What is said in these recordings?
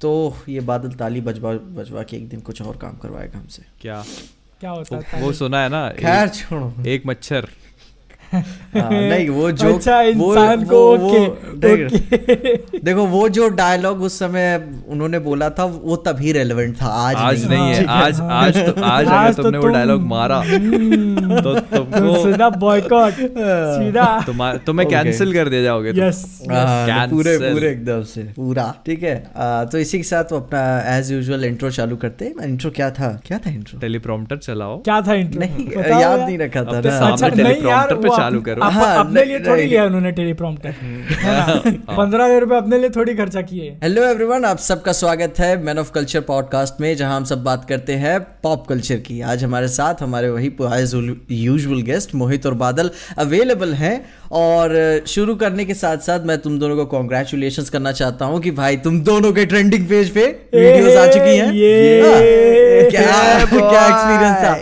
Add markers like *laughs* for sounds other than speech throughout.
तो ये बादल ताली बजवा बजवा के एक दिन कुछ और काम करवाएगा हमसे। क्या? क्या होता है वो सुना है ना खैर छोड़ो। एक, मच्छर। नहीं वो *laughs* जो अच्छा वो, इंसान को वो, वो, ओके देख- ओके। *laughs* देखो वो जो डायलॉग उस समय उन्होंने बोला था वो तभी रेलेवेंट था आज, आज नहीं, नहीं है हाँ, आज हाँ। आज तो आज तो तुमने वो डायलॉग मारा *laughs* हम्म, तो तो तुमको सीधा बॉयकॉट सीधा। तुम्हारा तुम्हें कैंसिल कर दिया जाओगे यस हाँ, पूरे पूरे एकदम से। पूरा। ठीक है तो इसी के साथ वो अपना एज यूजुअल इंट्रो चालू करते हैं। इंट्रो क्या था? क्या था इंट्रो टेलीप्रॉम्प्टर चलाओ। क्या था इंट्रो नहीं याद नहीं रखा था सामने अच्छा नहीं यार चालू करो। हाँ, अपने लिए थोड़ी लिया उन्होंने टेलीप्रॉम्प्टर पंद्रह हज़ार रुपए अपने लिए थोड़ी खर्चा किए। हेलो एवरीवन आप सबका स्वागत है मैन ऑफ़ कल्चर पॉडकास्ट में जहाँ हम सब बात करते हैं पॉप कल्चर की। आज हमारे साथ हमारे वही यूजुअल गेस्ट मोहित और बादल अवेलेबल हैं। और शुरू करने के साथ साथ मैं तुम दोनों को कॉन्ग्रेचुलेशन करना चाहता हूँ कि भाई तुम दोनों के ट्रेंडिंग पेज पे वीडियोस आ चुकी हैं। ये हाँ, क्या क्या एक्सपीरियंस था?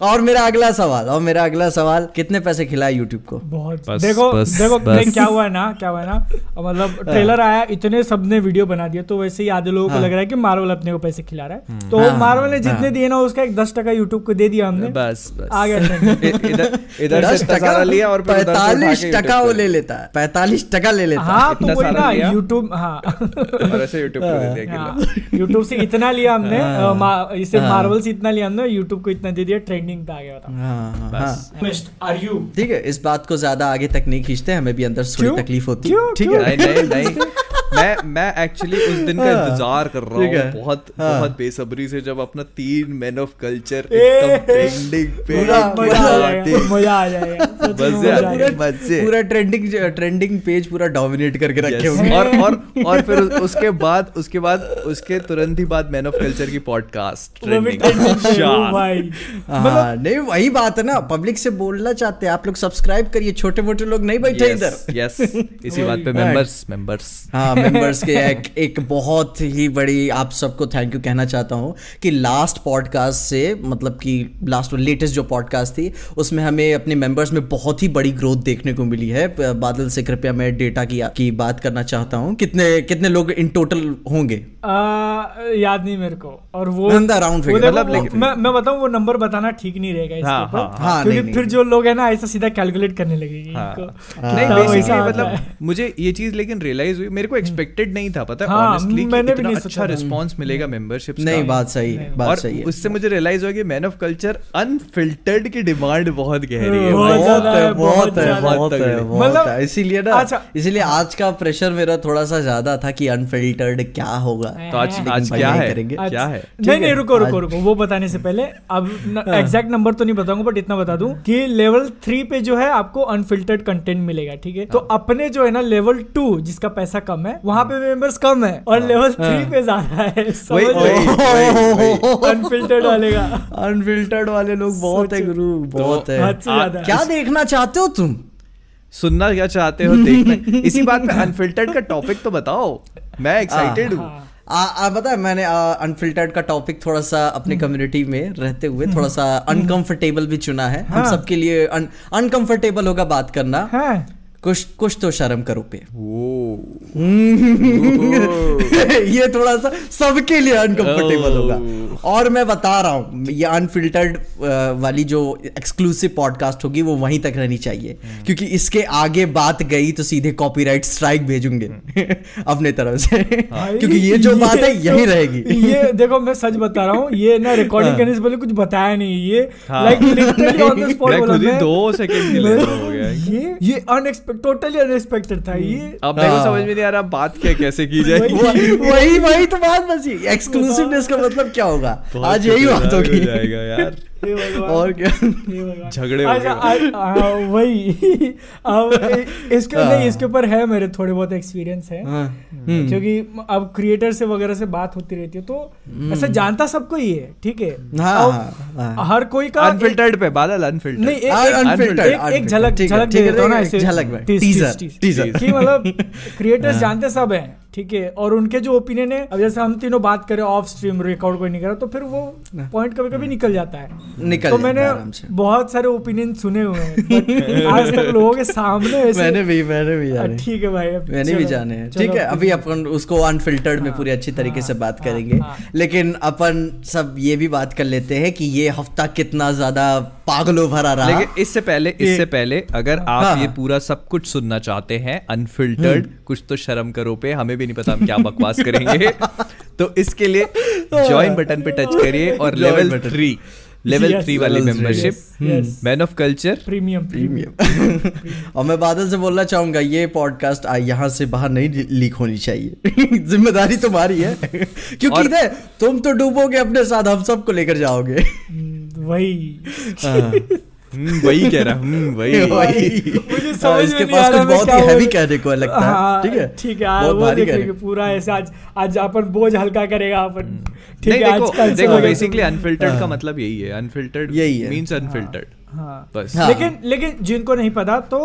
और मेरा अगला सवाल और मेरा अगला सवाल कितने पैसे खिलाए यूट्यूब को? बहुत। बस, देखो बस, देखो बस। क्या हुआ है ना क्या हुआ है ना? मतलब ट्रेलर आया इतने सबने वीडियो बना दिया तो वैसे ही आधे लोगों को हाँ। लग रहा है कि मार्वल अपने को पैसे खिला रहा है। तो हाँ, मार्वल ने जितने हाँ। दिए ना उसका एक दस टका यूट्यूब को दे दिया हमने। बस बस। आ गया *laughs* इधर इधर दस टका? लिया और पैतालीस टका वो ले लेता है। पैतालीस टका ले लेता हाँ। तो वही ना यूट्यूब हाँ। यूट्यूब पे दे दिया हाँ, यूट्यूब से इतना लिया हमने हाँ। मा- इसे हाँ। मार्वल से इतना लिया हमने यूट्यूब को इतना दे दिया ट्रेंडिंग पे आ गया था। हाँ, हाँ, बस। हाँ। आर यू ठीक है इस बात को ज़्यादा आगे तक नहीं खींचते हमें भी अंदर से थोड़ी तकलीफ़ होती। है ठीक है। नहीं नहीं *laughs* मैं मैं एक्चुअली उस दिन का हाँ, इंतज़ार कर रहा हूँ बहुत हाँ। बहुत बेसब्री से जब अपना तीन मैन ऑफ़ कल्चर ट्रेंडिंग पे पूरा- मज़ा आ जाएगा मज़ा आ जाएगा *laughs* सच में मज़े मज़ा आ आएगा। जाएगा। मज़े। पूरा ट्रेंडिंग ट्रेंडिंग पेज पूरा डोमिनेट करके रखे Yes. होंगे और और और फिर उसके बाद उसके बाद उसके तुरंत ही बाद मैन ऑफ़ कल्चर की पॉडकास्ट ओ भाई मतलब हाँ नहीं वही बात है ना पब्लिक से बोलना चाहते हैं आप लोग सब्सक्राइब करिए छोटे मोटे लोग नहीं बैठे इधर यस इसी बात पे. मेंबर्स मेंबर्स हाँ मेंबर्स के एक एक बहुत ही बड़ी आप सबको थैंक यू कहना चाहता हूँ कि लास्ट पॉडकास्ट से मतलब कि लास्ट लेटेस्ट जो पॉडकास्ट थी उसमें हमें अपने मेंबर्स में बहुत ही बड़ी ग्रोथ देखने को मिली है। बादल से कृपया मैं डेटा की की बात करना चाहता हूँ। कितने कितने लोग इन टोटल होंगे? आ, याद नहीं मेरे को। और वो देखो, मतलब मैं मैं बताऊँ वो नंबर बताना ठीक नहीं रहेगा हाँ, हाँ, हाँ, क्योंकि फिर जो लोग है ना ऐसा सीधा कैलकुलेट करने लगेंगे हाँ। नहीं बेसिकली मतलब मुझे ये चीज़ लेकिन रियलाइज़ हुई। मेरे को एक्सपेक्टेड नहीं था पता है? हाँ, ऑनेस्टली मैंने भी इतना नहीं अच्छा रिस्पांस मिलेगा मेंबरशिप नहीं बात सही नहीं। बात और सही है। उससे मुझे रियलाइज़ हुआ कि मैन ऑफ़ कल्चर अनफिल्टर्ड की डिमांड बहुत गहरी है बहुत है, बहुत है बहुत है मतलब- इसीलिए ना अच्छा। इसीलिए आज का प्रेशर मेरा थोड़ा सा ज़्यादा था कि अनफिल्टर्ड क्या होगा। तो आज आज क्या है? करेंगे। क्या है? नहीं नहीं रुको रुको रुको वो बताने से पहले अब हाँ। एग्जैक्ट नंबर तो नहीं बताऊँगा बट इतना बता दूँ कि लेवल थ्री पे जो है आपको अनफिल्टर्ड कंटेंट मिलेगा ठीक है? तो हाँ। अपने जो है ना लेवल टू जिसका पैसा कम है वहाँ पे मेंबर्स कम है और लेवल थ्री पे ज़्यादा है। अनफिल्टर्ड वाले का। अनफिल्टर्ड वाले लोग बहुत है गुरु बहुत है। आ- ज़्यादा। क्या देखना चाहते हो तुम? सुनना क्या चाहते हो देखना। इसी बात पे अनफिल्टर्ड का टॉपिक तो बताओ। मैं एक्साइटेड हूँ। हाँ। आ, आ, पता है मैंने अनफिल्टर्ड का टॉपिक थोड़ा सा अपने कम्युनिटी में रहते हुए थोड़ा सा अनकंफर्टेबल भी चुना है। हाँ। हम हाँ। सबके लिए अनकंफर्टेबल होगा बात करना। है। कुछ कुछ तो शर्म करो पे। वो *laughs* ये थोड़ा सा सबके लिए अनकंफर्टेबल होगा। और मैं बता रहा हूँ ये अनफिल्टर्ड वाली जो एक्सक्लूसिव पॉडकास्ट होगी वो वहीं तक रहनी चाहिए। क्योंकि इसके आगे बात गई तो सीधे कॉपीराइट स्ट्राइक भेजूँगे। *laughs* अपने तरफ़ से। क्योंकि ये जो ये बात है तो- यही रहेगी। ये देखो मैं सच बता रहा हूँ ये ना रिकॉर्डिंग करने से पहले कुछ बताया नहीं ये हाँ। Like literally on the spot मैं बोला खुद ही मैं- दो सेकंड के लिए मैं- हो गया। *laughs* ये ये अनएक्सपेक्ट टोटली अनएक्सपेक्टेड था ये अब मेरे को हाँ। समझ में नहीं आ रहा बात क्या कैसे की जाए *laughs* वही- वही वही तो बात बची। एक्सक्लूसिवनेस का मतलब क्या होगा? आज यही बात होगी। जाएगा यार। और क्या? झगड़े हो अच्छा, वही। *laughs* अब इसके हाँ। नहीं इसके ऊपर है मेरे थोड़े बहुत एक्सपीरियंस है। हाँ, हम्म। क्योंकि अब क्रिएटर से वगैरह से बात होती रहती है तो ऐसा जानता सबको ही है ठीक है? हाँ, हाँ। हर कोई का अनफिल्टर्ड पे बादल अनफिल्टर्ड नहीं एक झलक झलक दे है, ना ऐसे झलक में, tease- teaser, tease- tease. teaser। कि मतलब *laughs* क्रिएटर्स जानते सब हैं। ठीक है और उनके जो ओपिनियन है अब जैसे हम तीनों बात करें ऑफ़ स्ट्रीम रिकॉर्ड कोई नहीं करा तो फिर वो पॉइंट कभी कभी निकल जाता है। निकल तो मैंने है बहुत सारे ओपिनियन सुने हुए हैं *laughs* आज तक लोगों के सामने मैंने भी मैंने भी हाँ, जाने ठीक है भाई मैंने भी जाने हैं। ठीक है अभी अपन उसको अनफिल्टर्ड में हाँ, पूरी अच्छी तरीके से हाँ, बात हाँ, करेंगे। हाँ। लेकिन अपन सब ये भी बात कर लेते हैं कि ये हफ़्ता कितना ज़्यादा पागलों भरा रहा। लेकिन इससे पहले इससे पहले अगर आप हाँ, ये हाँ। पूरा सब कुछ सुनना चाहते हैं अनफिल्टर्ड कुछ तो शर्म करो पे हमें भी नहीं पता हम क्या बकवास *laughs* करेंगे। तो इसके लिए ज्वाइन बटन पे टच करिए और लेवल थ्री लेवल थ्री वाली membership. Man of Culture premium premium premium और मैं बादल से बोलना चाहूँगा ये पॉडकास्ट यहाँ से बाहर नहीं लीक होनी चाहिए। *laughs* ज़िम्मेदारी तुम्हारी है। *laughs* क्योंकि और- तुम तो डूबोगे अपने साथ हम सबको लेकर जाओगे। वही। हाँ। वही कह रहा हूँ वही। *laughs* वही। मुझे हाँ, समझ इसके पास कुछ बहुत ही हैवी। कहने को लगता है हाँ, ठीक है? ठीक है हाँ, बहुत भारी कह रहे पूरा ऐसा आज आज अपन बोझ हल्का करेगा अपन। ठीक है देखो आजकल देखो बेसिकली अनफिल्टर्ड का हाँ। मतलब यही है। अनफिल्टर्ड यही है। मींस अनफिल्टर्ड हाँ। बस। हाँ। लेकिन लेकिन जिनको नहीं पता तो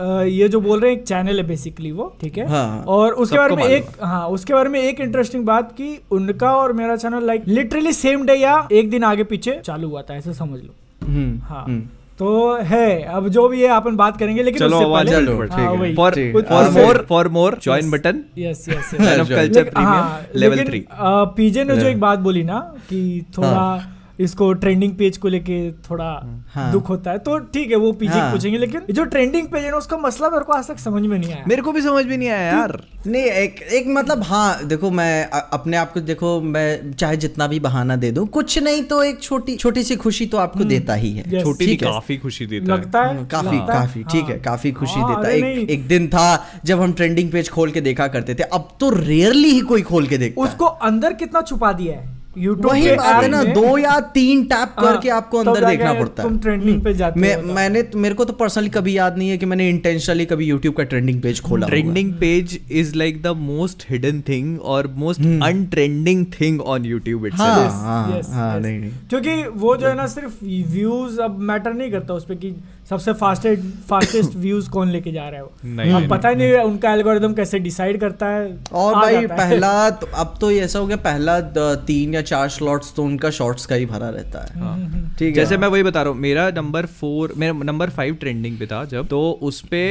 ये जो बोल रहे हैं एक चैनल है बेसिकली वो ठीक है हाँ। और उसके बारे में एक हाँ उसके बारे में एक इंटरेस्टिंग बात कि उनका और मेरा channel like literally same day या एक दिन आगे पीछे चालू हुआ था ऐसे समझ लो हम्म, हाँ हम्म। तो है अब जो भी है अपन बात करेंगे लेकिन चलो आवाज़। For more for more join button yes yes. Culture premium level लेकिन, थ्री अ, पीजे ने जो एक बात बोली ना कि थोड़ा हाँ। इसको ट्रेंडिंग पेज को लेके थोड़ा हाँ। दुख होता है तो ठीक है वो पीजे हाँ। पूछेंगे लेकिन जो ट्रेंडिंग पेज है ना उसका मसला मेरे को आज तक समझ में नहीं आया। मेरे को भी समझ में नहीं आया यार। नहीं एक एक मतलब हाँ देखो मैं अपने आप को देखो मैं चाहे जितना भी बहाना दे दूँ कुछ नहीं तो एक छोटी छोटी सी खुशी तो आपको देता ही है। छोटी। काफ़ी खुशी देता है। लगता है? हम्म, काफ़ी काफ़ी ठीक है। काफ़ी खुशी देता है। एक दिन था जब हम ट्रेंडिंग पेज खोल के देखा करते थे अब तो रेयरली ही कोई खोल के देखता है। उसको अंदर कितना छुपा दिया है? यूट्यूब वही बात है ना दो या तीन टैप हाँ, करके आपको तब अंदर जाके देखना पड़ता है। तुम ट्रेंडिंग पे जाते मैं हो बताओ। मैंने मेरे को तो पर्सनली कभी याद नहीं है कि मैंने इंटेंशनली कभी यूट्यूब का ट्रेंडिंग पेज खोला trending page is like the most hidden thing और most untrending thing on YouTube. हाँ इटसेल्फ हाँ Yes, हाँ क्योंकि वो जो है ना सिर्फ़ व्यूज़ अब मैटर नहीं करता उस पे कि सबसे फास्टेस्ट फास्टेस्ट व्यूज़ कौन लेके जा रहा है वो? नहीं, अब नहीं, पता नहीं। है उनका एल्गोरिदम कैसे डिसाइड करता है और भाई पहला तो, अब तो ये ऐसा हो गया पहला तीन या चार स्लॉट्स तो उनका शॉर्ट्स का ही भरा रहता है। हम्म, ठीक है। जैसे मैं वही बता रहा हूँ मेरा नंबर फोर मेरा नंबर फाइव ट्रेंडिंग पे था जब तो उस पे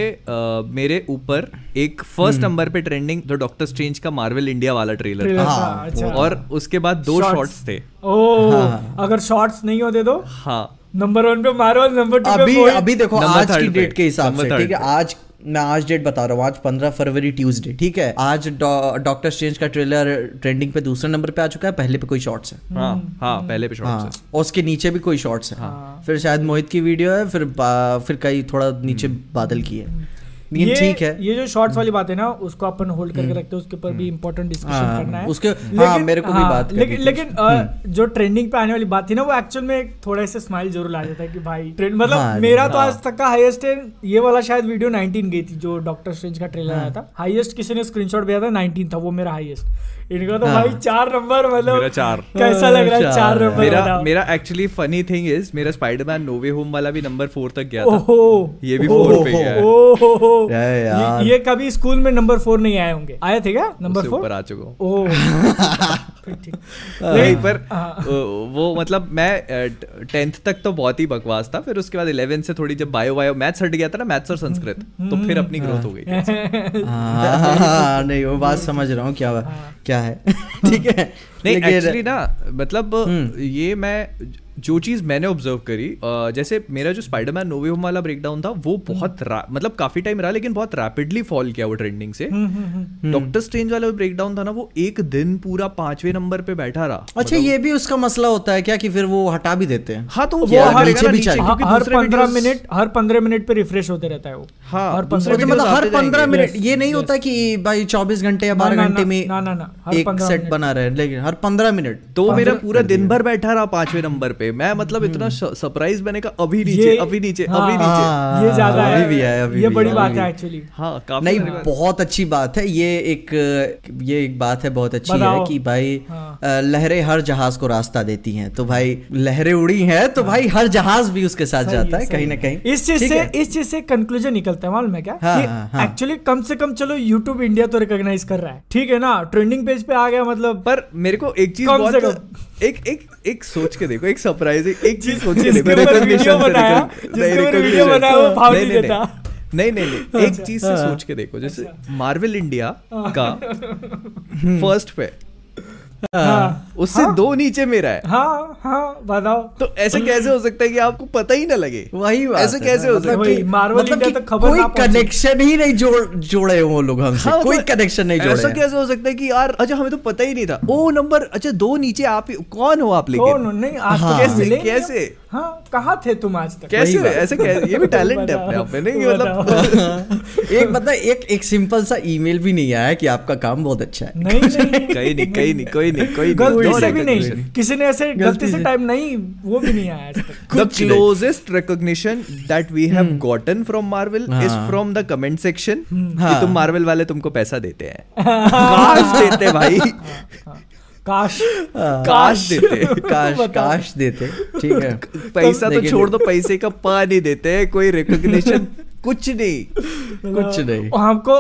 मेरे ऊपर एक फ़र्स्ट हम्म। नंबर पे ट्रेंडिंग जो डॉक्टर स्ट्रेंज का मार्वल इंडिया वाला ट्रेलर था। हाँ, अच्छा। और उसके बाद दो Shorts. शॉर्ट्स थे। ओ हाँ। अगर शॉर्ट्स नहीं होते तो? हाँ नंबर वन पे मारो नंबर टू अभी पे अभी देखो Number आज की डेट के हिसाब से ठीक है? आज मैं आज डेट बता रहा हूँ आज पंद्रह फरवरी ट्यूसडे ठीक है? आज डॉक्टर स्ट्रेंज का ट्रेलर ट्रेंडिंग पे दूसरे नंबर पे आ चुका है पहले पे कोई शॉर्ट्स है। हाँ हम्म, हाँ पहले पे हाँ शॉर्ट्स और उसके नीचे भी कोई शॉर्ट्स है। हाँ। फिर शायद मोहित की वीडियो है फिर फिर कई थोड़ा नीचे बादल की है। ये ठीक है। हम्म। ये जो शॉर्ट्स वाली बात है ना उसको अपन होल्ड करके रखते हैं उसके ऊपर भी इंपॉर्टेंट डिस्कशन हाँ, करना है। उसके- हाँ, मेरे को भी बात लेकिन लेकिन जो ट्रेंडिंग पे आने वाली बात थी ना वो एक्चुअल में एक थोड़ा सा स्माइल ज़रूर ला जाता है कि भाई ट्रेंड मतलब हाँ, मेरा तो हाँ। आज तक का हाईएस्ट है ये वाला शायद वीडियो 19 गई थी जो डॉक्टर स्ट्रेंज का ट्रेलर हाँ। आया था। हाईएस्ट किसी ने स्क्रीनशॉट भेजा था 19 था वो मेरा हाईएस्ट इनका तो हाँ। भाई चार नंबर मतलब मेरा चार। कैसा लग रहा है? चार। नंबर मेरा मेरा एक्चुअली फनी थिंग इज़ मेरा स्पाइडरमैन नोवे होम वाला भी नंबर फोर तक गया था। ओहो। ये भी फोर पे गया। ये, ये कभी स्कूल में नंबर फोर नहीं आए होंगे। आए थे क्या? Number four? आ चुका हूँ। ओह। *laughs* नहीं पर हाँ। वो मतलब मैं टेंथ तक तो बहुत ही बकवास था फिर उसके बाद इलेवेंथ से थोड़ी जब बायो बायो मैथ्स हट गया था ना मैथ्स और संस्कृत तो फिर अपनी ग्रोथ हो गई। हाँ, हाँ, नहीं वो बात समझ रहा हूँ क्या क्या है? *laughs* ठीक है। नहीं एक्चुअली ना मतलब हम्म। ये मैं जो चीज़ मैंने ऑब्ज़र्व करी जैसे मेरा जो स्पाइडरमैन नोवे होम वाला ब्रेकडाउन था वो बहुत मतलब काफ़ी टाइम रहा लेकिन बहुत रैपिडली फॉल किया वो ट्रेंडिंग से। Hmm, hmm, hmm. Doctor Strange वाला ब्रेकडाउन था ना वो एक दिन पूरा पाँचवें नंबर पे बैठा रहा। अच्छा ये भी उसका मसला होता है क्या कि फिर वो हटा भी देते हैं? हाँ तो वो हर- दूसरे पंद्रह मिनट हर पंद्रह मिनट पे रिफ्रेश होते रहता है वो। हाँ, हर पंद्रह अच्छा मतलब। पंद्रह मिनट ये नहीं होता कि भाई चौबीस घंटे या बारह घंटे में ना, ना, ना, एक सेट बना रहे लेकिन हर पंद्रह मिनट। तो मेरा पूरा दिन भर बैठा रहा पाँचवें नंबर पे। पे मैं मतलब इतना सरप्राइज़ मैंने कहा अभी नीचे अभी नीचे हाँ, अभी नीचे। हाँ, ये ज़्यादा अभी है। भी है, अभी ये बड़ी बात है एक्चुअली हाँ काफ़ी नहीं बहुत अच्छी बात है। ये एक ये एक बात है बहुत अच्छी है कि भाई हाँ। लहरें हर जहाज़ को रास्ता देती हैं। तो भाई लहरें उड़ी हैं तो भाई हर जहाज़ भी उसके साथ जाता है कहीं ना कहीं। इस चीज़ से इस चीज़ से कंक्लूजन निकलता है मालूम है क्या? हाँ, हाँ, हाँ। एक्चुअली कम से कम चलो यूट्यूब इंडिया तो रिकॉग्नाइज कर रहा है। ठीक है ना? ट्रेंडिंग पेज पे आ गया मतलब। पर मेरे को एक चीज़ बहुत एक एक एक सोच के देखो एक सरप्राइज़ एक चीज़ सोच के देखो से जिसके नहीं, ऊपर वीडियो बनाया, वो भाव नहीं, नहीं नहीं, नहीं नहीं नहीं एक अच्छा, चीज़ से हाँ। सोच के देखो जैसे मार्वल इंडिया का *laughs* फ़र्स्ट पे। हाँ। उससे दो नीचे मेरा है। हाँ हाँ बताओ। तो ऐसे कैसे हो सकता है कि आपको पता ही ना लगे? वही बात ऐसे कैसे हो मतलब सकता कि- Marvel मतलब कि खबर कोई कनेक्शन ही नहीं जोड़ जोड़े वो लोग हमसे। हाँ, कोई मतलब कनेक्शन नहीं जोड़े ऐसा कैसे हो सकता है कि यार अच्छा हमें तो पता ही नहीं था। ओ नंबर अच्छा दो नीचे आप कौन हो आप कौन लेकिन नहीं आज हाँ। कैसे कैसे? हाँ कहाँ थे तुम आज तक? कैसे। ऐसे कैसे ये भी टैलेंट है अपने आप में नहीं *laughs* मतलब *laughs* एक मतलब एक एक सिंपल सा ईमेल भी नहीं आया कि आपका काम बहुत अच्छा है। नहीं नहीं। *laughs* कहीं नहीं कहीं नहीं कोई नहीं कोई *laughs* गलती से भी नहीं किसी ने ऐसे गलती से। टाइम नहीं वो भी नहीं आया आज तक। *laughs* The कुछ नहीं। closest recognition that we have gotten from Marvel is हाँ। from the comment section कि हाँ। तुम मार्वल वाले तुमको पैसा देते हैं। *laughs* काश देते भाई। काश। काश। देते। काश काश देते। ठीक है। पैसा तो छोड़ दो पैसे का पा नहीं देते कोई रिकॉग्निशन कुछ नहीं। कुछ नहीं। हमको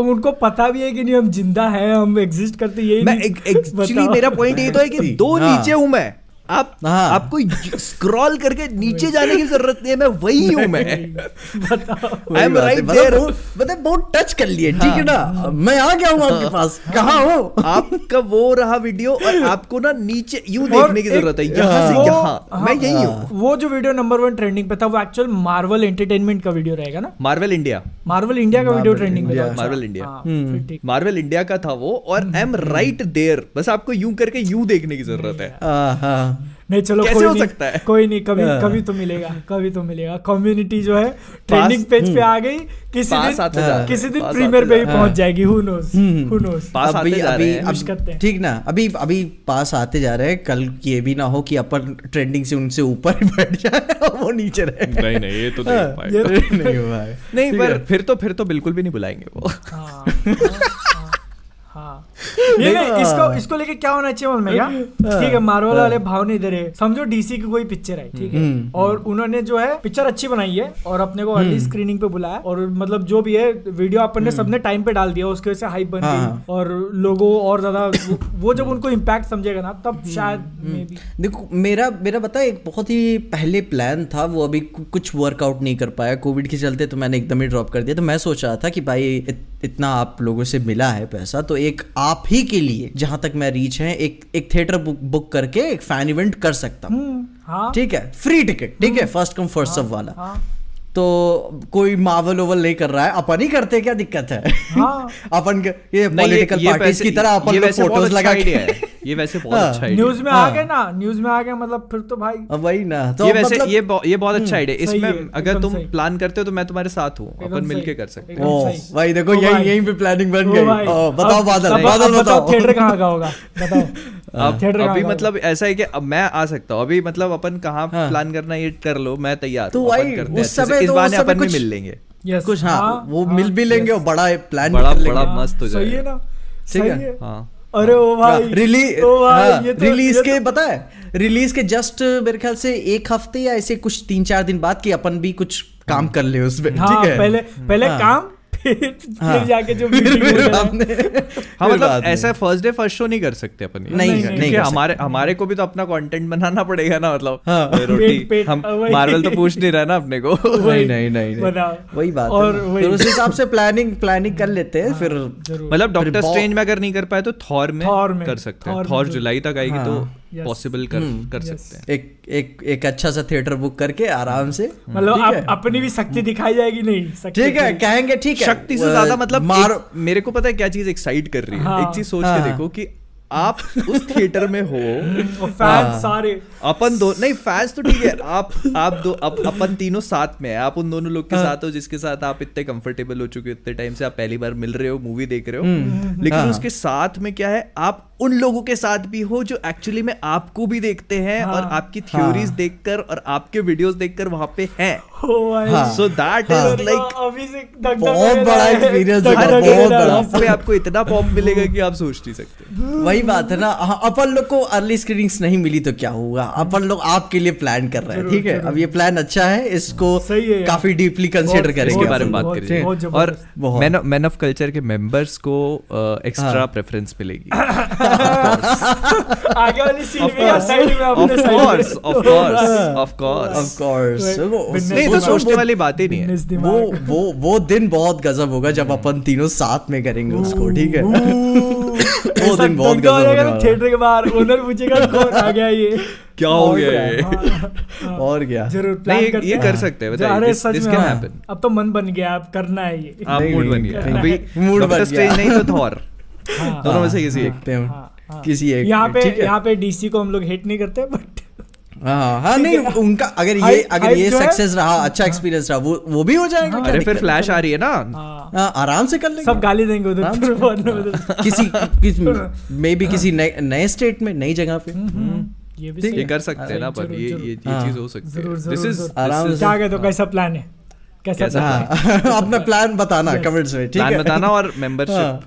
उनको पता भी है कि नहीं हम ज़िंदा हैं हम एग्जिस्ट करते यही मैं एक्चुअली मेरा पॉइंट ये तो है कि *laughs* दो हाँ। नीचे हूँ मैं। आप हाँ। आपको स्क्रॉल करके नीचे जाने की ज़रूरत नहीं है मैं वही हूँ मैं। आई एम है, राइट मतलब देयर बहुत- मतलब बहुत टच कर लिए ठीक है ना? मैं आ गया हूँ आपके पास कहाँ हो? आपका वो रहा वीडियो और *laughs* आपको ना नीचे यूँ और देखने की ज़रूरत है यहाँ से यहाँ हाँ, मैं यही हूँ। वो जो वीडियो नंबर वन ट्रेंडिंग पे था वो एक्चुअल मार्वल एंटरटेनमेंट का वीडियो रहेगा ना? मार्वल इंडिया मार्वल इंडिया का वीडियो ट्रेंडिंग पे India, था? अच्छा। Marvel India। हाँ, हम्म। फिर ठीक। मार्वल इंडिया का था वो और आई एम राइट देयर बस आपको यूँ करके यू देखने की ज़रूरत है। हाँ, हाँ। नहीं चलो कैसे कोई हो नहीं सकता है? कोई नहीं कभी हाँ। कभी तो मिलेगा कभी तो मिलेगा। कम्युनिटी जो है ट्रेंडिंग पेज पे आ गई किसी दिन हैं, किसी दिन प्रीमियर पे ही रहे पहुँच जाएगी who knows hmm. Who knows पास अभी आते जा अभी रहे हैं। अब- हैं। ठीक ना अभी अभी पास आते जा रहे हैं। कल ये भी ना हो कि अपन ट्रेंडिंग से उनसे ऊपर *laughs* बैठ जाए और वो नीचे रहे। नहीं नहीं ये तो हाँ, नहीं हो पाएगा। नहीं हुआ है नहीं पर फिर तो फिर तो बिल्कुल भी नहीं बुलाएँगे वो। हाँ, हाँ, हाँ। नहीं इसको इसको लेके क्या होना चाहिए मालूम है। ठीक है मार्वल वाले भाव नहीं दे रहे। समझो डीसी की कोई पिक्चर है ठीक है? हम्म, और उन्होंने जो है पिक्चर अच्छी बनाई है और अपने को अर्ली स्क्रीनिंग पे बुलाया और मतलब जो भी है वीडियो अपन ने सबने टाइम पे डाल दिया उसकी वजह से हाइप बन हाँ, गई। हाँ। और लोगों और ज़्यादा वो, वो जब उनको इम्पैक्ट समझेगा ना तब शायद देखो मेरा मेरा बता एक बहुत ही पहले प्लान था वो अभी कुछ वर्कआउट नहीं कर पाया। कोविड के चलते तो मैंने एकदम ही ड्रॉप कर दिया। तो मैं सोच रहा था कि भाई इतना आप लोगों से मिला है पैसा तो एक आप ही के लिए जहाँ तक मैं रीच है एक एक थिएटर बुक बुक करके एक फ़ैन इवेंट कर सकता हूँ। हाँ। ठीक है? फ्री टिकट ठीक है? फ़र्स्ट कम फ़र्स्ट सब वाला। हाँ। तो कोई मावल ओवल नहीं कर रहा है। अपन ही करते क्या दिक्कत है? हाँ। *laughs* अपन के- ये पॉलिटिकल पार्टीज़ की तरह अपन ये लोग फ़ोटोज़ अच्छा लगा के है। *laughs* ये वैसे बहुत हाँ। अच्छा न्यूज़ में आ हाँ। गए ना न्यूज़ में आ गए मतलब फिर तो भाई अब वही ना तो ये वैसे मतलब ये बहु- ये बहुत अच्छा आइडिया इसमें अगर तुम प्लान करते हो तो मैं तुम्हारे साथ हूँ अपन मिलके कर सकते हैं। सही। भाई देखो यही यहीं पे प्लानिंग बन गई। बताओ बादल बादल बताओ थिएटर कहाँ का होगा? बताओ। थिएटर कहाँ अभी मतलब ऐसा है कि अब मैं आ सकता हूँ। अभी मतलब अपन कहाँ हाँ। प्लान करना ये कर लो मैं तैयार तो हूँ, वही, उस समय इस तो समय अपन भी मिल लेंगे। Yes, कुछ हाँ, हाँ। वो हाँ, मिल भी लेंगे yes. और बड़ा प्लान बड़ा- बड़ा हाँ, मस्त हो सही जाएगा। है ना? ठीक है। है। हाँ। अरे ओ भाई रिलीज़ ओ भाई ये तो रिलीज़ ये के तो- पता है रिलीज़ के जस्ट मेरे ख्याल से एक हफ़्ते या ऐसे कुछ तीन चार दिन बाद कि अपन भी कुछ काम कर ले उसमें हाँ ठीक है पहले पहले हाँ। काम फिर *laughs* हाँ। फिर जाके जो *laughs* हाँ। मतलब ऐसा फ़र्स्ट डे फ़र्स्ट शो नहीं कर सकते अपन। नहीं, नहीं, नहीं कर हमारे हमारे को भी तो अपना कंटेंट बनाना पड़ेगा ना मतलब। हाँ। रोटी। हम मार्वल तो पूछ नहीं रहा ना अपने को। *laughs* नहीं नहीं नहीं। वही बात और है फिर उस हिसाब से प्लानिंग प्लानिंग कर लेते हैं फिर मतलब डॉक्टर स्ट्रेंज में अगर नहीं कर पाए तो थॉर में थॉर कर सकते हैं। थॉर। जुलाई तक आएगी तो हाँ। Yes. पॉसिबल कर हम्म, कर yes. सकते हैं एक एक एक अच्छा सा थिएटर बुक करके आराम से मतलब ठीक अप- है? अपनी भी शक्ति दिखाई जाएगी नहीं ठीक है कहेंगे ठीक है शक्ति से ज़्यादा मतलब मार मेरे को पता है क्या चीज़ एक्साइट कर रही है हाँ। एक चीज़ सोच हाँ। के देखो कि आप उस थिएटर में हो *laughs* फ़ैन हाँ। सारे अपन दो नहीं फैंस तो ठीक है आप आप दो अप, अपन तीनों साथ में है आप उन दोनों लोग के हाँ। साथ हो जिसके साथ आप इतने कंफर्टेबल हो चुके हो इतने टाइम से आप पहली बार मिल रहे हो मूवी देख रहे हो हम्म, लेकिन हाँ। उसके साथ में क्या है आप उन लोगों के साथ भी हो जो एक्चुअली में आपको भी देखते हैं हाँ, और आपकी थ्योरीज हाँ। देखकर और आपके वीडियोस देखकर वहाँ पे हैं ओ भाई हाँ। सो दैट हाँ। इज़ लाइक बहुत बड़ा है। दग बहुत है। बड़ा। पे आपको इतना पॉप मिलेगा कि आप सोच नहीं सकते वही बात है ना हाँ, अपन लोग को अर्ली स्क्रीनिंग्स नहीं मिली तो क्या होगा अपन लोग आपके लिए प्लान कर रहे हैं ठीक है अब ये प्लान अच्छा है इसको है। काफ़ी डीपली कंसिडर करेंगे इसके बारे में बात करेंगे और मैन ऑफ़ कल्चर के मेंबर्स को एक्स्ट्रा हाँ। प्रेफरेंस मिलेगी आगे वाली सीट में या साइड में ऑफ़ अपने साइड में course of course of course Of course. Right. वो- Business नहीं तो सोचने वाली बात ही नहीं है। वो वो वो दिन बहुत गजब होगा जब अपन तीनों साथ में करेंगे उसको ठीक है? *laughs* वो दिन बहुत गजब वाला। थिएटर के बाहर ओनर पूछेगा कौन आ गया ये? क्या हो गया ये? हाँ। *laughs* और क्या? ज़रूर नहीं प्लान ये- करते ये कर सकते हैं बताइए दिस दिस कैन। हैपन अब तो मन बन गया अब करना है ये। आप मूड बन गया। अभी डॉक्टर बन गया। नहीं तो थॉर *laughs* हाँ, दोनों में से किसी एक हैं हाँ, हाँ। किसी एक यहाँ पे यहाँ पे डीसी को हम लोग हेट नहीं करते बट हाँ हाँ नहीं उनका अगर ये अगर ये सक्सेस रहा अच्छा एक्सपीरियंस रहा वो वो भी हो जाएगा अरे फिर फ्लैश आ रही है ना। हाँ, हाँ, आराम से कर लेंगे। सब गाली देंगे उधर। किसी किसी मे बी किसी नए नए स्टेट में नई जगह पे। हम्म, ये भी ये कर सकते हैं ना पर ये ये हाँ। चीज़ हो सकती है। दिस इज़ आराम से- क्या कहते हो। कैसा प्लान है? कैसा कैसा? हाँ? *laughs* अपना प्लान बताना कमेंट्स में ठीक है? बताना और मेंबरशिप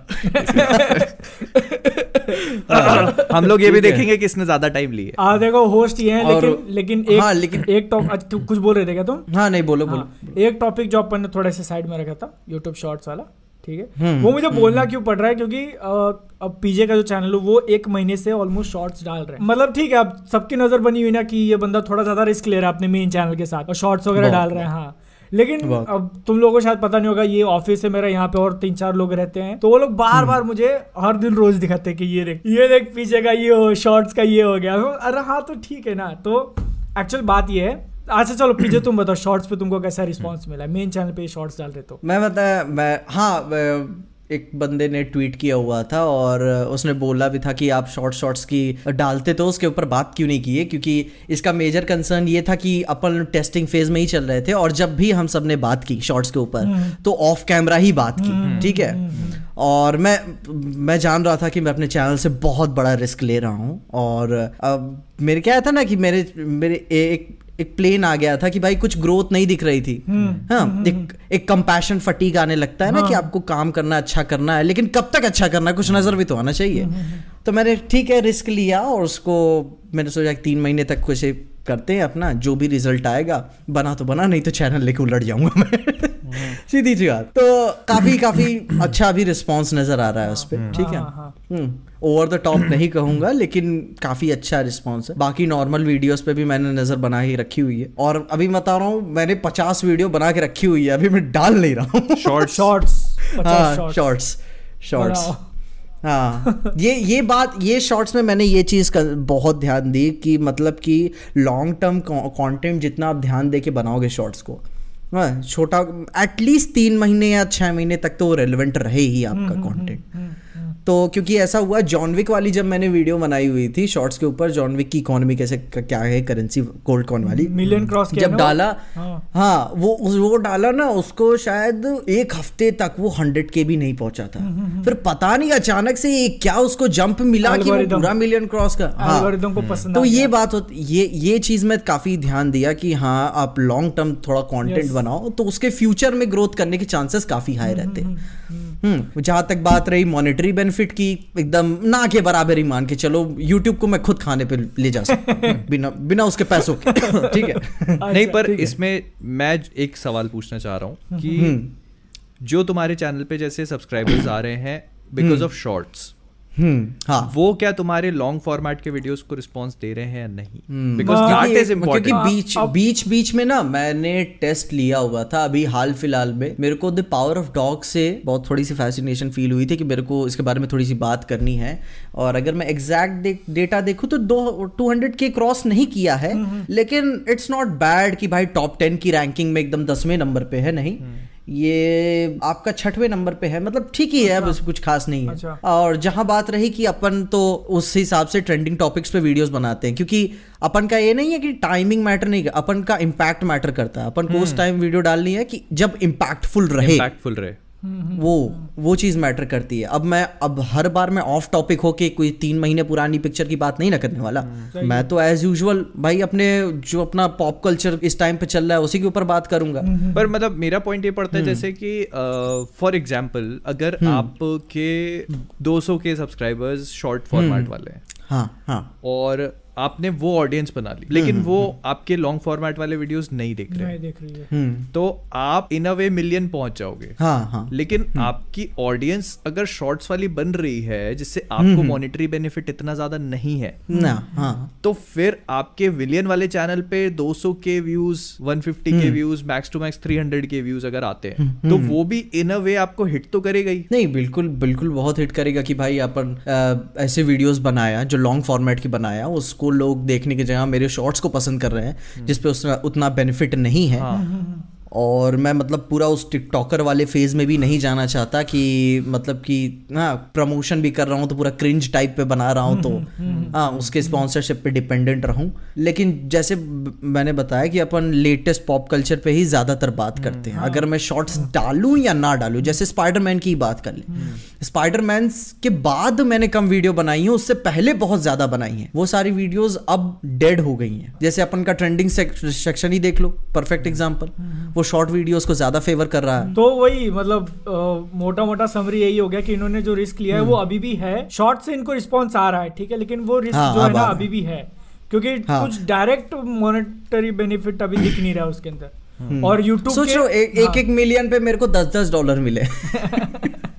*laughs* हाँ। हम लोग ये भी है। देखेंगे किसने ज़्यादा टाइम लिए आ देखो होस्ट ये हैं लेकिन लेकिन एक हाँ, लेकिन- एक टॉप तू कुछ बोल रहे थे क्या तुम? हाँ नहीं बोलो बोलो। हाँ, एक टॉपिक जो अपन ने थोड़े से साइड में रखा था यूट्यूब शॉर्ट्स वाला ठीक है? हम्म, वो मुझे बोलना क्यों पड़ रहा है क्योंकि अब पीजे का जो चैनल है वो एक महीने से ऑलमोस्ट शॉर्ट्स डाल रहे हैं। मतलब ठीक है अब सबकी नज़र बनी हुई ना कि ये बंदा थोड़ा ज़्यादा रिस्क ले रहा है अपने मेन चैनल के साथ और शॉर्ट्स वगैरह डाल रहे हैं हाँ। लेकिन अब तुम लोगों को शायद पता नहीं होगा ये ऑफ़िस है मेरा यहाँ पे और तीन चार लोग रहते हैं। तो वो लोग हम्म। बार बार मुझे हर दिन रोज दिखाते हैं कि ये देख ये देख पीछे का ये हो शॉर्ट्स का ये हो गया। अरे हाँ तो ठीक है ना। तो एक्चुअल बात ये है। अच्छा चलो पीछे तुम बताओ शॉर्ट्स पे तुमको कैसा रिस्पांस मिला? मेन चैनल पे शॉर्ट्स डाल रहे तो। मैं बता मैं हाँ एक बंदे ने ट्वीट किया हुआ था और उसने बोला भी था कि आप शॉर्ट शॉर्ट्स की डालते तो उसके ऊपर बात क्यों नहीं किए क्योंकि इसका मेजर कंसर्न ये था कि अपन टेस्टिंग फ़ेज़ में ही चल रहे थे और जब भी हम सबने बात की शॉर्ट्स के ऊपर तो ऑफ़ कैमरा ही बात की ठीक है? और मैं मैं जान रहा था कि मैं अपने चैनल से बहुत बड़ा रिस्क ले रहा हूँ और अब मेरे क्या था ना कि मेरे मेरे एक एक प्लेन आ गया था कि भाई कुछ ग्रोथ नहीं दिख रही थी। हाँ एक एक कंपैशन फटीक आने लगता है ना कि आपको काम करना अच्छा करना है लेकिन कब तक अच्छा करना है कुछ नज़र भी तो आना चाहिए। तो मैंने ठीक है रिस्क लिया और उसको मैंने सोचा तीन महीने तक कुछ करते हैं अपना जो भी रिज़ल्ट आएगा बना तो बना नहीं तो चैनल लेके उलट जाऊँगा मैं। सीधी सी बात। तो काफ़ी काफ़ी अच्छा भी रिस्पांस नज़र आ रहा है उस पर ठीक है? हाँ, हाँ। ओवर द टॉप नहीं कहूँगा लेकिन काफ़ी अच्छा रिस्पांस है। बाकी नॉर्मल वीडियोस पे भी मैंने नज़र बना ही रखी हुई है। और अभी बता रहा हूँ मैंने पचास वीडियो बना के रखी हुई है अभी मैं डाल नहीं रहा हूँ। शॉर्ट्स शॉर्ट्स हाँ शॉर्ट्स शॉर्ट्स। हाँ। ये ये बात ये शॉर्ट्स में मैंने ये चीज़ का बहुत ध्यान दी कि मतलब कि लॉन्ग टर्म कंटेंट जितना आप ध्यान दे के बनाओगे शॉर्ट्स को हाँ, छोटा एटलीस्ट तीन महीने या छः महीने तक तो वो रेलिवेंट रहे ही आपका कंटेंट तो क्योंकि ऐसा हुआ जॉनविक वाली जब मैंने वीडियो बनाई हुई थी शॉर्ट्स के ऊपर जॉन विक की इकोनॉमी कैसे क्या है करेंसी गोल्ड कॉइन वाली? मिलियन क्रॉस जब डाला हाँ। हाँ वो वो डाला ना उसको शायद एक हफ़्ते तक वो हंड्रेड के भी नहीं पहुँचा था। फिर पता नहीं अचानक से ये क्या उसको जंप मिला कि वो पूरा मिलियन क्रॉस का हाँ। को पसंद तो ये बात होती ये ये चीज़ में काफ़ी ध्यान दिया कि हाँ आप लॉन्ग टर्म थोड़ा कॉन्टेंट बनाओ तो उसके फ्यूचर में ग्रोथ करने के चांसेस काफ़ी हाई रहते हैं। हम्म। जहाँ तक बात रही मॉनेटरी बेनिफिट की एकदम ना के बराबर ही मान के चलो यूट्यूब को मैं खुद खाने पे ले जा सकता *laughs* बिना बिना उसके पैसों के *coughs* ठीक है? नहीं अच्छा, पर इसमें मैं एक सवाल पूछना चाह रहा हूँ कि हम्म। जो तुम्हारे चैनल पे जैसे सब्सक्राइबर्स आ रहे हैं बिकॉज़ ऑफ़ शॉर्ट्स हम्म हाँ। वो क्या तुम्हारे लॉन्ग फॉर्मेट के वीडियोस को रिस्पांस दे रहे हैं या नहीं? हम्म। बिकॉज़ दैट इज़ क्योंकि बीच बीच बीच में ना मैंने टेस्ट लिया हुआ था अभी हाल फ़िलहाल में। मेरे को द पावर ऑफ़ डॉग से बहुत थोड़ी सी फैसिनेशन फील हुई थी कि मेरे को इसके बारे में थोड़ी सी बात करनी है। और अगर मैं एग्जैक्ट डेटा देखूँ तो दो टू हंड्रेड के क्रॉस नहीं किया है। लेकिन इट्स नॉट बैड कि भाई टॉप टेन की रैंकिंग में एकदम दसवें नंबर पे है नहीं? ये आपका छठवें नंबर पे है। मतलब ठीक ही है अब इसमें कुछ खास नहीं है। अच्छा। और जहाँ बात रही कि अपन तो उस हिसाब से ट्रेंडिंग टॉपिक्स पे वीडियोस बनाते हैं क्योंकि अपन का ये नहीं है कि टाइमिंग मैटर नहीं अपन का इम्पैक्ट मैटर करता है। अपन को उस टाइम वीडियो डालनी है कि जब इम्पैक्टफुल रहे। इम्पैक्टफुल रहे। वो वो चीज़ मैटर करती है। अब मैं अब हर बार मैं ऑफ़ टॉपिक होके कोई तीन महीने पुरानी पिक्चर की बात नहीं ना करने वाला। मैं तो एज यूजुअल भाई अपने जो अपना पॉप कल्चर इस टाइम पे चल रहा है उसी के ऊपर बात करूँगा। पर मतलब मेरा पॉइंट ये पड़ता है जैसे कि फॉर एग्जांपल अगर आपके 200 के सब्सक्राइबर्स शॉर्ट फॉर्मेट वाले हैं। हाँ हाँ। और आपने वो ऑडियंस बना ली। लेकिन वो आपके लॉन्ग फॉर्मेट वाले वीडियोस नहीं देख रहे। नहीं देख रही है। हम्म। तो आप इन अ वे मिलियन पहुँच जाओगे। हाँ हाँ। लेकिन आपकी ऑडियंस अगर शॉर्ट्स वाली बन रही है जिससे आपको मॉनिटरी बेनिफिट इतना ज़्यादा नहीं है ना हाँ। तो फिर आपके विलियन वाले चैनल पे 200 के व्यूज़ 150 के व्यूज़ मैक्स टू मैक्स 300 के व्यूज़ अगर आते हैं तो वो भी इन अ वे आपको हिट तो करेगा ही। नहीं बिल्कुल बिल्कुल बहुत हिट करेगा कि भाई अपन ऐसे वीडियोस बनाया जो लॉन्ग फॉर्मेट की बनाया उसको लोग देखने की जगह मेरे शॉर्ट्स को पसंद कर रहे हैं जिसपे उसका उतना बेनिफिट नहीं है। और मैं मतलब पूरा उस टिकटॉकर वाले फ़ेज़ में भी नहीं जाना चाहता कि मतलब कि हाँ प्रमोशन भी कर रहा हूँ तो पूरा क्रिंज टाइप पे बना रहा हूँ तो हाँ उसके स्पॉन्सरशिप पे डिपेंडेंट रहूँ। लेकिन जैसे मैंने बताया कि अपन लेटेस्ट पॉप कल्चर पे ही ज़्यादातर बात करते हैं। अगर मैं शॉर्ट्स डालूं या ना डालूं जैसे स्पाइडरमैन की ही बात कर ले। स्पाइडरमैन के बाद मैंने कम वीडियो बनाई है उससे पहले बहुत ज़्यादा बनाई हैं। वो सारी वीडियोज़ अब डेड हो गई हैं। जैसे अपन का ट्रेंडिंग सेक्शन ही देख लो परफेक्ट एग्ज़ाम्पल वो शॉर्ट वीडियोस को ज़्यादा फेवर कर रहा है। तो वही मतलब मोटा मोटा समरी यही हो गया कि इन्होंने जो रिस्क लिया है वो अभी भी है। शॉर्ट से इनको रिस्पॉन्स आ रहा है ठीक है लेकिन वो रिस्क हाँ, जो है ना है। अभी भी है। क्योंकि हाँ। कुछ डायरेक्ट मॉनेटरी बेनिफिट अभी दिख नहीं रहा है उसके अंदर। और यूट्यूब सोच रहा एक एक, एक मिलियन पे मेरे को दस दस डॉलर मिले। *laughs*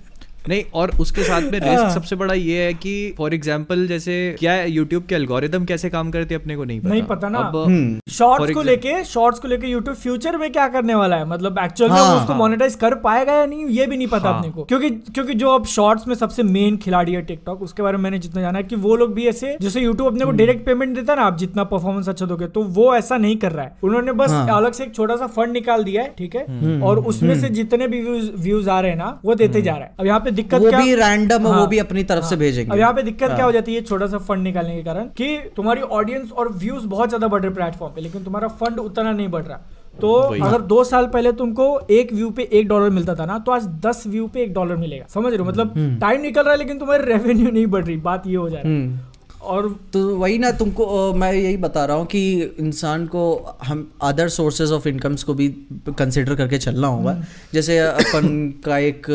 नहीं और उसके साथ में रिस्क सबसे बड़ा ये है कि फॉर एग्जांपल जैसे क्या यूट्यूब के एल्गोरिदम कैसे काम करते हैं अपने को नहीं पता नहीं पता ना। अब शॉर्ट्स को example- लेके शॉर्ट्स को लेके यूट्यूब फ्यूचर में क्या करने वाला है मतलब एक्चुअल में हाँ, उसको हाँ। मोनेटाइज कर पाएगा या नहीं ये भी नहीं पता हाँ। अपने को क्योंकि क्योंकि जो अब शॉर्ट्स में सबसे मेन खिलाड़ी है टिकटॉक उसके बारे में मैंने जितना जाना है कि वो लोग भी ऐसे जैसे यूट्यूब अपने को हम्म। डायरेक्ट पेमेंट देता है ना आप जितना परफॉर्मेंस अच्छा दोगे तो वो ऐसा नहीं कर रहा है उन्होंने बस हाँ। अलग से एक छोटा सा फंड निकाल दिया है ठीक है हम्म। और उसमें से जितने भी व्यूज़ आ रहे हैं ना वो देते जा रहा है अब यहाँ पे दिक्कत वो क्या भी रैंडम हाँ, वो भी अपनी तरफ़ हाँ, से। भेजेंगे। अब यहाँ पे दिक्कत हाँ, क्या हाँ। जाती है? छोटा सा फंड निकालने के कारण कि तुम्हारी ऑडियंस और व्यूज़ बहुत ज़्यादा बढ़ रहे प्लेटफॉर्म पे लेकिन तुम्हारा फंड उतना नहीं बढ़ रहा। तो। अगर दो साल पहले तुमको एक व्यू पे एक डॉलर मिलता था ना तो आज दस व्यू पे एक डॉलर मिलेगा। समझ रहे हो? मतलब टाइम निकल रहा है लेकिन तुम्हारी रेवेन्यू नहीं बढ़ रही। बात ये हो जा रहा है। हम्म। और तो वही ना तुमको मैं यही बता रहा हूँ कि इंसान को हम अदर सोर्सेज ऑफ़ इनकम्स को भी कंसिडर करके चलना होगा। जैसे अपन *coughs* का एक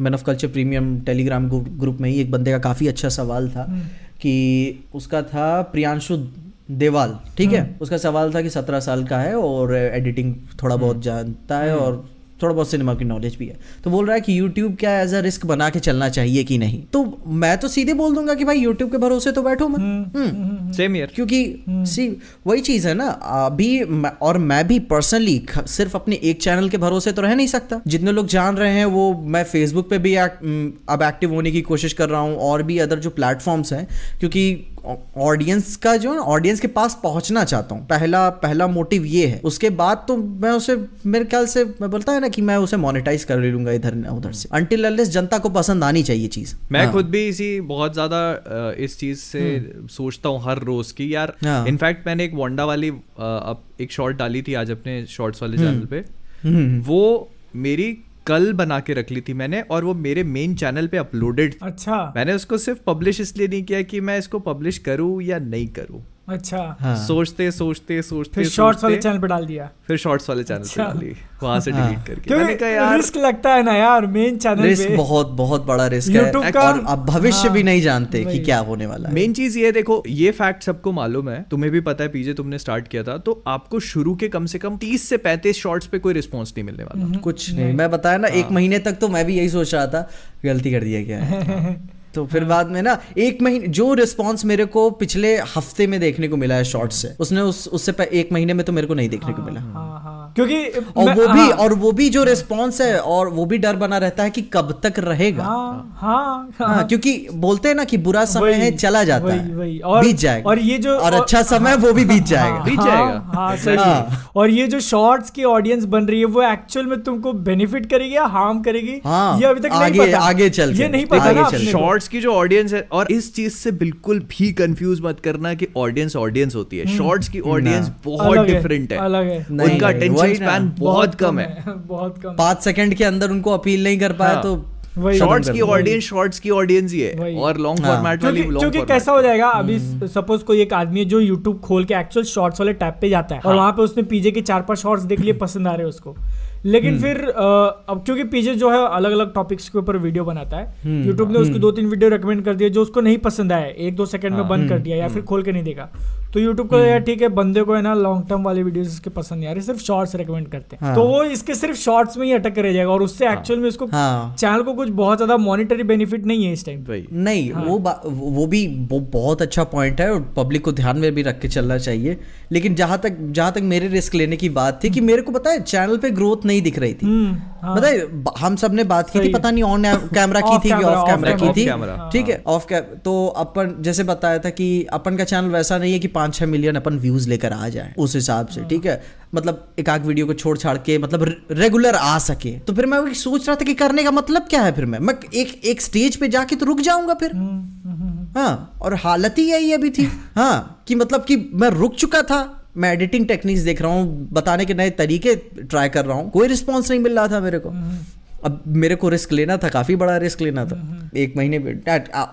Man of Culture premium Telegram group में ही एक बंदे का काफ़ी अच्छा सवाल था कि उसका था प्रियांशु देवाल ठीक है? उसका सवाल था कि सत्रह साल का है और एडिटिंग थोड़ा बहुत जानता है और थोड़ा बहुत सिनेमा की नॉलेज भी है। तो बोल रहा है कि यूट्यूब क्या एज अ रिस्क बना के चलना चाहिए कि नहीं? तो मैं तो सीधे बोल दूँगा कि भाई यूट्यूब के भरोसे तो बैठो मत। हम्म सेम ईयर क्योंकि सी वही चीज़ है ना अभी और मैं भी पर्सनली सिर्फ़ अपने एक चैनल के भरोसे तो रह नहीं सकता। जितने लोग जान रहे हैं वो मैं फेसबुक पे भी अब एक्टिव होने की कोशिश कर रहा हूँ और भी अदर जो प्लेटफॉर्म्स हैं क्योंकि ऑडियंस का जो है ऑडियंस के पास पहुँचना चाहता हूँ। पहला पहला मोटिव ये है। उसके बाद तो मैं उसे मेरे ख्याल से मैं बोलता है ना कि मैं उसे मोनेटाइज कर लूँगा इधर न उधर से। अंटिल अनलेस जनता को पसंद आनी चाहिए चीज़। मैं हाँ। खुद भी इसी बहुत ज़्यादा इस चीज़ से सोचता हूँ हर रोज की यार हाँ। इनफैक्ट मैंने एक वोंडा वाली एक शॉर्ट डाली थी आज अपने शॉर्ट्स वाले चैनल पे। हम्म। वो मेरी कल बना के रख ली थी मैंने और वो मेरे मेन चैनल पे अपलोडेड अच्छा। मैंने उसको सिर्फ़ पब्लिश इसलिए नहीं किया कि मैं इसको पब्लिश करूँ या नहीं करूँ। अच्छा। हाँ। सोचते सोचते सोचते फिर शॉर्ट्स वाले चैनल पे डाल दिया। फिर शॉर्ट्स वाले चैनल अच्छा। पे। डाली वहाँ से हाँ। डिलीट करके। मैंने कहा यार रिस्क लगता है ना यार मेन चैनल रिस्क पे। बहुत बहुत बड़ा रिस्क है। का- और अब भविष्य हाँ. भी हाँ, नहीं जानते कि क्या होने वाला है। मेन चीज़ ये देखो ये फैक्ट सबको मालूम है। तुम्हें भी पता है पीजे तुमने स्टार्ट किया था। तो आपको शुरू के कम से कम 30 से 35 शॉर्ट्स पे कोई रिस्पॉन्स नहीं मिलने वाला। कुछ नहीं। मैं बताया ना एक महीने तक तो मैं भी यही सोच रहा था गलती कर दिया क्या है? *laughs* तो फिर बाद में ना एक महीने जो रिस्पांस मेरे को पिछले हफ़्ते में देखने को मिला है शॉर्ट से उसने उस उससे एक महीने में तो मेरे को नहीं देखने को मिला हाँ हाँ क्योंकि और वो भी हाँ, और वो भी जो रिस्पांस है और वो भी डर बना रहता है कि कब तक रहेगा हाँ हाँ हाँ क्योंकि बोलते हैं ना कि बुरा समय वही, है चला जाता वही, है वही। और- बीत जाएगा और ये जो- और अच्छा समय वो भी बीत जाएगा हाँ, बीत हाँ, जाएगा। हाँ सही हाँ। है। और ये जो शॉर्ट्स की ऑडियंस बन रही है वो एक्चुअल में तुमको बेनिफिट करेगी या हार्म करेगी हाँ, ये अभी तक आगे- नहीं पता आगे चल ये नहीं पता। को। शॉर्ट्स की जो ऑडियंस है और इस चीज़ से बिल्कुल भी कंफ्यूज मत करना कि ऑडियंस ऑडियंस होती है। शॉर्ट्स की ऑडियंस बहुत डिफरेंट है है। उनका अटेंशन स्पैन बहुत कम है। बहुत कम पाँच सेकंड के अंदर उनको अपील नहीं कर पाया हाँ। तो शॉर्ट्स की ऑडियंस शॉर्ट्स की ऑडियंस ही है। और लॉन्ग हाँ। फॉर्मेट वाली क्योंकि लॉन्ग क्योंकि कैसा हो जाएगा? अभी सपोज़ कोई एक आदमी है जो यूट्यूब खोल के एक्चुअल शॉर्ट्स वाले टैब पे जाता है और हाँ। वहाँ पे उसने पीजे के चार पाँच शॉर्ट्स देख लिए पसंद आ रहे हैं उसको। लेकिन फिर अ, अब क्योंकि पीजे जो है अलग अलग टॉपिक्स के ऊपर वीडियो बनाता है यूट्यूब ने उसको दो तीन वीडियो रिकमेंड कर दिया जो उसको नहीं पसंद आया एक दो सेकंड में बंद कर दिया या फिर खोल के नहीं देखा। तो यूट्यूब को यार ठीक है बंदे को है ना लॉन्ग टर्म वाले वीडियोस इसके पसंद नहीं आ रहे सिर्फ़ शॉर्ट्स रेकमेंड करते हैं। हाँ। तो वो इसके सिर्फ़ शॉर्ट्स में ही अटक रह जाएगा और उससे एक्चुअल हाँ। में इसको हाँ। चैनल को कुछ बहुत ज़्यादा मॉनिटरी बेनिफिट नहीं है इस टाइम वही। नहीं हाँ। वो वो भी वो बहुत अच्छा पॉइंट है और पब्लिक को ध्यान में भी रख के चलना चाहिए। लेकिन जहाँ तक जहाँ तक मेरे रिस्क लेने की बात थी कि मेरे को पता है चैनल पे ग्रोथ नहीं दिख रही थी। हम्म, हाँ। है हम सबने बात की थी पता नहीं ऑन कैमरा *laughs* की थी कि ऑफ़ कैमरा की थी। ठीक है ऑफ़ कैम तो अपन जैसे बताया था कि अपन का चैनल वैसा नहीं है कि पाँच छह मिलियन अपन व्यूज़ लेकर आ जाए उस हिसाब से ठीक है? मतलब एक आध वीडियो को छोड़ छाड़ के मतलब रेगुलर आ सके। तो फिर मैं वही सोच रहा था कि करने का मतलब क्या है फिर मैं? मैं एक एक स्टेज पे जाके तो रुक जाऊँगा फिर। हाँ और हालत ही यही अभी थी। *laughs* हाँ कि मतलब कि मैं रुक चुका था। मैं एडिटिंग टेक्निक्स देख रहा हूँ बताने के नए तरीके ट्राई कर रहा हूँ। कोई रिस्पॉन्स नहीं मिल रहा था मेरे को। अब मेरे को रिस्क लेना था काफ़ी बड़ा रिस्क लेना था एक महीने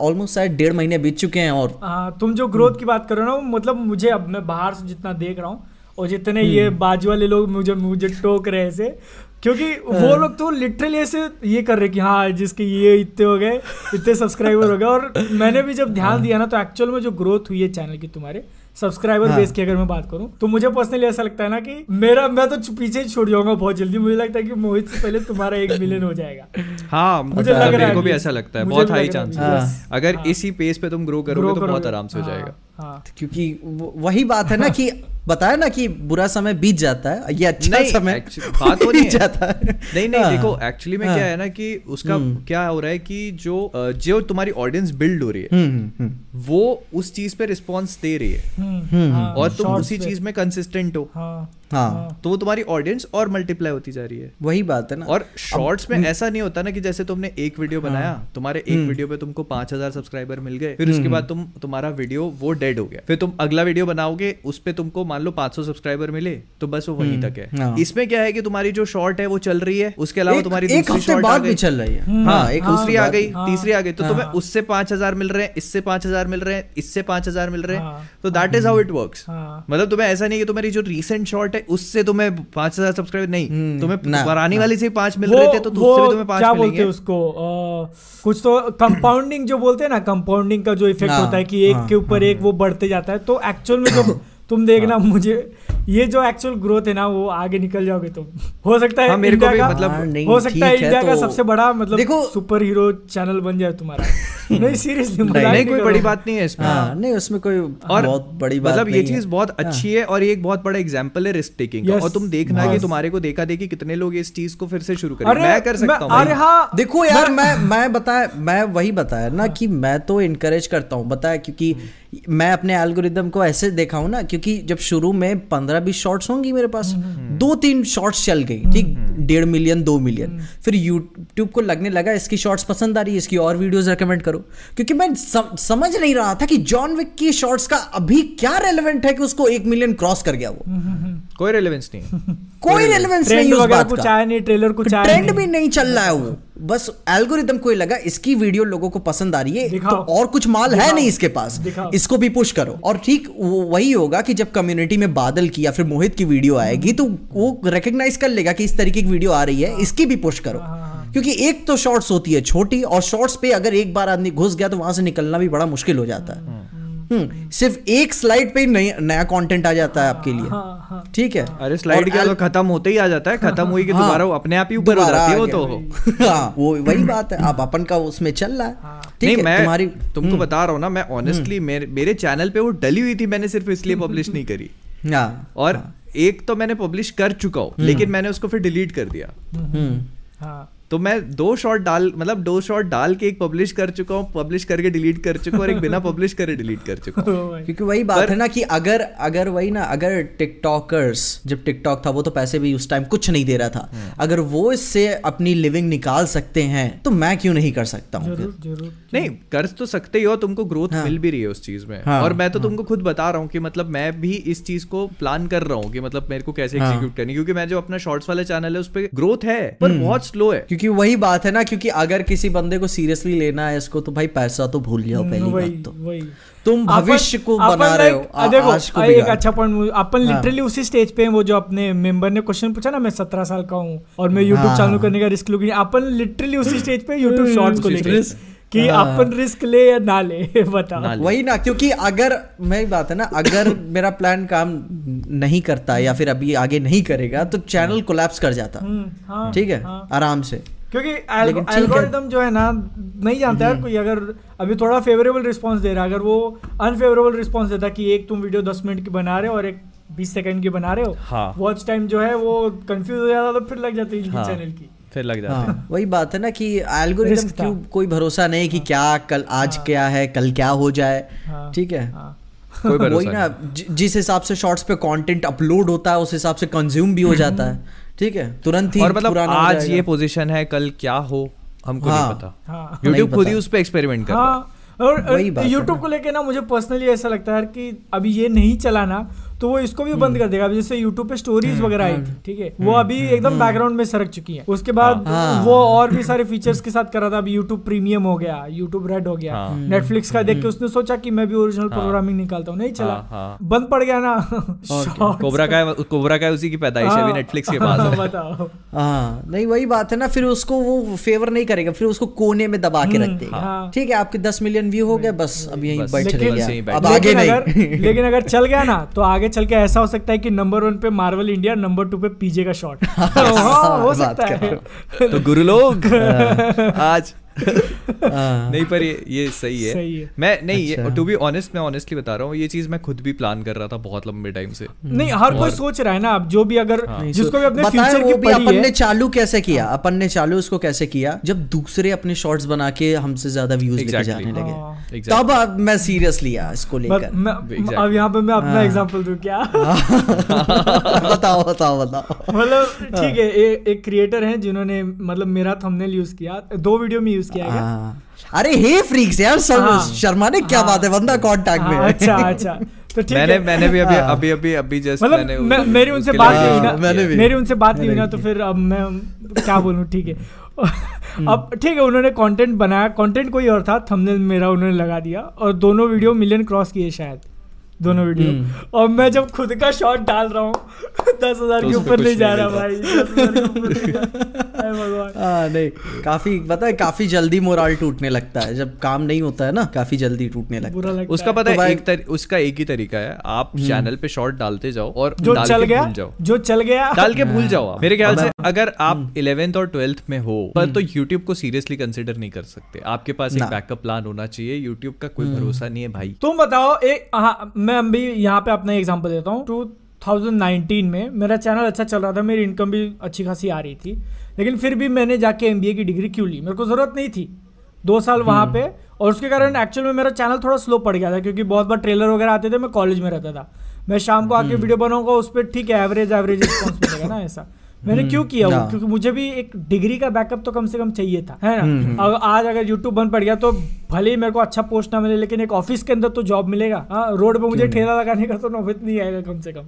ऑलमोस्ट शायद डेढ़ महीने बीत चुके हैं और हाँ तुम जो ग्रोथ की बात कर रहे हो ना मतलब मुझे अब मैं बाहर से जितना देख रहा हूँ और जितने हम्म। ये बाजू वाले लोग मुझे मुझे टोक रहे ऐसे क्योंकि हाँ। वो लोग तो लिटरली ऐसे ये कर रहे कि हाँ जिसके ये इतने हो गए इतने सब्सक्राइबर हो गए और मैंने भी जब हाँ। ध्यान दिया ना तो एक्चुअल में जो ग्रोथ हुई है चैनल की तुम्हारे सब्सक्राइबर हाँ। बेस की अगर मैं बात करूँ तो मुझे पर्सनली ऐसा लगता है ना कि मेरा मैं तो पीछे ही छोड़ जाऊँगा बहुत जल्दी मुझे लगता है कि मोहित से पहले तुम्हारा एक *laughs* मिलियन हो जाएगा हाँ मुझे लग रहा है को भी ऐसा लगता है बहुत हाई चांस। हाँ। अगर हाँ। इसी पेस पे तुम ग्रो करोगे तो बहुत आराम से हो हाँ, जाएगा हाँ क्योंकि वही बात है ना कि *laughs* बताया ना कि बुरा समय बीत जाता है ये अच्छा नहीं, समय बात *laughs* वो नहीं जाता है। नहीं नहीं हाँ। देखो एक्चुअली में हाँ। क्या है। ना कि उसका हम्म। क्या हो रहा है कि जो जो तुम्हारी ऑडियंस बिल्ड हो रही है हम्म, हम्म। वो उस चीज़ पे रिस्पॉन्स दे रही है। हाँ, और तुम उसी चीज़ में कंसिस्टेंट हो। हाँ हाँ। तो वो तुम्हारी ऑडियंस और मल्टीप्लाई होती जा रही है। वही बात है ना। और शॉर्ट्स में ऐसा नहीं होता ना कि जैसे तुमने एक वीडियो बनाया तुम्हारे एक वीडियो पे तुमको पाँच हज़ार सब्सक्राइबर मिल गए फिर उसके बाद तुम तुम्हारा वीडियो वो डेड हो गया। फिर तुम अगला वीडियो बनाओगे उस पर तुमको मान लो 500 सब्सक्राइबर मिले तो बस वो वहीं तक है। हाँ। इसमें क्या है कि तुम्हारी जो शॉर्ट है वो चल रही है उसके अलावा तुम्हारी एक हफ़्ते बाद भी चल रही है। हम्म, हाँ हाँ, एक हाँ, दूसरी आ गई तीसरी आ गई तो। तुम्हें उससे पाँच हज़ार मिल रहे हैं इससे पाँच हज़ार मिल रहे हैं इससे पाँच हज़ार मिल रहे हाँ। तो that is how it works हाँ। मतलब तुम्हें ऐसा नहीं कि तुम्हारी जो रीसेंट शॉर्ट है उससे तुम्हें पाँच हज़ार सब्सक्राइबर नहीं हम्म, तुम्हें पुरानी वाली से पाँच मिल रहे थे तो उससे भी तुम्हें पाँच क्या बोलते हैं उसको? कुछ तो कंपाउंडिंग जो बोलते हैं ना कंपाउंडिंग का जो इफ़ेक्ट होता है कि एक के ऊपर एक वो बढ़ते जाता है तो एक्चुअल में जब *coughs* तुम देखना मुझे ये जो एक्चुअल ग्रोथ है ना वो आगे निकल जाओगे तुम हो सकता है हाँ, मेरे को इंडिया भी का- मतलब- हाँ, नहीं, हो सकता है है, इंडिया का तो- सबसे बड़ा मतलब देखो- सुपर हीरो चैनल बन जाए तुम्हारा। *laughs* नहीं सीरियसली नहीं नहीं, नहीं कोई बड़ी बात नहीं है इसमें। हाँ नहीं उसमें कोई और बहुत बड़ी बात मतलब ये चीज़ हाँ। बहुत अच्छी है और ये एक बहुत बड़ा एग्ज़ाम्पल है रिस्क टेकिंग का। और तुम देखना कि तुम्हारे को देखा देखी कितने लोग इस चीज़ को फिर से शुरू करें। मैं कर सकता हूँ। अरे हाँ देखो यार मैं मैं बताया मैं वही बताया ना कि मैं तो इनकरेज करता हूँ बताया क्योंकि मैं अपने एल्गोरिदम को ऐसे देखा हूँ ना क्योंकि जब शुरू में पंद्रह बीस शॉर्ट्स होंगी मेरे पास। दो तीन शॉर्ट्स चल गई ठीक? डेढ़ मिलियन दो मिलियन फिर यूट्यूब को लगने लगा इसकी शॉर्ट्स पसंद आ रही है इसकी और वीडियोज़ रिकमेंड करो। क्योंकि मैं सम, समझ नहीं रहा था कि जॉन विक की शॉर्ट्स का अभी क्या रेलिवेंट है कि उसको एक मिलियन क्रॉस कर गया वो। कोई रेलिवेंस नहीं *laughs* कोई रेलेवेंस नहीं। उस बात कुछ का। आया नहीं ट्रेलर कुछ आया ट्रेंड भी नहीं चल रहा है वो। बस एल्गोरिदम को ही लगा इसकी वीडियो लोगों को पसंद आ रही है तो और कुछ माल है नहीं इसके पास। इसको भी पुश करो। और ठीक वही होगा कि जब कम्युनिटी में बादल की या फिर मोहित की वीडियो आएगी तो वो रिकग्नाइज कर लेगा कि इस तरीके की वीडियो आ रही है इसकी भी पुश करो। क्योंकि एक तो शॉर्ट्स होती है छोटी और शॉर्ट्स पे अगर एक बार आदमी घुस गया तो वहाँ से निकलना भी बड़ा मुश्किल हो जाता है। हम्म, सिर्फ़ एक स्लाइड पे ही नया कंटेंट आ जाता है आपके लिए। हाँ, हाँ। ठीक है? अरे स्लाइड क्या तो खत्म होते ही आ जाता है खत्म हुई कि हाँ, दोबारा वो अपने आप ही ऊपर हो दोबारा जाती है वो तो। *laughs* हाँ वो वही बात है। अब अपन का उसमें चल रहा है। ठीक नहीं है मैं तुम्हारी तुमको बता रहा हूँ ना मैं ऑनेस्टली मेरे मेरे चैनल पे वो डली हुई थी मैंने सिर्फ़ इसलिए *laughs* पब्लिश नहीं करी। हाँ और एक तो मैंने पब्लिश कर चुका हूँ लेकिन मैंने उसको फिर डिलीट कर दिया। हम्म। हाँ। तो मैं दो शॉट डाल मतलब दो शॉट डाल के एक पब्लिश कर चुका हूँ पब्लिश करके डिलीट कर चुका हूँ और एक बिना पब्लिश करे डिलीट कर चुका हूँ *laughs* Oh क्योंकि वही बात पर- है ना कि अगर अगर वही ना अगर टिकटॉकर्स जब टिकटॉक था वो तो पैसे भी उस टाइम कुछ नहीं दे रहा था हम्म। अगर वो इससे अपनी लिविंग निकाल सकते हैं तो मैं क्यों नहीं कर सकता हूँ ज़रूर फिर ज़रूर नहीं कर तो सकते ही हो तुमको ग्रोथ हाँ। मिल भी रही है उस चीज़ में हाँ, और मैं तो तुमको खुद बता रहा हूँ कि मतलब मैं भी इस चीज़ को प्लान कर रहा हूँ कि मतलब मेरे को कैसे हाँ। एग्जीक्यूट करनी क्योंकि मैं जो अपना शॉर्ट्स वाला चैनल है उस पर ग्रोथ है पर हम्म। बहुत स्लो है क्योंकि वही बात है ना क्योंकि अगर किसी बंदे को सीरियसली लेना है इसको तो भाई पैसा तो भूल जाओ पहली हम्म, बात तो वही तुम भविष्य को बना रहे हो आ, देखो आज को एक अच्छा पॉइंट अपन हाँ। लिटरली उसी स्टेज पे हैं वो जो अपने मेंबर ने क्वेश्चन पूछा ना मैं सत्रह साल का हूँ और मैं यूट्यूब हाँ। चालू करने का रिस्क लूँगी अपन लिटरली उसी स्टेज पे यूट्यूब शॉर्ट्स *laughs* को लेकर। कि हाँ। अपन रिस्क ले या ना ले *laughs* बताओ ना ले। वही ना क्योंकि अगर मेरी बात है ना अगर *laughs* मेरा प्लान काम नहीं करता या फिर अभी आगे नहीं करेगा तो चैनल कोलैप्स कर जाता हम्म, हाँ, ठीक है हाँ। आराम से क्योंकि है। एल्गोरिदम जो है ना नहीं जानता यार कोई अगर अभी थोड़ा फेवरेबल रिस्पांस दे रहा है अगर वो अनफेवरेबल रिस्पांस देता है कि एक तुम वीडियो दस मिनट की बना रहे हो और एक बीस सेकंड की बना रहे हो हाँ। वॉच टाइम जो है वो कंफ्यूज हो जाता तो फिर लग जाती है हाँ। चैनल की फिर लग जाते हैं। हाँ। वही बात है ना कि था। क्यों कोई भरोसा नहीं कि हाँ, क्या कल आज हाँ, क्या है कल क्या हो जाए हाँ, ठीक है? हाँ। *laughs* वही ना जि- जिस हिसाब से शॉर्ट्स पे कंटेंट अपलोड होता है उस हिसाब से कंज्यूम भी हो जाता है ठीक है? तुरंत ही और मतलब आज ये पोजीशन है कल क्या हो हमको हाँ। नहीं पता। हाँ। यूट्यूब खुद ही उस पर एक्सपेरिमेंट कर रहा है। हाँ। और है यूट्यूब को लेके ना मुझे पर्सनली ऐसा लगता है कि अभी ये नहीं चला ना तो वो इसको भी बंद कर देगा। अभी जैसे यूट्यूब पे स्टोरीज वगैरह आई थी ठीक है? वो अभी एकदम बैकग्राउंड में सरक चुकी है। उसके बाद हाँ। वो और भी सारे फीचर्स के साथ कर रहा था। अभी यूट्यूब प्रीमियम हो गया यूट्यूब रेड हो गया हाँ। नेटफ्लिक्स का देख के उसने सोचा कि मैं भी ओरिजिनल प्रोग्रामिंग निकालता हूँ। नहीं चला। हाँ, हाँ। बंद पड़ गया ना। कोबरा का कोबरा का उसी की पैदाइश है हाँ। नेटफ्लिक्स के पास। हाँ, बताओ। हाँ नहीं वही बात है ना फिर उसको वो फेवर नहीं करेगा फिर उसको कोने में दबा के रख देगा। हाँ। ठीक है आपके दस मिलियन व्यू हो गए बस अब यहीं बैठ अब आगे नहीं। लेकिन अगर चल गया ना तो आगे चल के ऐसा हो सकता है कि नंबर वन पे मार्वल इंडिया नंबर टू पे पीजे का शॉट *laughs* हाँ, हो *laughs* सकता है तो गुरु लोग *laughs* आज हाँ। नहीं पर ये ये सही है। सही है। मैं नहीं अच्छा। ये टू बी ऑनेस्ट मैं ऑनेस्टली बता रहा हूँ ये चीज़ मैं खुद भी प्लान कर रहा था बहुत लंबे टाइम से। नहीं हर कोई सोच रहा है ना अब जो भी अगर नहीं, जिसको भी अपने फ्यूचर की पड़ी अपन ने चालू कैसे किया? अपन ने चालू उसको कैसे किया? जब दूसरे अपने शॉर्ट्स बना के हमसे ज़्यादा व्यूज़ लेके जाने लगे। हाँ। तब अब मैं सीरियस लिया इसको लेकर। अब यहाँ पे मैं अपना हाँ। एग्जांपल दूँ क्या? *laughs* बताओ बताओ बताओ। मतलब ठीक है। एक क्रिएटर हैं जिन्होंने मतलब मेरा थंबनेल यूज़ किया। दो वीडियो में यूज़ किया है हाँ। अरे हे फ्रीक्स यार सब हाँ। शर्मा ने क्या। बात है बंदा कांटेक्ट में। हाँ, अच्छा अच्छा। तो ठीक मैंने है। मैंने भी अभी। अभी अभी अभी जस्ट मैंने मतलब मैं- मेरी उनसे बात नहीं हुई ना। मेरी उनसे बात नहीं हुई ना तो फिर अब मैं क्या बोलूँ ठीक है। *laughs* अब ठीक है उन्होंने कंटेंट बनाया। कंटेंट कोई और था थंबनेल मेरा उन्होंने लगा दिया। और दोनों वीडियो मिलियन क्रॉस किए शायद। दोनों वीडियो। हम्म। और मैं जब खुद का शॉट डाल रहा हूँ *laughs* दस हज़ार तो के ऊपर नहीं जा रहा भाई 10,000 नहीं जा रहा। हाय भगवान। हाँ नहीं काफ़ी पता है काफ़ी जल्दी मोराल टूटने लगता है। जब काम नहीं होता है ना काफ़ी जल्दी टूटने लगता लगता उसका है। पता तो है एक तरी, उसका एक ही तरीका है आप चैनल पे शॉर्ट डालते जाओ और जो डाल चल के गया भूल जाओ। जो चल गया। डाल के भूल जाओ आप। मेरे ख्याल से अगर आप इलेवेंथ और ट्वेल्थ में हो पर तो यूट्यूब को सीरियसली कंसिडर नहीं कर सकते। आपके पास एक बैकअप प्लान होना चाहिए। यूट्यूब का कोई भरोसा नहीं है भाई। तुम बताओ एक हाँ मैं अभी यहाँ पे अपना एग्ज़ाम्पल देता हूँ। 2019 में मेरा चैनल अच्छा चल रहा था मेरी इनकम भी अच्छी खासी आ रही थी। लेकिन फिर भी मैंने जाके एमबीए की डिग्री क्यों ली? मेरे को ज़रूरत नहीं थी। दो साल वहाँ पे और उसके कारण एक्चुअल में मेरा चैनल थोड़ा स्लो पड़ गया था क्योंकि बहुत बार ट्रेलर वगैरह आते थे मैं कॉलेज में रहता था। मैं शाम को आके वीडियो बनाऊँगा उस पर ठीक है एवरेज एवरेज रिस्पॉन्स मिलेगा ना ऐसा। मैंने क्यों किया वो? हाँ। क्योंकि मुझे भी एक डिग्री का बैकअप तो कम से कम चाहिए था है ना? अगर आज अगर यूट्यूब बंद पड़ गया तो भले ही मेरे को अच्छा पोस्ट ना मिले लेकिन एक ऑफ़िस के अंदर तो जॉब मिलेगा। हाँ रोड पे मुझे ठेला लगाने का तो नौबत नहीं आएगा कम से कम।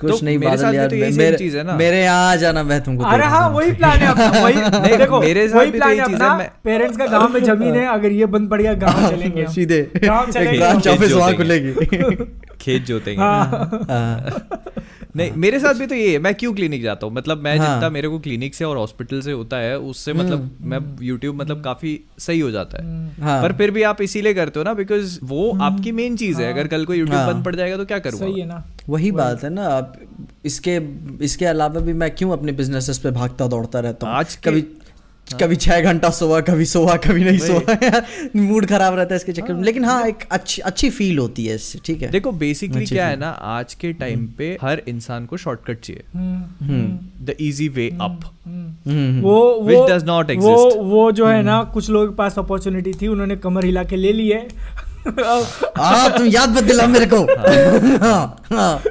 कुछ तो नहीं मेरे साथ यार तो यही मेरे, चीज़ है ना। मेरे यहाँ आ जाना मैं तुमको अरे हाँ वही प्लान है अपना वही *laughs* नहीं, देखो मेरे साथ वही तो प्लान है अपना पेरेंट्स का गाँव में ज़मीन है अगर ये बंद पड़ गया गाँव चलेंगे सीधे। गाँव *laughs* चलेंगे। ब्रांच ऑफ़िस वहाँ। खुलेगी। *laughs* खेत जोतेंगे। हाँ। हाँ। नहीं मेरे साथ भी तो ये है मैं क्यों क्लिनिक जाता हूँ? मतलब मैं हाँ। जितना मेरे को क्लिनिक से और हॉस्पिटल से होता है उससे मतलब मैं यूट्यूब मतलब काफ़ी सही हो जाता है। हाँ। पर फिर भी आप इसीलिए करते हो ना बिकॉज़ वो आपकी मेन चीज़ है। अगर कल को यूट्यूब हाँ। बंद पड़ जाएगा तो क्या करूँगा सही है ना। वही बात है ना आप इसके इसके अलावा भी मैं क्यों अपने बिजनेसेस पे भागता दौड़ता रहता हूँ? आज कभी कभी छह घंटा सोआ कभी सोआ कभी नहीं सोआ। *laughs* मूड खराब रहता है इसके चक्कर में। लेकिन हाँ एक अच्छी अच्छी फील होती है इससे ठीक है। देखो बेसिकली क्या है ना आज के टाइम पे हर इंसान को शॉर्टकट चाहिए। Hmm, the easy way up hmm, hmm, वो वो Which does not वो वो जो है ना कुछ लोगों के पास अपॉर्चुनिटी थी उन्होंने कमर हिला के ले ली है। *laughs* हाँ तुम याद मत दिला मेरे को। हाँ, *laughs* हाँ।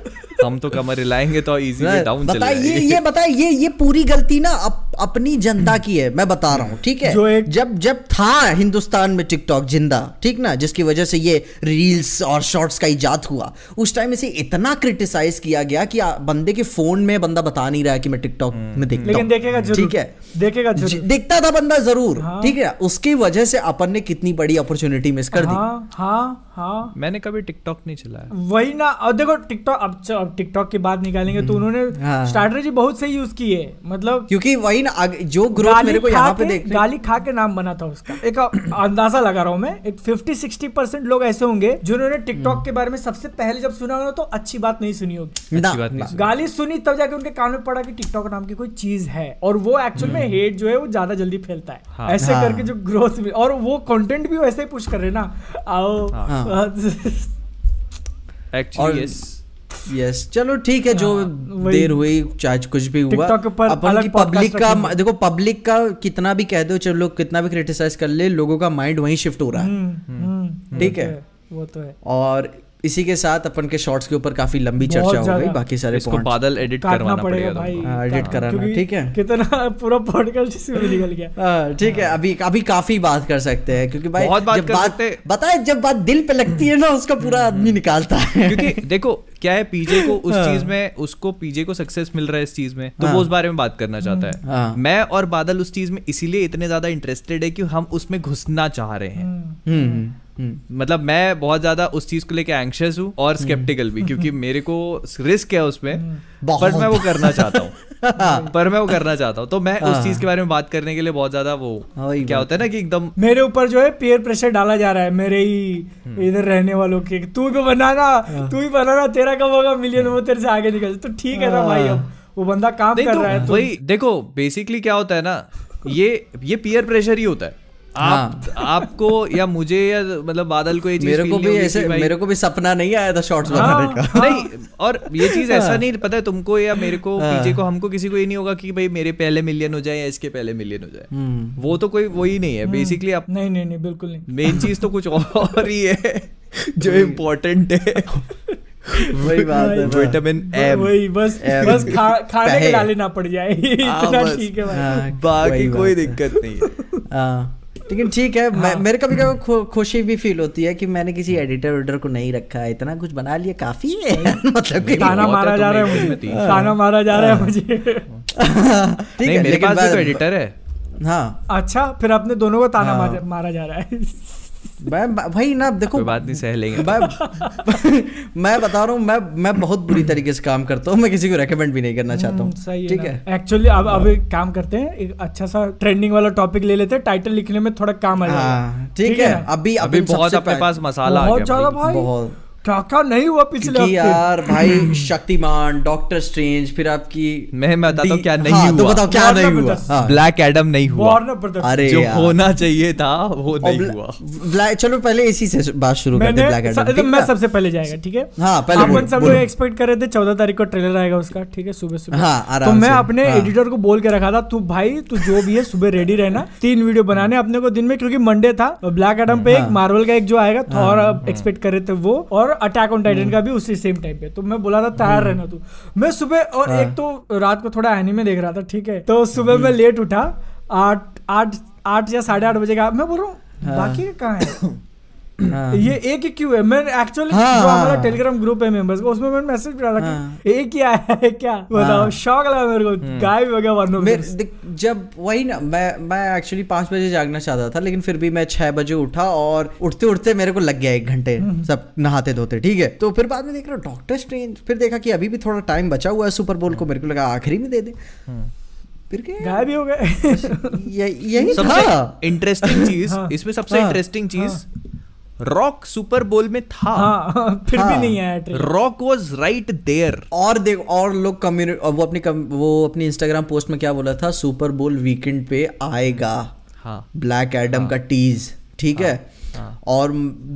हम तो कमर हिलाएँगे तो इजी वे डाउन चले बताइए जाएँगे। ये बताइए ये ये पूरी गलती ना अप, अपनी जनता की है मैं बता रहा हूँ ठीक है? जो एक- जब जब था हिंदुस्तान में टिकटॉक ज़िंदा ठीक ना? जिसकी वजह से ये रील्स और शॉर्ट्स का इजाद हुआ। उस टाइम इसे इतना क्रिटिसाइज किया गया कि बंदे के फ़ोन में बंदा बता नहीं रहा है कि मैं टिकटॉक में देखता लेकिन देखेगा ज़रूर ठीक है? देखेगा ज़रूर। दिखता था बंदा ज़रूर हाँ। ठीक है? उसकी वजह से अपन ने कितनी बड़ी अपॉर्चुनिटी मिस कर दी। हाँ हाँ हाँ। मैंने कभी टिकटॉक नहीं चलाया। वही ना और देखो टिकटॉक अब अब टिकटॉक की बात निकालेंगे तो उन्होंने हाँ। स्ट्रैटेजी बहुत सही यूज़ की है मतलब क्योंकि वही ना जो ग्रोथ गाली मेरे को यहाँ पे देख गाली खा के नाम बना था उसका। एक अंदाज़ा लगा रहा हूँ मैं एक 50 60 परसेंट लोग ऐसे होंगे जिन्होंने टिकटॉक के बारे में सबसे पहले जब सुना होगा तो अच्छी बात नहीं सुनी होगी। अच्छी। गाली सुनी तब जाके उनके कान में पड़ा कि टिकटॉक नाम की कोई चीज़ है और वो एक्चुअल में हेट जो है वो ज़्यादा जल्दी फैलता है। हाँ। ऐसे हाँ। करके जो ग्रोथ और वो कंटेंट भी वैसे ही पुश कर रहे ना। आओ। हाँ। *laughs* और- एक्चुअली यस चलो ठीक है जो हाँ, देर हुई चाहे कुछ भी हुआ अपन की पब्लिक का देखो पब्लिक का कितना भी कह दो चलो लोग कितना भी क्रिटिसाइज कर ले लोगों का माइंड वहीं शिफ्ट हो रहा है। हम्म, हम्म, ठीक है। तो वो तो है। और इसी के साथ अपन के शॉर्ट्स के ऊपर काफ़ी लंबी चर्चा हो गई बाकी सारे इसको बादल एडिट करवाना पड़ेगा भाई तुमको। हाँ, कराना, ठीक है। कितना पूरा पॉडकास्ट इसी निकल गया हाँ, ठीक है अभी अभी काफ़ी बात कर सकते हैं क्योंकि भाई बहुत बात जब कर बात सकते। बताए जब बात दिल पे लगती है ना उसका पूरा आदमी निकालता है क्योंकि देखो क्या है पीजे को *laughs* उस हाँ। चीज़ में उसको पीजे को सक्सेस मिल रहा है इस चीज़ में तो। वो उस बारे में बात करना चाहता है हाँ। मैं और बादल उस चीज़ में इसीलिए इतने ज़्यादा इंटरेस्टेड है कि हम उसमें घुसना चाह रहे हैं हम्म, हम्म, हम्म, हम्म। मतलब मैं बहुत ज़्यादा उस चीज़ को लेके एंशियस हूँ और स्केप्टिकल भी क्योंकि *laughs* मेरे को रिस्क है उसमें पर बहुत। मैं वो करना चाहता हूँ *laughs* पर मैं वो करना चाहता हूँ तो मैं हाँ। उस चीज़ के बारे में बात करने के लिए बहुत ज़्यादा वो हाँ, क्या होता है ना कि एकदम मेरे ऊपर जो है पेयर प्रेशर डाला जा रहा है मेरे ही हम्म। इधर रहने वालों के तू भी बनाना हाँ। तू भी बनाना तेरा कब होगा मिलियन वो तेरे से आगे निकल तो ठीक है ना भाई अब वो बंदा काम कर तो रहा है तो वही देखो बेसिकली क्या होता है ना ये ये पीयर प्रेशर ही होता है आप आपको या मुझे या मतलब बादल को ये चीज़ मेरे को भी ऐसे मेरे को भी सपना नहीं आया था शॉर्ट्स हाँ, बनाने का। नहीं और ये चीज़ ऐसा नहीं पता है तुमको या मेरे को हाँ। पीछे को हमको किसी को ये नहीं होगा कि भाई मेरे पहले मिलियन हो जाए या इसके पहले मिलियन हो जाए। हम्म। वो तो कोई वही नहीं है। बेसिकली आप नहीं नहीं नहीं बिल्कुल नहीं। मेन चीज़ तो कुछ और ही है जो इम्पोर्टेंट है। वही बात है। ना। विटामिन एम वही बस एम। बस खा, खाने के डाले ना पड़ जाए। हाँ, इतना ठीक है भाई। हाँ, बाकी कोई दिक्कत नहीं है। हाँ, लेकिन ठीक है हाँ। मेरे कभी कभी खु, खुशी भी फील होती है कि मैंने किसी एडिटर वेडिटर को नहीं रखा है। इतना कुछ बना लिया काफ़ी है। *laughs* मतलब कि ताना मारा जा रहा है मुझे। ताना। मारा जा रहा है मुझे। ठीक है मेरे पास तो एडिटर है। हाँ। अच्छा फिर आपने दोनों को ताना हाँ। मारा जा रहा है। *laughs* मैं भाई ना देखो बात नहीं सह लेंगे। मैं *laughs* मैं बता रहा हूँ मैं मैं बहुत बुरी तरीके से काम करता हूँ मैं किसी को रेकमेंड भी नहीं करना चाहता हूँ। हम्म, सही ठीक है है? एक्चुअली अब अब एक काम करते हैं एक अच्छा सा ट्रेंडिंग वाला टॉपिक ले लेते हैं टाइटल लिखने में थोड़ा काम आ जाएगा। हाँ ठीक है अभी अभी बहुत आपके अपने पास मसाला बहुत ज़्यादा भाई। क्या क्या नहीं हुआ पिछले हफ़्ते? यार भाई शक्तिमान डॉक्टर स्ट्रेंज फिर आपकी मैं मैं बताता हूँ क्या नहीं हाँ, तो हुआ बताओ क्या नहीं हुआ? हाँ। ब्लैक एडम नहीं हुआ। अरे जो होना चाहिए था वो नहीं हुआ। ब्लैक चलो पहले इसी से बात शुरू करते हैं ब्लैक एडम मैं सबसे पहले जाएगा ठीक है? हाँ, पहले अपन सब लोग एक्सपेक्ट कर रहे थे चौदह तारीख को ट्रेलर आएगा उसका ठीक है सुबह सुबह। हाँ, तो मैं अपने हाँ। एडिटर को बोल के रखा था तू भाई तू जो भी है सुबह रेडी रहना तीन वीडियो बनाने अपने को दिन में क्योंकि मंडे था ब्लैक एडम पे एक हाँ। मार्वल का एक जो आएगा थॉर एक्सपेक्ट कर रहे थे वो और अटैक ऑन टाइटन का भी उसी सेम टाइम पे तो मैं बोला था तैयार रहना तू। मैं सुबह और हाँ। एक तो रात को थोड़ा एनिमे देख रहा था ठीक है? तो सुबह मैं लेट उठा आठ आठ आठ या साढ़े आठ बजे का मैं बोल रहा हूँ हाँ। बाकी कहाँ है? *coughs* हाँ। ये एक ही क्यों है। मैं एक्चुअली हाँ, जो हमारा हाँ। टेलीग्राम ग्रुप है मेंबर्स का उसमें मैंने मैसेज डाला हाँ। कि एक ही आया है क्या? बताओ हाँ। शौक लगा मेरे को। गायब हो गया मेरे जब वही ना मैं मैं एक्चुअली पाँच बजे जागना चाहता था लेकिन फिर भी मैं छह बजे उठा और उठते उठते मेरे को लग गया एक घंटे सब नहाते धोते ठीक है? तो फिर बाद में देख रहा हूँ डॉक्टर स्ट्रेंज फिर देखा कि अभी भी थोड़ा टाइम बचा हुआ है सुपर बोल को मेरे को लगा आखिरी में दे दे। फिर क्या गायब हो गए। *laughs* यही था। सबसे इंटरेस्टिंग चीज़ हाँ। इसमें सबसे हाँ। इंटरेस्टिंग चीज़ रॉक सुपर बोल में था। हाँ फिर हाँ, भी हाँ। नहीं आया trailer rock was right there और देख और लोग कम्युनिटी वो अपनी कम, वो अपनी इंस्टाग्राम पोस्ट में क्या बोला था? सुपर बोल वीकेंड पे आएगा। हाँ। ब्लैक एडम हाँ, का टीज ठीक हाँ, है। और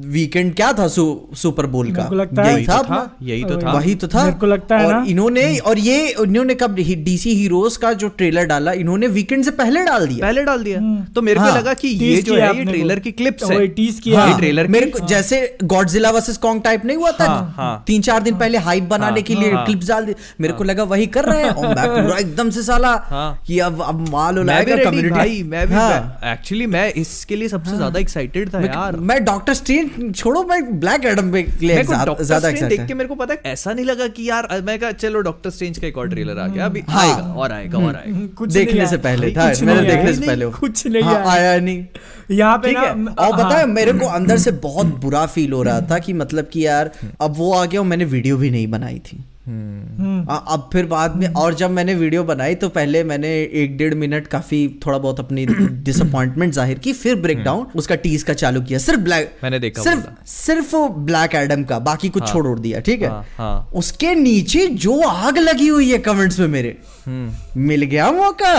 वीकेंड क्या था सु, सुपर बोल का? है यही था तो था, यही तो था। वही तो था। मेरे को लगता है और इन्होंने और ये इन्होंने कब डीसी हीरोज का जो ट्रेलर डाला इन्होंने वीकेंड से पहले डाल दिया। पहले डाल दिया। तो मेरे हाँ, को लगा कि ये जो है ये ट्रेलर की क्लिप्स है। tease किया ये हाँ। ट्रेलर मेरे को जैसे गॉडजिला वर्सेस कॉन्ग टाइप नहीं हुआ था? हाँ, हाँ। तीन चार दिन पहले हाइप बनाने हाँ, के लिए हाँ, क्लिप्स डाल दी। मेरे को लगा वही कर रहे हैं। पूरा *laughs* एकदम से साला हाँ। कि अब अब माल मैं भी उलाएगा कम्युनिटी भाई मैं भी हाँ। एक्चुअली मैं इसके लिए सबसे ज़्यादा एक्साइटेड था यार। मैं, मैं डॉक्टर स्ट्रेंज छोड़ो मैं ब्लैक एडम पे के लिए मेरे को ज़्यादा देख के मेरे को पता है ऐसा नहीं लगा कि यार मैं कहा चलो डॉक्टर स्ट्रेंज का एक और ट्रेलर आ गया अभी हाँ। आएगा और आएगा और आएगा कुछ देखने से पहले था मैंने देखने से पहले कुछ नहीं हाँ, आया। आया नहीं यहाँ पे ना और पता हाँ। मेरे को अंदर से बहुत बुरा फील हो रहा था कि मतलब कि यार अब वो आ गया और मैंने वीडियो भी नहीं बनाई थी हम्म। आ, अब फिर बाद में और जब मैंने वीडियो बनाई तो पहले मैंने एक डेढ़ मिनट काफ़ी थोड़ा बहुत अपनी डिसअपॉइंटमेंट ज़ाहिर की फिर ब्रेकडाउन उसका टीज का चालू किया सिर्फ़ ब्लैक हम्म। मैंने देखा सिर्फ़ सिर्फ़ ब्लैक एडम का बाकी कुछ छोड़ दिया ठीक है हाँ, हाँ। उसके नीचे जो आग लगी हुई है कमेंट्स में मेरे हम्म। मिल गया मौका।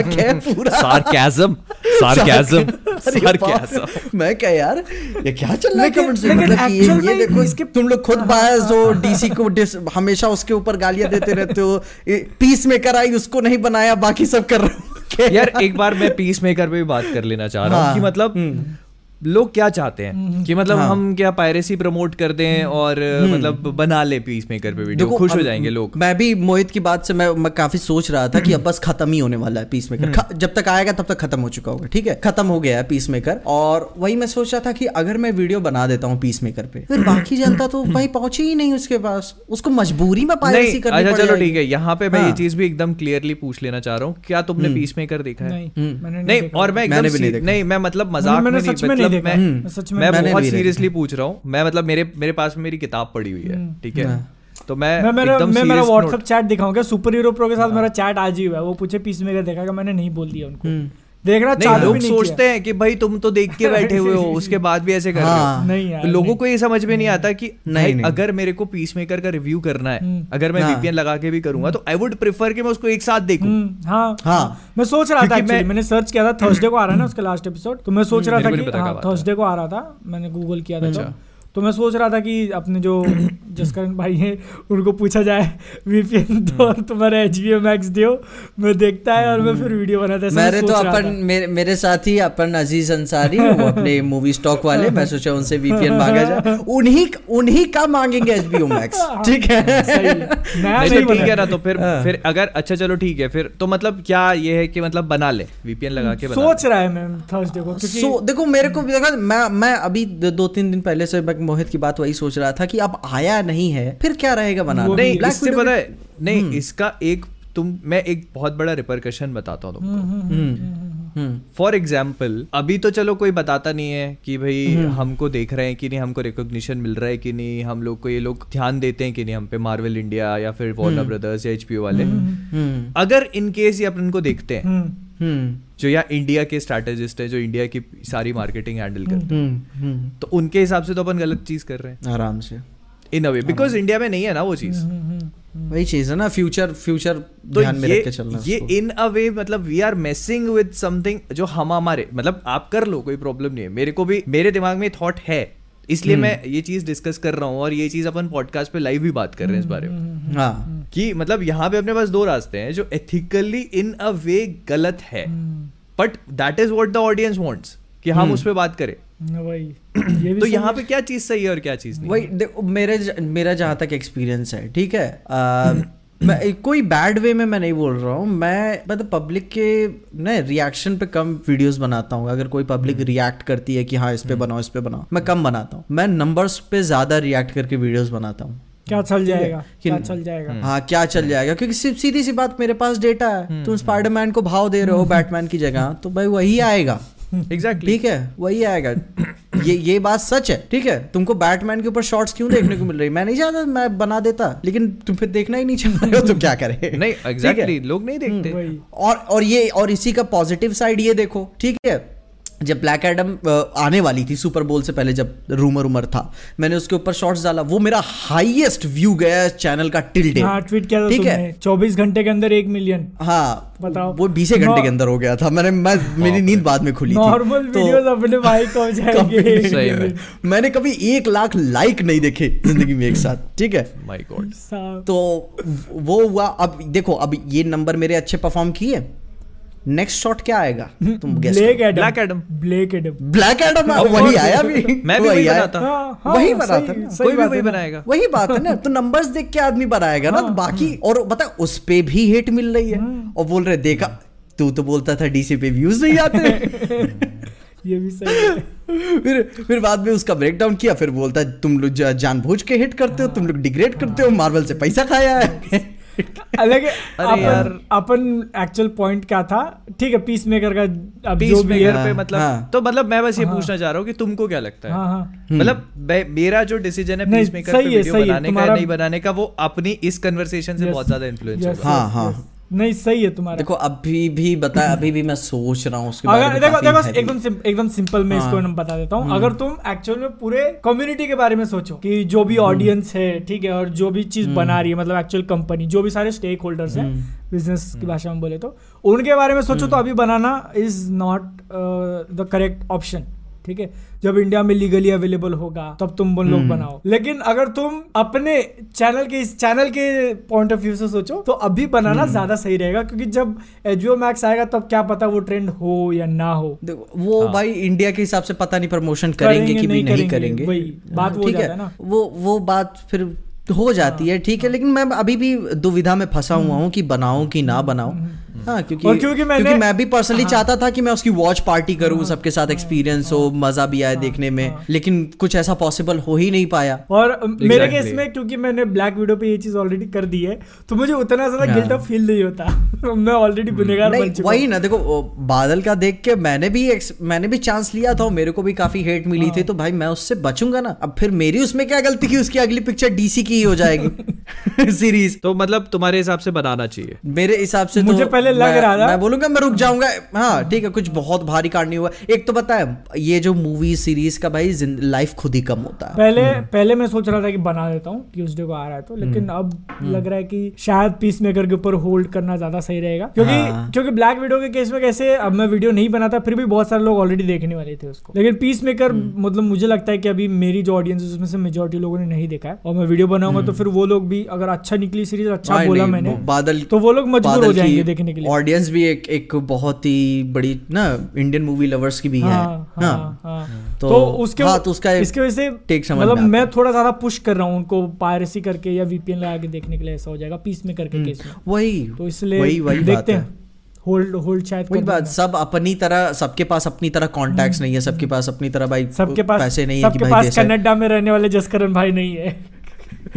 क्या पूरा। सार्केज्म सार्केज्म सार्केज्म मैं क्या यार ये क्या चल रहा है कमेंट्स में? मतलब कि ये, ये देखो इसके- तुम लोग खुद बायस हो डीसी को हमेशा उसके ऊपर गालियाँ देते रहते हो पीस मेकर आई उसको नहीं बनाया बाकी सब कर रहे हो। यार एक बार मैं पीस मेकर पे भी बात कर लेना चाह रहा हूँ हाँ, कि मतलब लोग क्या चाहते हैं? कि मतलब हाँ। हम क्या पायरेसी प्रमोट कर दें और मतलब बना ले पीस मेकर पे वीडियो खुश हो जाएँगे लोग। मैं भी मोहित की बात से मैं मैं काफ़ी सोच रहा था कि अब बस खत्म ही होने वाला है पीस मेकर जब तक आएगा तब तक खत्म हो चुका होगा ठीक है? खत्म हो गया है पीस मेकर और वही मैं सोच रहा था कि अगर मैं वीडियो बना देता हूँ पीस मेकर पे फिर बाकी जनता तो भाई पहुँची ही नहीं उसके पास। उसको मजबूरी में पायरेसी करनी अच्छा चलो ठीक है यहाँ पे मैं हाँ। ये चीज़ भी एकदम क्लियरली पूछ लेना चाह रहा हूँ क्या तुमने पीस मेकर देखा है? नहीं मैंने नहीं देखा। और मैं मैंने भी नहीं देखा। नहीं मैं मतलब मज़ाक में में नहीं मतलब देखा। मैं मैं सच में मैं बहुत सीरियसली पूछ रहा हूँ। मैं मतलब मेरे मेरे पास में मेरी किताब पड़ी हुई है ठीक है? तो मैं मैं मेरा मैं मेरा note- चैट दिखाऊँगा सुपर हीरो प्रो के साथ मेरा चैट आज ही। हुआ है वो पूछे पीस मेकर देखा मैंने नहीं बोल दिया उनको? देखना नहीं चालू लोग भी नहीं सोचते हैं कि भाई तुम तो देख के बैठे हुए हो *laughs* उसके बाद भी ऐसे कर रहे हाँ। हो नहीं यार लोगों नहीं। को ये समझ में नहीं आता कि नहीं, नहीं। अगर मेरे को पीस मेकर का रिव्यू करना है हम्म। अगर मैं हाँ। वीपीएन लगा के भी करूँगा तो आई वुड प्रेफर कि मैं उसको एक साथ देखूँ हम्म, हाँ हाँ। मैं सोच रहा था मैं- मैंने सर्च किया था थर्सडे को आ रहा है ना उसका लास्ट एपिसोड तो मैं सोच रहा था कि पता हाँ है। थर्सडे को आ रहा था मैंने गूगल किया था अच्छा। तो तो मैं सोच रहा था कि अपने जो *coughs* जसकरण भाई हैं उनको पूछा जाए वीपीएन दो तुम्हारा एच बी मैक्स दियो। मैं देखता है और मैं फिर वीडियो बनाता है मेरे तो अपन मेरे मेरे साथ ही अपन अज़ीज़ अंसारी वो अपने *laughs* मूवी स्टॉक वाले मैं सोचा उनसे वीपीएन मांगा जाए। *laughs* उन्हीं उन्हीं का मांगेंगे एचबीओ मैक्स ठीक है? *laughs* तो ठीक है ना तो फिर हाँ। फिर अगर अच्छा चलो ठीक है फिर तो मतलब क्या ये है कि मतलब बना ले वीपीएन लगा के सोच रहा है मैं थर्सडे को देखो मेरे को भी लगा मैं मैं अभी दो, दो तीन दिन पहले से मैं मोहित की बात वही सोच रहा था कि अब आया नहीं है फिर क्या रहेगा बनाना? नहीं इससे पता है नहीं इसका एक तुम मैं एक बहुत बड़ा रिपरकशन बताता हूँ तुमको। हम्म, हम्म, फॉर एग्ज़ाम्पल अभी तो चलो कोई बताता नहीं है कि भाई हम्म। हमको देख रहे हैं कि नहीं हमको रिकॉग्निशन मिल रहा है कि नहीं हम लोग को ये लोग ध्यान देते हैं कि नहीं हम पे मार्वल इंडिया या फिर वॉर्नर ब्रदर्स या एचपीओ वाले। हम्म, अगर इन केस ये अपन को देखते हैं हम्म, हम्म, जो या इंडिया के स्ट्रैटेजिस्ट है जो इंडिया की सारी मार्केटिंग हैंडल करते हैं। हम्म, हम्म, तो उनके हिसाब से तो अपन गलत चीज़ कर रहे हैं। आराम से। इन अ वे बिकॉज़ इंडिया में नहीं है ना वो चीज़। हम्म, हम्म, वही चीज़ है ना फ्यूचर फ्यूचर तो ध्यान में ये रख के चलना ये इन अ वे मतलब we are messing with something जो हम हमारे मतलब आप कर लो कोई प्रॉब्लम नहीं है। मेरे को भी मेरे दिमाग में थॉट है। इसलिए हम्म। मैं ये चीज़ डिस्कस कर रहा हूँ और ये चीज़ अपन पॉडकास्ट पे लाइव भी बात कर रहे हैं इस बारे में। हाँ। कि मतलब यहाँ पे अपने पास दो रास्ते हैं जो एथिकली इन अ वे गलत है। हम्म, but that is what the audience wants कि हम उस पर बात करें। हम्म, वही। *clears throat* भी तो यहाँ पे क्या चीज़ सही है और क्या चीज़ नहीं वही मेरे मेरा जहाँ तक एक्सपीरियंस है ठीक है? आ, *clears throat* मैं कोई बैड वे में मैं नहीं बोल रहा हूँ। मैं मतलब पब्लिक के ना रिएक्शन पे कम वीडियोस बनाता हूँ। अगर कोई पब्लिक रिएक्ट करती है कि हाँ इस पे बनाओ इस पे बनाओ मैं कम बनाता हूँ। मैं नंबर्स पे ज़्यादा रिएक्ट करके वीडियोस बनाता हूँ। क्या चल जाएगा? क्या चल जाएगा? हाँ क्या चल जाएगा? क्योंकि सिर्फ़ सीधी सी बात मेरे पास डेटा है। तुम स्पाइडरमैन को भाव दे रहे हो बैटमैन की जगह। तो भाई वही आएगा। एग्जैक्टली ठीक है वही आएगा। ये ये बात सच है ठीक है? तुमको बैटमैन के ऊपर शॉर्ट्स क्यों देखने को मिल रही? मैं नहीं चाहता मैं बना देता लेकिन तुम फिर देखना ही नहीं चाह रहे हो तो क्या करे? *laughs* नहीं एग्जैक्टली exactly, एग्जैक्टली लोग नहीं देखते। और और ये और इसी का पॉजिटिव साइड ये देखो ठीक है? जब ब्लैक एडम आने वाली थी सुपर बोल से पहले जब रूमर उमर था मैंने उसके ऊपर शॉर्ट्स डाला। वो मेरा हाईएस्ट व्यू गया चैनल का टिल डे हाँ ट्वीट किया ठीक है? चौबीस घंटे के अंदर एक मिलियन हाँ बताओ। वो बीस घंटे के अंदर हो गया था। मैंने मैं मेरी नींद बाद में खुली नॉर्मल तो अपने भाई को जाएँगे। *laughs* मैंने कभी एक लाख लाइक नहीं देखे ज़िंदगी में एक साथ। ठीक है? माय गॉड तो वो हुआ। अब देखो अब ये नंबर मेरे अच्छे परफॉर्म किए। नेक्स्ट शॉट क्या आएगा? तुम guess Black Adam Black Adam। Black Adam Black Adam वही आया भी *laughs* मैं भी वही आया। बनाता। हाँ, हाँ, वही बनाता कोई भी वही बनाएगा। वही बात है ना तो नंबर्स देख के आदमी बनाएगा ना तो बाकी और बता उस पे भी हेट मिल रही है। और बोल रहे देखा तू तो बोलता था डीसी पे व्यूज़ नहीं आते। *laughs* ये भी सही है। फिर फिर बाद में उसका ब्रेक डाउन किया फिर बोलता है तुम लोग जानबूझ के हिट करते हो तुम लोग डिग्रेड करते हो मार्वल से पैसा खाया है। *laughs* अलग अपन अपन एक्चुअल पॉइंट क्या था? ठीक है पीस मेकर का अब पीस जो भी है। पे हाँ, मतलब हाँ। तो मतलब मैं बस ये हाँ। पूछना चाह रहा हूँ कि तुमको क्या लगता है? हाँ हाँ। मतलब मेरा जो डिसीज़न है पीस मेकर पे वीडियो बनाने का नहीं बनाने का वो अपनी इस कन्वर्सेशन से बहुत ज़्यादा इन्फ्लुएंस हाँ, yes, हाँ। नहीं सही है तुम्हारा। देखो अभी भी बता अभी भी मैं सोच रहा हूँ उसके अगर देखो देखो एकदम सिम, एकदम सिंपल मैं इसको हाँ। मैं बता देता हूँ। अगर तुम एक्चुअल में पूरे कम्युनिटी के बारे में सोचो कि जो भी ऑडियंस है ठीक है और जो भी चीज़ बना रही है मतलब एक्चुअल कंपनी जो भी सारे स्टेक होल्डर्स हैं बिज़नेस की भाषा में बोले तो उनके बारे में सोचो तो अभी बनाना is not the correct option ठीक है? जब इंडिया में लीगली अवेलेबल होगा तब तुम वो लोग बनाओ। लेकिन अगर तुम अपने चैनल के इस चैनल के पॉइंट ऑफ़ व्यू से सोचो तो अभी बनाना ज़्यादा सही रहेगा क्योंकि जब एचबीओ मैक्स आएगा तब क्या पता वो ट्रेंड हो या ना हो। वो हाँ। भाई इंडिया के हिसाब से पता नहीं प्रमोशन करेंगे करेंगे, कि नहीं नहीं करेंगे, करेंगे। बात वो ठीक है। है ना। वो वो बात फिर हो जाती है ठीक है लेकिन मैं अभी भी दुविधा में फंसा हुआ हूँ कि बनाऊँ कि ना बनाऊँ। हाँ क्योंकि और क्योंकि मैंने- क्योंकि मैं भी पर्सनली हाँ। चाहता था कि मैं उसकी वॉच पार्टी करूँ सबके साथ एक्सपीरियंस हो मज़ा भी आए देखने में लेकिन कुछ ऐसा पॉसिबल हो ही नहीं पाया। और मेरे केस में क्योंकि मैंने ब्लैक वीडियो पे ये चीज़ ऑलरेडी कर दी है तो मुझे उतना ज़्यादा गिल्ट ऑफ़ फील नहीं होता। *laughs* मैं ऑलरेडी गुनेगार बन चुका वही ना देखो बादल का देख के मैंने भी मैंने भी चांस लिया था मेरे को भी काफ़ी हेट मिली हाँ। थी तो भाई मैं उससे बचूँगा ना। अब फिर मेरी उसमें क्या गलती की उसकी अगली पिक्चर डीसी की ही हो जाएगी। *laughs* *laughs* सीरीज़ तो मतलब तुम्हारे हिसाब से बनाना चाहिए। मेरे हिसाब से मुझे तो पहले लग रहा था- मैं बोलूँगा मैं रुक जाऊँगा। हाँ ठीक है कुछ बहुत भारी कांड नहीं हुआ। एक तो पता है ये जो मूवी सीरीज़ का भाई लाइफ खुद ही कम होता है। पहले पहले मैं सोच रहा था कि बना देता हूँ ट्यूसडे को आ रहा है तो लेकिन अब लग रहा है कि शायद पीस मेकर के ऊपर होल्ड करना ज़्यादा सही रहेगा। क्योंकि हाँ। क्योंकि ब्लैक वीडियो के केस में कैसे अब मैं वीडियो नहीं बनाता फिर भी बहुत सारे लोग ऑलरेडी देखने वाले थे उसको। लेकिन पीस मेकर मतलब मुझे लगता है कि अभी मेरी जो ऑडियंस है उसमें से मेजोरिटी लोगों ने नहीं देखा है। और मैं वीडियो बनाऊँगा तो फिर वो लोग भी अगर अच्छा निकली सीरीज़ अच्छा बोला मैंने बादल तो वो लोग मजबूर हो जाएँगे देखने के लिए ऑडियंस भी एक एक बहुत ही बड़ी ना इंडियन मूवी लवर्स की भी हाँ, है हाँ, हाँ, हाँ। तो- तो उसके हाँ, तो उसका इसके वजह से take समझ मतलब मैं थोड़ा ज़्यादा पुश कर रहा हूँ उनको पायरेसी करके या वीपीएन लगा के देखने के लिए ऐसा हो जाएगा पीस में करके केस में। वही तो इसलिए वही वही देखते हैं। होल्ड होल्ड शायद वही बात सब अपनी तरह सबके पास अपनी तरह कॉन्टैक्ट्स नहीं है सबके पास अपनी तरह भाई सबके पास पैसे नहीं है सबके पास कनाडा में रहने वाले जसकरण भाई नहीं हाँ।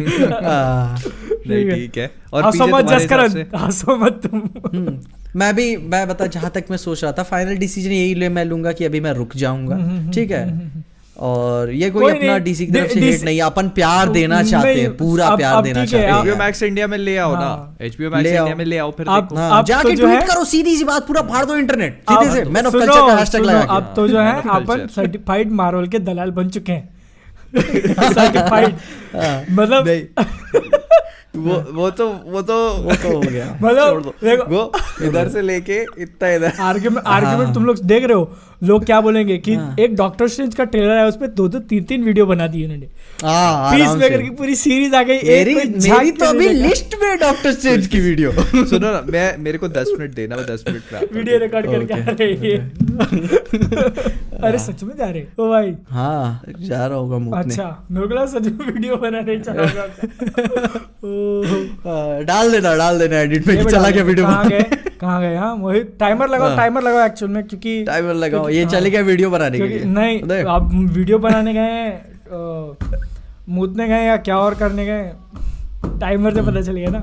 *laughs* नहीं ठीक है। और हंसो मत जसकरण हंसो मत तुम। हम्म, मैं भी मैं बता जहाँ तक मैं सोच रहा था फाइनल डिसीज़न यही ले मैं लूँगा कि अभी मैं रुक जाऊँगा। ठीक है? और ये कोई, कोई अपना डीसी की तरफ़ से हेट नहीं अपन प्यार तो देना चाहते हैं पूरा अब- प्यार अब देना चाहते अब- एचबीओ हैं मैक्स इंडिया में ले आओ ना। हाँ। एचबीओ मैक्स इंडिया में ले आओ फिर अब- देखो। हाँ, अब जाके तो ट्वीट करो सीधी सी बात पूरा फाड़ दो इंटरनेट सीधे से मैन ऑफ़ कल्चर का हैशटैग लगा अब तो जो है *laughs* अपन सर्टिफाइड मार्वल के दलाल बन चुके हैं हाँ, मतलब वो वो तो वो तो वो तो हो गया मतलब देखो। वो इधर से लेके इतना इधर। आर्गुमेंट आर्गुमेंट आर्ग्यूमेंट तुम लोग देख रहे हो। लोग क्या बोलेंगे कि एक डॉक्टर स्ट्रेंज का ट्रेलर है उसपे दो दो तीन तीन वीडियो बना दी उन्होंने हाँ पीस मेकर की पूरी सीरीज़ आ गई मेरी मेरी तो अभी लिस्ट में डॉक्टर स्ट्रेंज की वीडियो *laughs* सुनो ना मैं मेरे को दस मिनट देना मैं दस मिनट वीडियो रिकॉर्ड करके आ रही है। *laughs* अरे सच में जा रहे ओ भाई। हाँ जा रहा होगा अच्छा मेरे को सच में वीडियो बनाने चला होगा। *laughs* डाल देना डाल देना एडिट में चला गया वीडियो कहाँ गए? कहाँ गए? हाँ वही टाइमर लगाओ हाँ। टाइमर लगाओ एक्चुअल में क्योंकि टाइमर लगाओ ये हाँ। चले गए वीडियो बनाने के लिए। नहीं आप वीडियो बनाने गए मुतने गए या क्या और करने गए टाइमर से पता चल गया ना।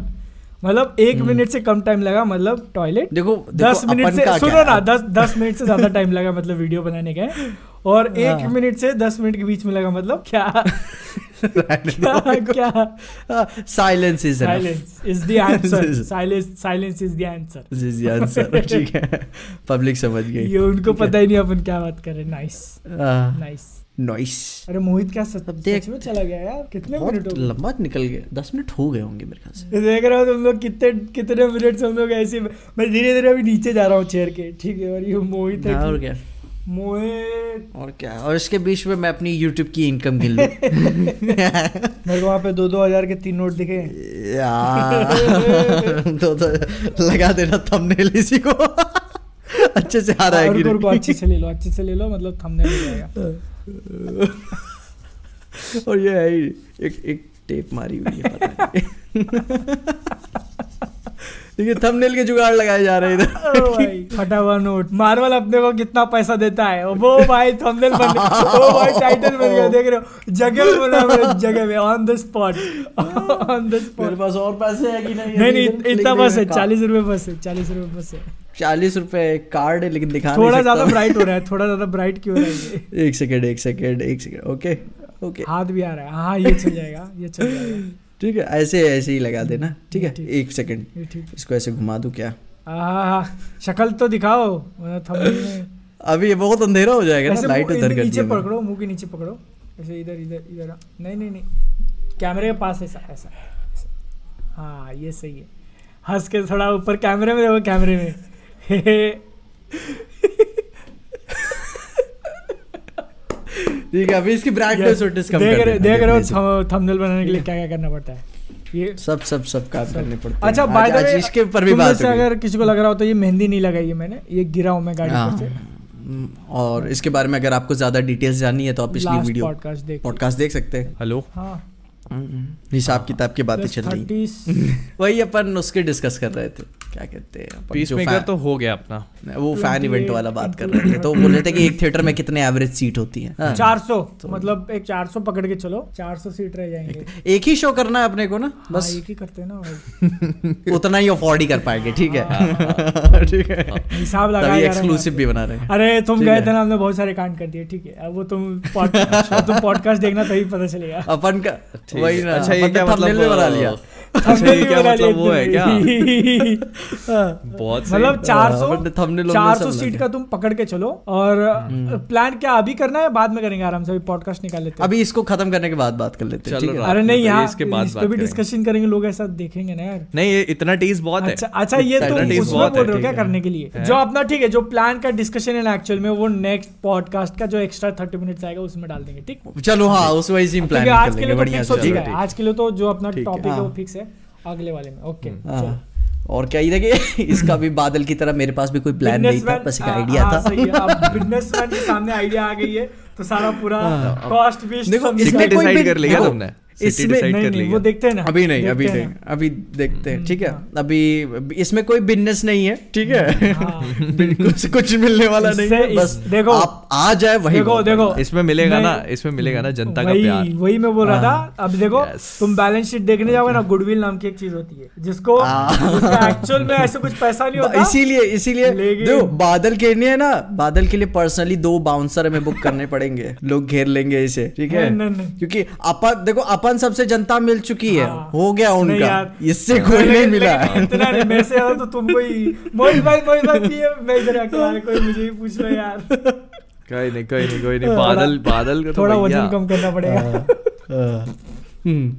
मतलब एक मिनट से कम टाइम लगा मतलब टॉयलेट देखो देखो दस मिनट से सुनो ना दस दस मिनट से ज़्यादा टाइम लगा मतलब वीडियो बनाने गए। *laughs* और एक हाँ। मिनट से दस मिनट के बीच में लगा मतलब क्या? *laughs* *laughs* क्या silence is silence is the answer silence silence is the answer is the answer ठीक है. पब्लिक समझ गई. ये उनको पता ही नहीं अपन क्या बात कर रहे नाइस नाइस नॉइस अरे मोहित क्या सच देख- में चला गया यार? कितने मिनट हो लंबा निकल गया. दस मिनट हो गए होंगे मेरे ख्याल से. *laughs* देख रहे हो तुम लोग कितने कितने मिनट से हम लोग ऐसे मैं धीरे धीरे अभी नीचे जा रहा हूँ चेयर के. ठीक है और ये मोहित है हाँ, और क्या? मोहित। और क्या? और इसके बीच में मैं अपनी यूट्यूब की इनकम गिन लूँ। *laughs* मेरे को वहाँ पे दो दो हज़ार के तीन नोट दिखे। यार *laughs* तो, तो लगा देना थंबनेल इसी को। अच्छे से आ रहा है कि? अच्छे से ले लो अच्छे से ले लो मतलब थंबनेल हो जाएगा। और ये है एक एक टेप मारी हुई है पता *laughs* देखिए थंबनेल के जुगाड़ लगाए जा रहे हैं इधर। *laughs* फटा हुआ नोट। मार्वल अपने को कितना पैसा देता है? वो भाई थंबनेल बन *laughs* वो भाई टाइटल बन गया देख रहे हो? जगह में बना मेरे जगह में on the spot on the मेरे स्पॉट पास और पैसे है कि नहीं? नहीं नहीं इतना बस है चालीस रुपए बस है चालीस रुपए बस है चालीस रुपए कार्ड है लेकिन दिखा थोड़ा ज़्यादा ब्राइट हो रहा है *laughs* थोड़ा ज़्यादा ब्राइट क्यों हो रहा है एक सेकेंड एक सेकेंड एक सेकेंड ओके ओके हाथ भी आ रहा है। हाँ ये चल जाएगा ये चल जाएगा। ठीक है ऐसे ऐसे ही लगा देना ठीक है? एक सेकंड इसको ऐसे घुमा दूँ क्या? शक्ल तो दिखाओ अभी ये बहुत अंधेरा हो जाएगा ना लाइट उधर इधर कर नीचे पकड़ो मुँह के नीचे पकड़ो। ऐसे इधर इधर इधर। नहीं नहीं नहीं। कैमरे के पास ऐसा ऐसा ऐसा। हाँ ये सही है। हंस के थोड़ा ऊपर कैमरे में देखो कैमरे में *laughs* *laughs* हे हे। ठीक है अभी इसकी ब्राइटनेस और कम देख रहे देख रहे हो थंबनेल बनाने के लिए क्या क्या करना पड़ता है? ये सब सब सब काम करने पड़ते हैं। अच्छा बाय द वे इसके ऊपर भी बात अगर किसी को लग रहा हो तो ये मेहंदी नहीं लगाई है मैंने ये गिरा हूँ मैं गाड़ी हाँ, पर से। हम्म, और इसके बारे में अगर आपको ज़्यादा डिटेल्स जाननी है तो आप पिछली वीडियो पॉडकास्ट देख। पॉडकास्ट देख सकते हैं। हेलो हाँ। हिसाब किताब की बातें चल रही *laughs* वही अपन उसके डिस्कस कर रहे थे। क्या कहते हैं पीस मेकर तो हो गया अपना। वो फ़ैन इवेंट वाला बात कर रहे थे तो बोल रहे थे कि एक थिएटर में कितने एवरेज सीट होती है। हाँ। 400 मतलब एक 400 पकड़ के चलो 400 सीट रह जाएँगे। एक ही शो करना है अपने को ना हाँ, बस। एक ही करते हैं ना भाई। *laughs* उतना ही अफोर्ड ही कर पाएँगे ठीक है। *laughs* ठीक है। हिसाब लगा एक्सक्लूसिव भी बना रहे हैं। अरे तुम गए थे ना हमने बहुत सारे कांड कर दिए ठीक है। वो तुम *laughs* तुम पॉडकास्ट देखना तभी पता चलेगा। अपन का वही ना अच्छा ये क्या तो मतलब बना लिया। अच्छा ये क्या मतलब वो है क्या? *laughs* हाँ। बहुत मतलब 400 अपन ने thumbnail वम्बनेल 400 सब सीट का तुम पकड़ के चलो और प्लान क्या अभी करना है बाद में करेंगे आराम से? अभी पॉडकास्ट निकाल लेते हैं। अभी इसको खत्म करने के बाद बात कर लेते हैं है? अरे नहीं तो यहाँ इसके बाद भी डिस्कशन करेंगे लोग ऐसा देखेंगे ना यार। नहीं ये इतना टीज बहुत है। अच्छा अच्छा ये तुम उसमें बोल रहे हो क्या करने के लिए? जो अपना ठीक है जो प्लान का डिस्कशन है ना एक्चुअल में वो नेक्स्ट पॉडकास्ट का जो एक्स्ट्रा थर्टी मिनट्स आएगा उसमें डाल देंगे ठीक? चलो हाँ उस वही सिम प्लान आज के लिए तो हो से है। है। आज के लिए तो जो अपना टॉपिक है। वो हाँ। फिक्स है। अगले वाले में ओके हाँ। और क्या ही देखिए *laughs* इसका भी बादल की तरह मेरे पास भी कोई प्लान नहीं था बस एक आइडिया था। बिजनेसमैन *laughs* के सामने आइडिया आ गई है तो सारा पूरा कॉस्ट भी देखो, इसमें कोई डिसाइड कर लिया तुमने। इसमें- नहीं नहीं वो देखते हैं ना। अभी नहीं अभी नहीं अभी देखते हैं ठीक है? हाँ। अभी इसमें कोई बिज़नेस नहीं है ठीक है? हाँ। *laughs* बिल्कुल कुछ मिलने वाला नहीं है बस देखो, आप आ जाए वही देखो देखो। इसमें मिलेगा ना इसमें मिलेगा ना जनता का प्यार। वही मैं बोल रहा था। अब देखो तुम बैलेंस शीट देखने जाओगे ना गुडविल नाम की एक चीज़ होती है जिसको हाँ। एक्चुअल में ऐसे कुछ पैसा नहीं है। होता। इसीलिए इसीलिए देखो बादल के लिए ना बादल के लिए पर्सनली दो बाउंसर हमें बुक करने पड़ेंगे। लोग घेर लेंगे इसे ठीक है? नहीं, नहीं, नहीं। क्योंकि अपन देखो अपन सबसे जनता मिल चुकी है। हाँ। हो गया उनका। इससे कोई नहीं मिला। इतना मेरे से ज़्यादा तो तुमको ही मोहित भाई मोहित भाई मैं इधर कोई मुझे ही पूछ लो यार। कोई नहीं कोई नहीं कोई नहीं। बादल बादल का तो थोड़ा वज़न कम करना पड़ेगा। हम्म।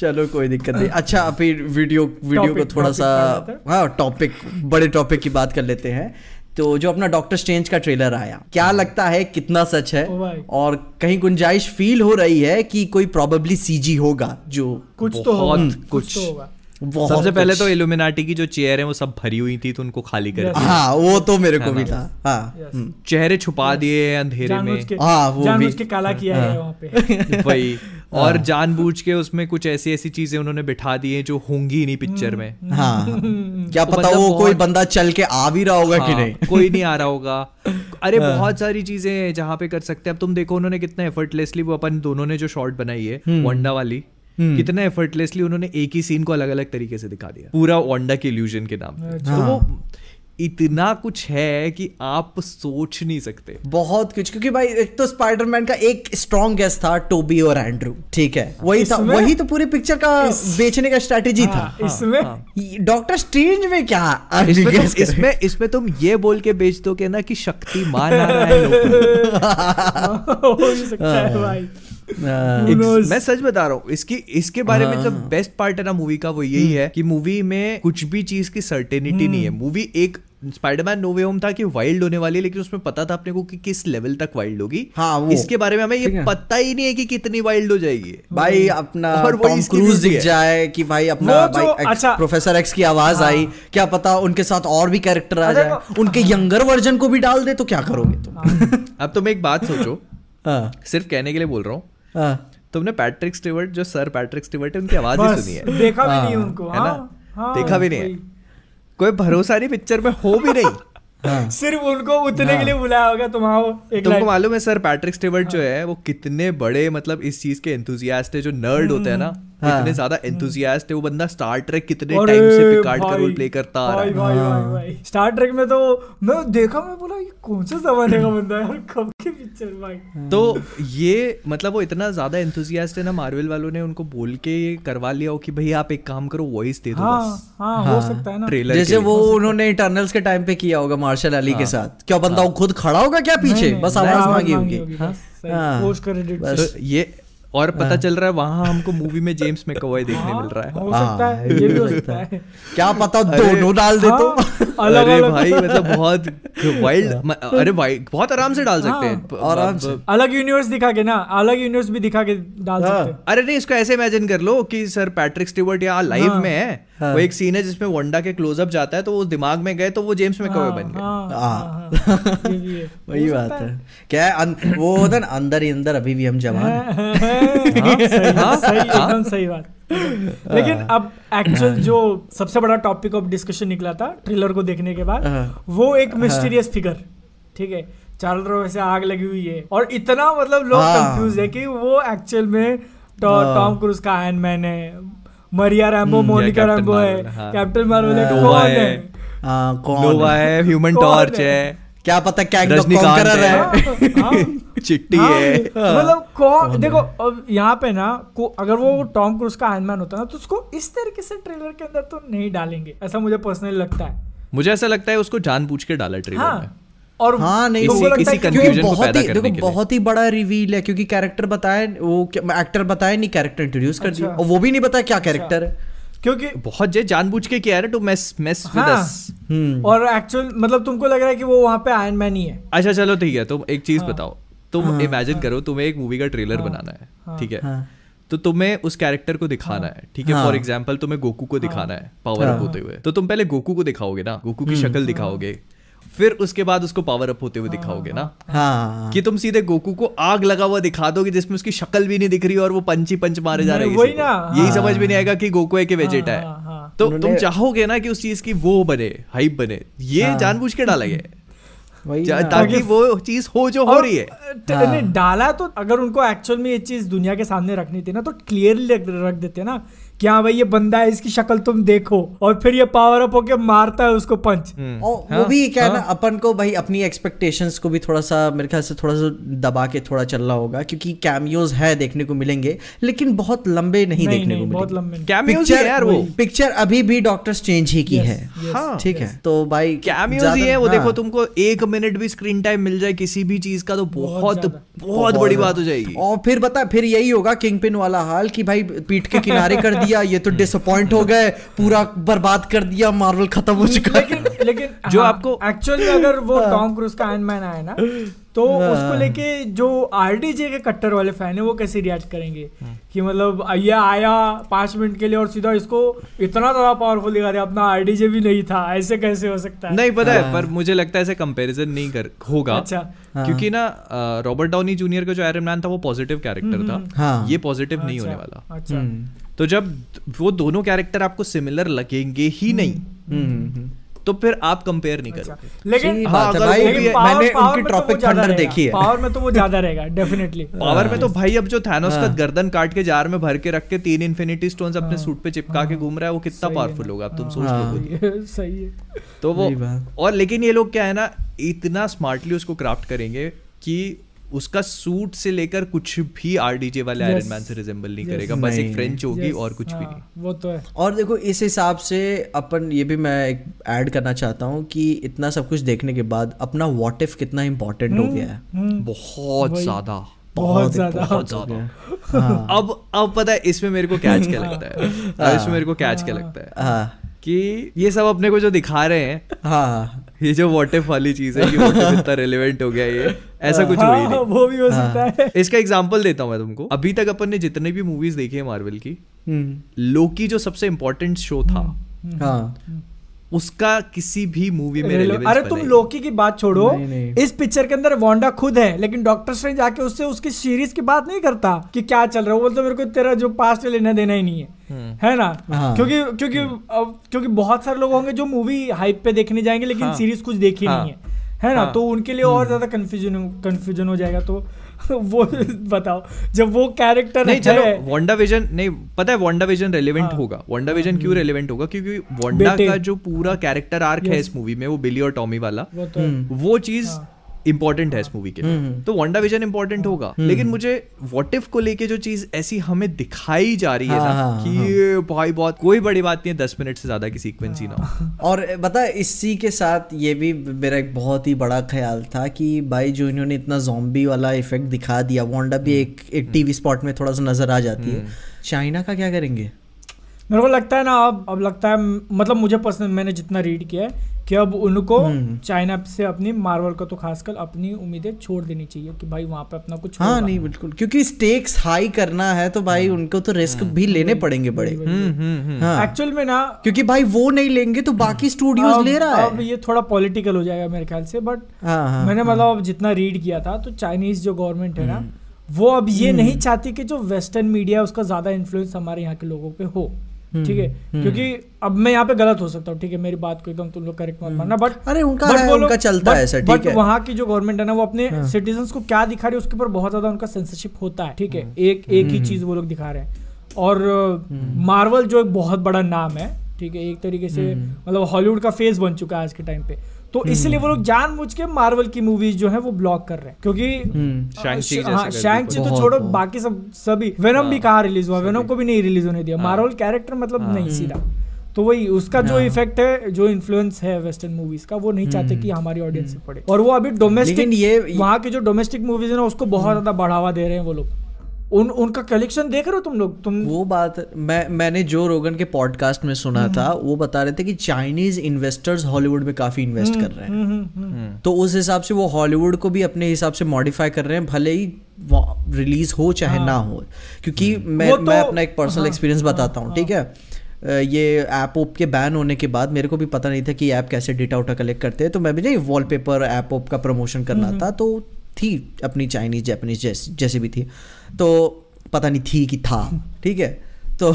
चलो कोई दिक्कत नहीं। अच्छा फिर वीडियो वीडियो को थोड़ा सा हैं। हाँ टॉपिक बड़े टॉपिक की बात कर लेते हैं। तो जो अपना डॉक्टर स्ट्रेंज का ट्रेलर आया क्या लगता है कितना सच है? और कहीं गुंजाइश फील हो रही है कि कोई प्रोबेबली सीजी होगा जो कुछ तो होगा। कुछ। कुछ तो होगा। सबसे पहले तो इल्यूमिनाटी की जो चेयर है वो सब भरी हुई थी तो उनको खाली कर Yes. दिया। हाँ वो तो मेरे को भी था। हाँ। Yes. हम्म, चेहरे छुपा दिए हैं अंधेरे में। हाँ, वो भी- के काला किया है हाँ। वहाँ पे। *laughs* वही। और जानबूझ के उसमें कुछ ऐसी ऐसी चीज़ें उन्होंने बिठा दी हैं जो होंगी नहीं पिक्चर में। हाँ। *laughs* क्या पता वो कोई बंदा चल के आ भी रहा होगा कि हाँ, नहीं। कोई नहीं आ *laughs* रहा होगा। अरे बहुत सारी चीज़ें हैं जहाँ पे कर सकते हैं। अब तुम देखो उन्होंने कितना एफर्टलेसली वो अपन दोनों ने जो शॉर्ट बनाई है वंडा वाली। हम्म। कितना एफर्टलेसली उन्होंने एक ही सीन को अलग अलग तरीके से दिखा दिया। पूरा वंडा के इल्यूजन के नाम अच्छा। तो वो इतना कुछ है कि आप सोच नहीं सकते। बहुत कुछ क्योंकि भाई एक तो स्पाइडरमैन का एक स्ट्रॉन्ग गेस्ट था टोबी और एंड्रू ठीक है? वही था वही तो पूरी पिक्चर का बेचने का स्ट्रेटेजी था। हाँ, इसमें डॉक्टर स्ट्रेंज में क्या इसमें करें। इसमें इसमें तुम ये बोल के बेच दोगे ना कि शक्तिमान आ रहा है *laughs* *laughs* हो ही हाँ। है हाँ, knows? मैं सच बता रहा हूँ इसकी इसके बारे में जो हाँ। बेस्ट पार्ट है ना मूवी का वो यही है कि मूवी में कुछ भी चीज़ की सर्टेनिटी नहीं है। मूवी एक स्पाइडरमैन नो वे होम था कि वाइल्ड होने वाली है लेकिन उसमें पता था अपने को कि किस लेवल तक वाइल्ड होगी हाँ, वो। इसके बारे में हमें ये पता ही नहीं है कि कितनी वाइल्ड हो जाएगी भाई अपना और टॉम क्रूज दिख जाए कि भाई अपना भाई अच्छा। प्रोफेसर एक्स की आवाज़ हाँ, आई क्या पता उनके साथ और भी कैरेक्टर आ जाए उनके यंगर वर्जन को भी डाल दे तो क्या करोगे तुम *laughs* अब तुम एक बात सोचो हाँ, सिर्फ़ कहने के लिए बोल रहा हूँ हाँ। तुमने पैट्रिक स्टीवर्ट जो सर पैट्रिक स्टीवर्ट है उनकी आवाज़ ही सुनी है। देखा भी नहीं हाँ, उनको। है ना? हाँ, हाँ, देखा भी नहीं है। कोई भरोसा नहीं पिक्चर में हो भी नहीं। हाँ। सिर्फ़ उनको उतने के लिए बुलाया होगा तुम आओ एक तुमको मालूम है सर पैट्रिक स्टीवर्ट जो है वो कितने बड़े मतलब इस चीज़ के एंथुजियास्ट है जो नर्ड होते हैं ना। हाँ। इतने ज़्यादा एंथुजियास्ट है वो बंदा स्टार ट्रेक कितने टाइम से पिकार्ड का रोल प्ले करता आ रहा है। भाई हाँ। भाई। भाई स्टार ट्रेक में तो मैं देखा मैं बोला ये कौन से जमाने का बंदा है कब की पिक्चर भाई? तो ये मतलब वो इतना ज़्यादा एंथुजियास्ट है ना मार्वल वालों ने उनको बोल के करवा लिया हो कि भाई आप एक काम करो वॉइस दे दो हाँ बस। हाँ हो सकता है ना। ट्रेलर जैसे वो उन्होंने इटर्नल्स के टाइम पे किया होगा मार्शल अली के साथ। क्या बंदा खुद खड़ा होगा क्या पीछे? बस आवाज़ मांगी होगी हाँ। पोस्ट क्रेडिट ये और पता चल रहा है वहाँ हमको मूवी में जेम्स मैकअवॉय देखने मिल रहा है। हो सकता है ये भी हो सकता है क्या पता दोनों डाल दे तो। हाँ, अलग अरे अलग। भाई मतलब बहुत वाइल्ड अरे भाई बहुत आराम से डाल सकते हैं। आराम से। अलग यूनिवर्स दिखा के ना अलग यूनिवर्स भी दिखा के डाल हाँ। सकते हैं। अरे नहीं इसको ऐसे इमेजिन कर लो कि सर पैट्रिक स्टीवर्ट यहाँ लाइव हाँ। में है। हाँ। वो एक सीन है जिसमें वंडा के क्लोजअप जाता है तो वो दिमाग में गए तो वो जेम्स में मैकअवॉय बन गए हाँ, हाँ। हाँ, हाँ, है। *laughs* वही बात है क्या है अन- वो होता ना अंदर ही अंदर अभी भी हम जवान हाँ, सही हाँ, हाँ। बात लेकिन अब एक्चुअल जो सबसे बड़ा टॉपिक ऑफ़ डिस्कशन निकला था ट्रेलर को देखने के बाद हाँ। वो एक मिस्टीरियस फिगर ठीक है चारों तरफ़ ऐसे आग लगी हुई है और इतना मतलब लोग हाँ। कंफ्यूज है कि वो एक्चुअल में हाँ। टॉम क्रूज का आयरन मैन है मरिया रैम्बो हम्म, मोनिका रैम्बो है। हाँ। कैप्टन मार्वल है कौन है। है। हाँ, कौन नोवा है? ह्यूमन टॉर्च है? है। क्या पता द रजनीकांत कॉन्करर है। है। हाँ, हाँ। चिट्टी हाँ, है। मतलब कौन देखो अब यहाँ पे ना को अगर वो टॉम क्रूज का आयरन मैन होता ना तो उसको इस तरीके से ट्रेलर के अंदर तो नहीं डालेंगे ऐसा मुझे पर्सनली लगता है। मुझे ऐसा लगता है उसको जानबूझ के डाला ट्रेलर में। हाँ और हाँ नहीं इसी- लगता इसी है क्योंकि बहुत ही देखो बहुत ही बड़ा रिवील है क्योंकि कैरेक्टर बताए वो एक्टर बताए नहीं कैरेक्टर इंट्रोड्यूस कर दिया। अच्छा। और वो भी नहीं पता क्या कैरेक्टर है। क्योंकि बहुत जे जानबूझ के किया है टू मेस मेस विद हाँ। अस हम्म। और एक्चुअल मतलब तुमको लग रहा है कि वो वहाँ पे आयरन मैन ही है। अच्छा चलो ठीक है तुम एक चीज़ हाँ। बताओ। तुम इमेजिन हाँ, करो तुम्हें एक मूवी का ट्रेलर बनाना है ठीक है? हाँ। तो तुम्हें उस कैरेक्टर को दिखाना है। ठीक है? हाँ। फॉर एग्ज़ाम्पल तुम्हें गोकू को दिखाना है। पावर अप होते हुए। तो तुम पहले गोकू को दिखाओगे ना? गोकू की शक्ल दिखाओगे। फिर उसके बाद उसको पावर अप होते हुए दिखाओगे ना हाँ कि तुम सीधे गोकू को आग लगा हुआ दिखा दोगे जिसमें उसकी शक्ल भी नहीं दिख रही और वो पंच ही पंच मारे जा रहे हैं यही हाँ। समझ में नहीं आएगा कि गोकू है कि वेजेटा हाँ, है हाँ। तो तुम चाहोगे ना कि उस चीज़ की वो बने हाइप बने ये हाँ। जानबूझ के डाला गया है। ताकि वो चीज़ हो जो हो रही है हाँ। डाला तो अगर उनको एक्चुअल में ये चीज़ दुनिया के सामने रखनी थी ना तो क्लियरली रख देते ना कि हाँ भाई ये बंदा है इसकी शक्ल तुम देखो। और फिर ये पावर अप होके मारता है उसको पंच हम्म। और वो भी क्या है ना अपन को भाई अपनी एक्सपेक्टेशंस को भी थोड़ा सा मेरे ख्याल से थोड़ा सा दबा के थोड़ा चलना होगा क्योंकि कैमियोज है देखने को मिलेंगे लेकिन बहुत लंबे नहीं, नहीं देखने नहीं को बहुत मिलेंगे ही है यार वो। पिक्चर अभी भी डॉक्टर स्ट्रेंज ही की है। हाँ। ठीक है तो भाई कैमियोज ही है वो हाँ। देखो तुमको एक मिनट भी स्क्रीन टाइम मिल जाए किसी भी चीज़ का तो बहुत बहुत बहुत बड़ी बात हो जाएगी। और फिर बता फिर यही होगा किंग पिन वाला हाल कि भाई पीठ के किनारे कर *laughs* दिया ये तो डिसअपॉइंट हो गए पूरा बर्बाद कर दिया मार्वल खत्म हो चुका है। लेकिन लेकिन *laughs* जो हाँ, आपको- एक्चुअल अगर वो टॉम क्रूज का आयरन मैन आए ना तो उसको लेके जो आरडीजे के कट्टर वाले फ़ैन है वो कैसे रिएक्ट करेंगे? कि मतलब ये आया पाँच मिनट के लिए और सीधा इसको इतना ज़्यादा पावरफुल दिखा दिया अपना आरडीजे भी नहीं था। ऐसे कैसे हो सकता है? नहीं पता है पर मुझे लगता है ऐसे कंपैरिजन नहीं कर होगा। अच्छा। क्योंकि ना रॉबर्ट डाउनी जूनियर का जो आयरन मैन था वो पॉजिटिव कैरेक्टर था। हाँ। ये पॉजिटिव नहीं अच्छा, होने वाला। अच्छा। हम्म, तो जब वो दोनों कैरेक्टर आपको सिमिलर लगेंगे ही नहीं हम्म, हम्म, तो फिर आप कंपेयर नहीं अच्छा। करोगे। लेकिन हाँ, अगर भाई मैंने उनकी में तो ट्रॉपिक थंडर देखी है। पावर में तो वो ज़्यादा रहेगा *laughs* डेफिनेटली पावर में तो भाई अब जो थैनोस का हाँ। गर्दन काट के जार में भर के रख के तीन इन्फिनिटी स्टोन्स अपने सूट पे चिपका के घूम रहा है वो कितना हाँ। है पावरफुल होगा अब तुम सोच हाँ। लो सही है तो वो और लेकिन ये लोग क्या है ना इतना स्मार्टली उसको क्राफ्ट करेंगे कि उसका सूट से लेकर कुछ भी आरडीजे वाले Yes. आयरन मैन से रिजेंबल नहीं Yes. करेगा। बस नहीं, एक फ्रेंच होगी Yes, और कुछ हाँ, भी हाँ, नहीं। वो तो है। और देखो इस हिसाब से अपन ये भी मैं एक ऐड करना चाहता हूँ कि इतना सब कुछ देखने के बाद अपना वॉट इफ़ कितना इम्पोर्टेंट हो गया है। हम्म, बहुत ज़्यादा। बहुत ज़्यादा। बहुत ज़्यादा। हाँ। अब अब पता है इसमें मेरे को कैच क्या लगता है? इसमें मेरे को कैच क्या लगता है? हाँ। कि ये सब अपने को जो दिखा रहे हैं हाँ। ये जो वॉट इफ़ वाली चीज़ है कि इतना रिलेवेंट हो गया ये। ऐसा कुछ हाँ, ही हाँ, नहीं। वो भी हो सकता हाँ। है। इसका एग्जांपल देता हूँ मैं तुमको। अभी तक अपन ने जितने भी मूवीज़ देखी है मार्वल की हम्म, लोकी जो सबसे इम्पोर्टेंट शो था हाँ। उसका किसी भी मूवी में अरे तुम लोकी की बात छोड़ो नहीं, नहीं। इस पिक्चर के अंदर वांडा खुद है लेकिन डॉक्टर स्ट्रेंज आके उससे उसकी सीरीज़ की बात नहीं करता कि क्या चल रहा है वो बोलता मेरे को तेरा जो पास्ट है लेना देना ही नहीं है हम्म। है ना हाँ। क्योंकि क्योंकि अब क्योंकि बहुत सारे लोग होंगे जो मूवी हाइप पे देखने जाएँगे लेकिन हाँ। सीरीज़ कुछ देखी हाँ। नहीं है है ना हाँ। तो उनके लिए और ज़्यादा कंफ्यूजन कंफ्यूजन हो जाएगा तो *laughs* वो बताओ जब वो कैरेक्टर नहीं चलो वांडा विजन नहीं पता है वांडा विजन रेलिवेंट हाँ। होगा। वांडा विजन क्यों रेलिवेंट होगा? क्योंकि वांडा का जो पूरा कैरेक्टर आर्क है इस मूवी में वो बिली और टॉमी वाला वो तो हम्म, वो चीज़ हाँ। इंपॉर्टेंट है इस मूवी के लिए। हम्म। तो वांडा विजन इंपॉर्टेंट होगा। लेकिन मुझे व्हाट इफ़ को लेके जो चीज़ ऐसी हमें दिखाई जा रही है हाँ, ना हाँ, कि हाँ। भाई बहुत कोई बड़ी बात नहीं है दस मिनट से ज़्यादा की सीक्वेंस ही ना और बता इसी के साथ ये भी मेरा एक बहुत ही बड़ा ख्याल था कि भाई जो इन्होंने इतना जॉम्बी वाला इफ़ेक्ट दिखा दिया वांडा भी एक एक टीवी स्पॉट में थोड़ा सा नज़र आ जाती है। चाइना का क्या करेंगे? मेरे को लगता है ना अब अब लगता है मतलब मुझे पसंद मैंने जितना रीड किया है कि अब उनको हम्म। चाइना से अपनी मार्वल को तो खासकर अपनी उम्मीदें छोड़ देनी चाहिए कि भाई वहाँ पे अपना कुछ हाँ नहीं बिल्कुल। क्योंकि स्टेक्स हाई करना है तो भाई उनको तो रिस्क भी लेने पड़ेंगे बड़े। हम्म हम्म हम्म। हाँ। एक्चुअल में ना क्योंकि भाई वो नहीं लेंगे तो बाकी स्टूडियोज अब- ले रहा अब है ये थोड़ा पॉलिटिकल हो जाएगा मेरे ख्याल से बट हाँ हाँ मैंने हाँ। मतलब अब जितना रीड किया था तो चाइनीज़ जो गवर्नमेंट है ना हम्म। वो अब ये नहीं चाहती कि जो वेस्टर्न मीडिया है उसका ज़्यादा इन्फ्लुएंस हमारे यहाँ के लोगों पे हो। ठीक है हम्म। क्योंकि अब मैं यहाँ पे गलत हो सकता हूँ ठीक है मेरी बात को एकदम तुम लोग करेक्ट मत मानना बट अरे उनका but है, उनका चलता है but- but ठीक है। हाँ। वहाँ की जो गवर्नमेंट है ना वो अपने सिटीजन को क्या दिखा रही है उसके ऊपर बहुत ज़्यादा उनका सेंसरशिप होता है ठीक है हम्म। एक एक ही चीज़ वो लोग दिखा रहे हैं और मार्वल जो एक बहुत बड़ा नाम है ठीक है एक तरीके से हम्म। मतलब हॉलीवुड का फेस बन चुका है आज के टाइम पे तो इसलिए वो लोग जानबूझ के मार्वल की मूवीज़ जो है वो ब्लॉक कर रहे हैं। क्योंकि हम्म, जैसे हाँ ची तो छोड़ो बाकी सब सभी। वेनम भी कहाँ रिलीज़ हुआ? वेनम को भी नहीं रिलीज़ होने दिया। हाँ। मार्वल कैरेक्टर मतलब हाँ। नहीं सीधा। तो वही उसका जो हाँ। इफ़ेक्ट है जो इन्फ्लुएंस है वेस्टर्न मूवीज़ का वो नहीं चाहते कि हमारी ऑडियंस से पड़े और वो अभी डोमेस्टिक ये वहाँ के जो डोमेस्टिक मूवीज़ है ना उसको बहुत ज़्यादा बढ़ावा दे रहे हैं वो लोग। उन उनका कलेक्शन देख रहे हो तुम लोग? तुम वो बात मैं मैंने जो रोगन के पॉडकास्ट में सुना था वो बता रहे थे कि चाइनीज़ इन्वेस्टर्स हॉलीवुड में काफ़ी इन्वेस्ट कर रहे हैं। हम्म, हम्म, हम्म। तो उस हिसाब से वो हॉलीवुड को भी अपने हिसाब से मॉडिफाई कर रहे हैं भले ही रिलीज़ हो चाहे ना हो। क्योंकि मैं तो- मैं अपना एक पर्सनल हाँ, एक्सपीरियंस बताता हूँ ठीक है? ये ऐप ओप के बैन होने के बाद मेरे को भी पता नहीं था कि ऐप कैसे डेटा उटा कलेक्ट करते हैं तो मैं भी नहीं वॉलपेपर ऐप ओप का प्रमोशन करना था तो थी अपनी चाइनीज़ जैपनीज जैसी, जैसे भी थी। तो पता नहीं थी कि था, ठीक है? तो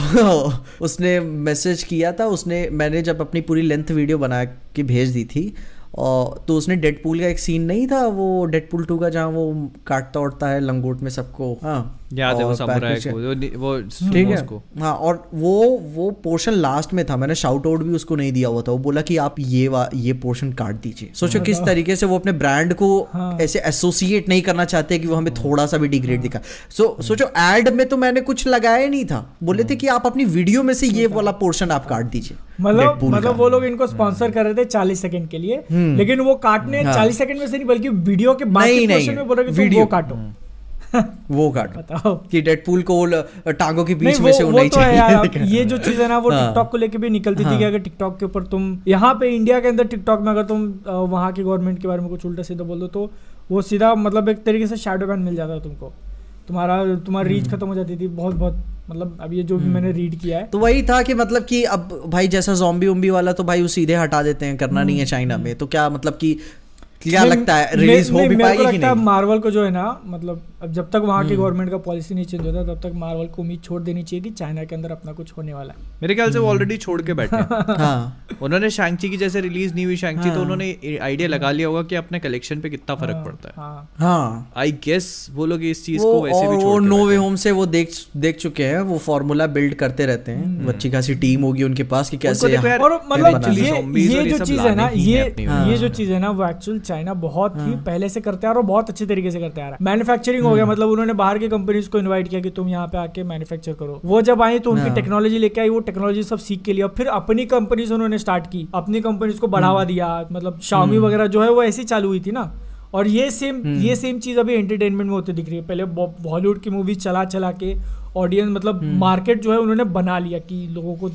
*laughs* उसने मैसेज किया था, उसने, मैंने जब अपनी पूरी लेंथ वीडियो बना के भेज दी थी और तो उसने डेडपूल का एक सीन नहीं था, वो डेडपूल टू का जहाँ वो काटता उड़ता है, लंगोट में सबको हाँ। याद है वो समुराई को वो- वो ठीक है। उसको। हाँ और वो वो पोर्शन लास्ट में था मैंने शाउट आउट भी उसको नहीं दिया हुआ था वो बोला कि आप ये वा, ये पोर्शन काट दीजिए। सोचो किस तरीके से वो अपने ब्रांड को हाँ। ऐसे एसोसिएट नहीं करना चाहते कि वो हमें थोड़ा सा भी डिग्रेड दिखा। सो सोचो एड में तो मैंने कुछ लगाया नहीं था। बोले थे कि आप अपनी वीडियो में से ये वाला पोर्शन आप काट दीजिए। मतलब मतलब वो लोग इनको स्पॉन्सर कर रहे थे चालीस सेकंड के लिए लेकिन वो काटने हाँ। चालीस सेकंड में से नहीं बल्कि वीडियो के बाकी पोर्शन में बोल रहे वीडियो। काटो। *laughs* वो काटो। बताओ। कि डेडपूल को टांगों के बीच में से वो वो नहीं तो चाहिए। *laughs* ये जो चीज़ है ना वो हाँ। टिकटॉक को लेके भी निकलती थी कि अगर टिकटॉक के ऊपर तुम यहाँ पे इंडिया के अंदर टिकटॉक में अगर तुम वहाँ की गवर्नमेंट के बारे में कुछ उल्टा सीधा बोल दो तो वो सीधा मतलब एक तरीके से शैडो बैन मिल जाता है तुमको। तुम्हारा तुम्हारी रीच हम्म। खत्म हो जाती थी बहुत बहुत मतलब अब ये जो भी मैंने रीड किया है। तो वही था कि मतलब कि अब भाई जैसा जॉम्बी उम्बी वाला तो भाई वो सीधे हटा देते हैं करना नहीं है हम्म। चाइना में। तो क्या मतलब कि क्या लगता है रिलीज़ हो भी पाएगी कि नहीं? मार्वल को जो है ना मतलब अब जब तक वहाँ की हम्म। गवर्नमेंट का पॉलिसी नहीं चेंज होता तब तक मार्वल को उम्मीद छोड़ देनी चाहिए कि चाइना के अंदर अपना कुछ होने वाला है। मेरे ख्याल से वो ऑलरेडी छोड़ के बैठे हैं। *laughs* हाँ। उन्होंने शैंगची की जैसे रिलीज़ नहीं हुई शैंगची तो हाँ। उन्होंने आइडिया लगा लिया होगा कि अपने कलेक्शन पे कितना फ़र्क हाँ, पड़ता है। हाँ। हाँ। आई गेस वो लोग इस चीज़ को वैसे भी छोड़ नो वे होम से वो देख देख चुके हैं वो फॉर्मूला बिल्ड करते रहते हैं। अच्छी खासी टीम होगी उनके पास कि कैसे और मतलब ये जो चीज़ है ना। ये जो चीज़ है ना वो एक्चुअल चाइना बहुत ही पहले से करते आ रहा और बहुत अच्छे तरीके से करते आ रहा है मैन्युफैक्चरिंग हो गया हम्म। मतलब उन्होंने बाहर की कंपनीज़ को इनवाइट किया कि तुम यहाँ पे आके मैन्युफैक्चर करो वो जब आई तो उनकी हाँ। टेक्नोलॉजी लेके आई वो टेक्नोलॉजी सब सीख के लिया फिर अपनी कंपनीज़ उन्होंने स्टार्ट की अपनी कंपनीज़ को। बढ़ावा दिया मतलब शामी वगैरह जो है वो ऐसी चालू हुई थी ना और ये सेम। ये सेम चीज़ अभी एंटरटेनमेंट में होती दिख रही है पहले बॉलीवुड की मूवी चला चला के ऑडियंस मतलब। मार्केट जो है उन्होंने बना लिया कि लोगों को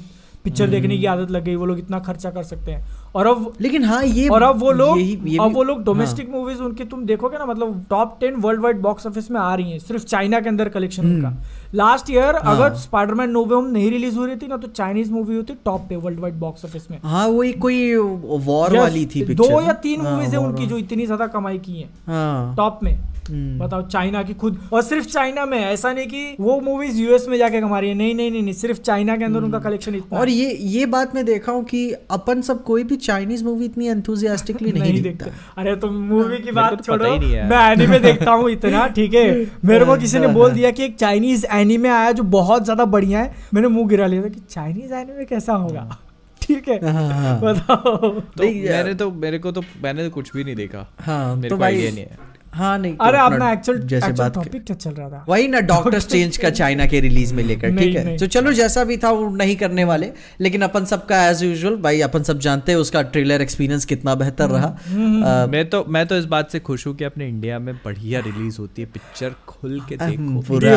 पिक्चर देखने की आदत लग गई वो लोग इतना खर्चा कर सकते हैं और अब लेकिन हाँ ये और अब वो लोग अब वो लोग। डोमेस्टिक मूवीज़ उनकी तुम देखोगे ना मतलब top ten worldwide box office में आ रही है सिर्फ़ चाइना के अंदर कलेक्शन का उनका लास्ट ईयर हाँ। अगर स्पाइडरमैन नो होम नहीं रिलीज़ हो रही थी ना तो चाइनीज़ मूवी होती टॉप पे वर्ल्ड वाइड बॉक्स ऑफ़िस में। हाँ वो एक कोई वॉर Yes, वाली थी दो या तीन हाँ, मूवीज़ है उनकी जो इतनी ज़्यादा कमाई की है। हाँ। टॉप में। हम्म। बताओ चाइना की खुद। और सिर्फ़ चाइना में ऐसा नहीं कि वो मूवीज़ यूएस में जाके कमा रही है। नहीं नहीं नहीं, नहीं सिर्फ़ चाइना के अंदर उनका कलेक्शन इतना और ये ये बात मैं देखा हूँ कि अपन सब कोई भी चाइनीज़ मूवी इतनी एंथुजियास्टिकली *laughs* नहीं, नहीं देखता। अरे तुम मूवी की बात तो छोड़ो ही नहीं है। मैं एनीमे देखता हूँ इतना ठीक है? मेरे को *laughs* किसी ने बोल दिया कि एक चाइनीज़ एनीमे आया जो बहुत ज़्यादा बढ़िया है मैंने मुँह गिरा लिया था कि चाइनीज़ एनीमे कैसा होगा? *laughs* ठीक है हाँ, हाँ। बताओ। तो मैंने तो मेरे को तो मैंने तो कुछ भी नहीं देखा। हाँ मेरे तो को भाई आइडिया नहीं है। हाँ नहीं तो अरे अपना एक्चुअल जैसे बात टॉपिक क्या। चल रहा था। वही ना *laughs* डॉक्टर चेंज का चाइना के रिलीज़ में लेकर ठीक है? तो चलो जैसा भी था वो नहीं करने वाले। लेकिन अपन सबका एज यूजुअल भाई अपन सब जानते हैं उसका ट्रेलर एक्सपीरियंस कितना बेहतर रहा। अ, मैं तो मैं तो इस बात से खुश हूँ कि अपने इंडिया में बढ़िया रिलीज़ होती है। पिक्चर खुल के देखो। पूरा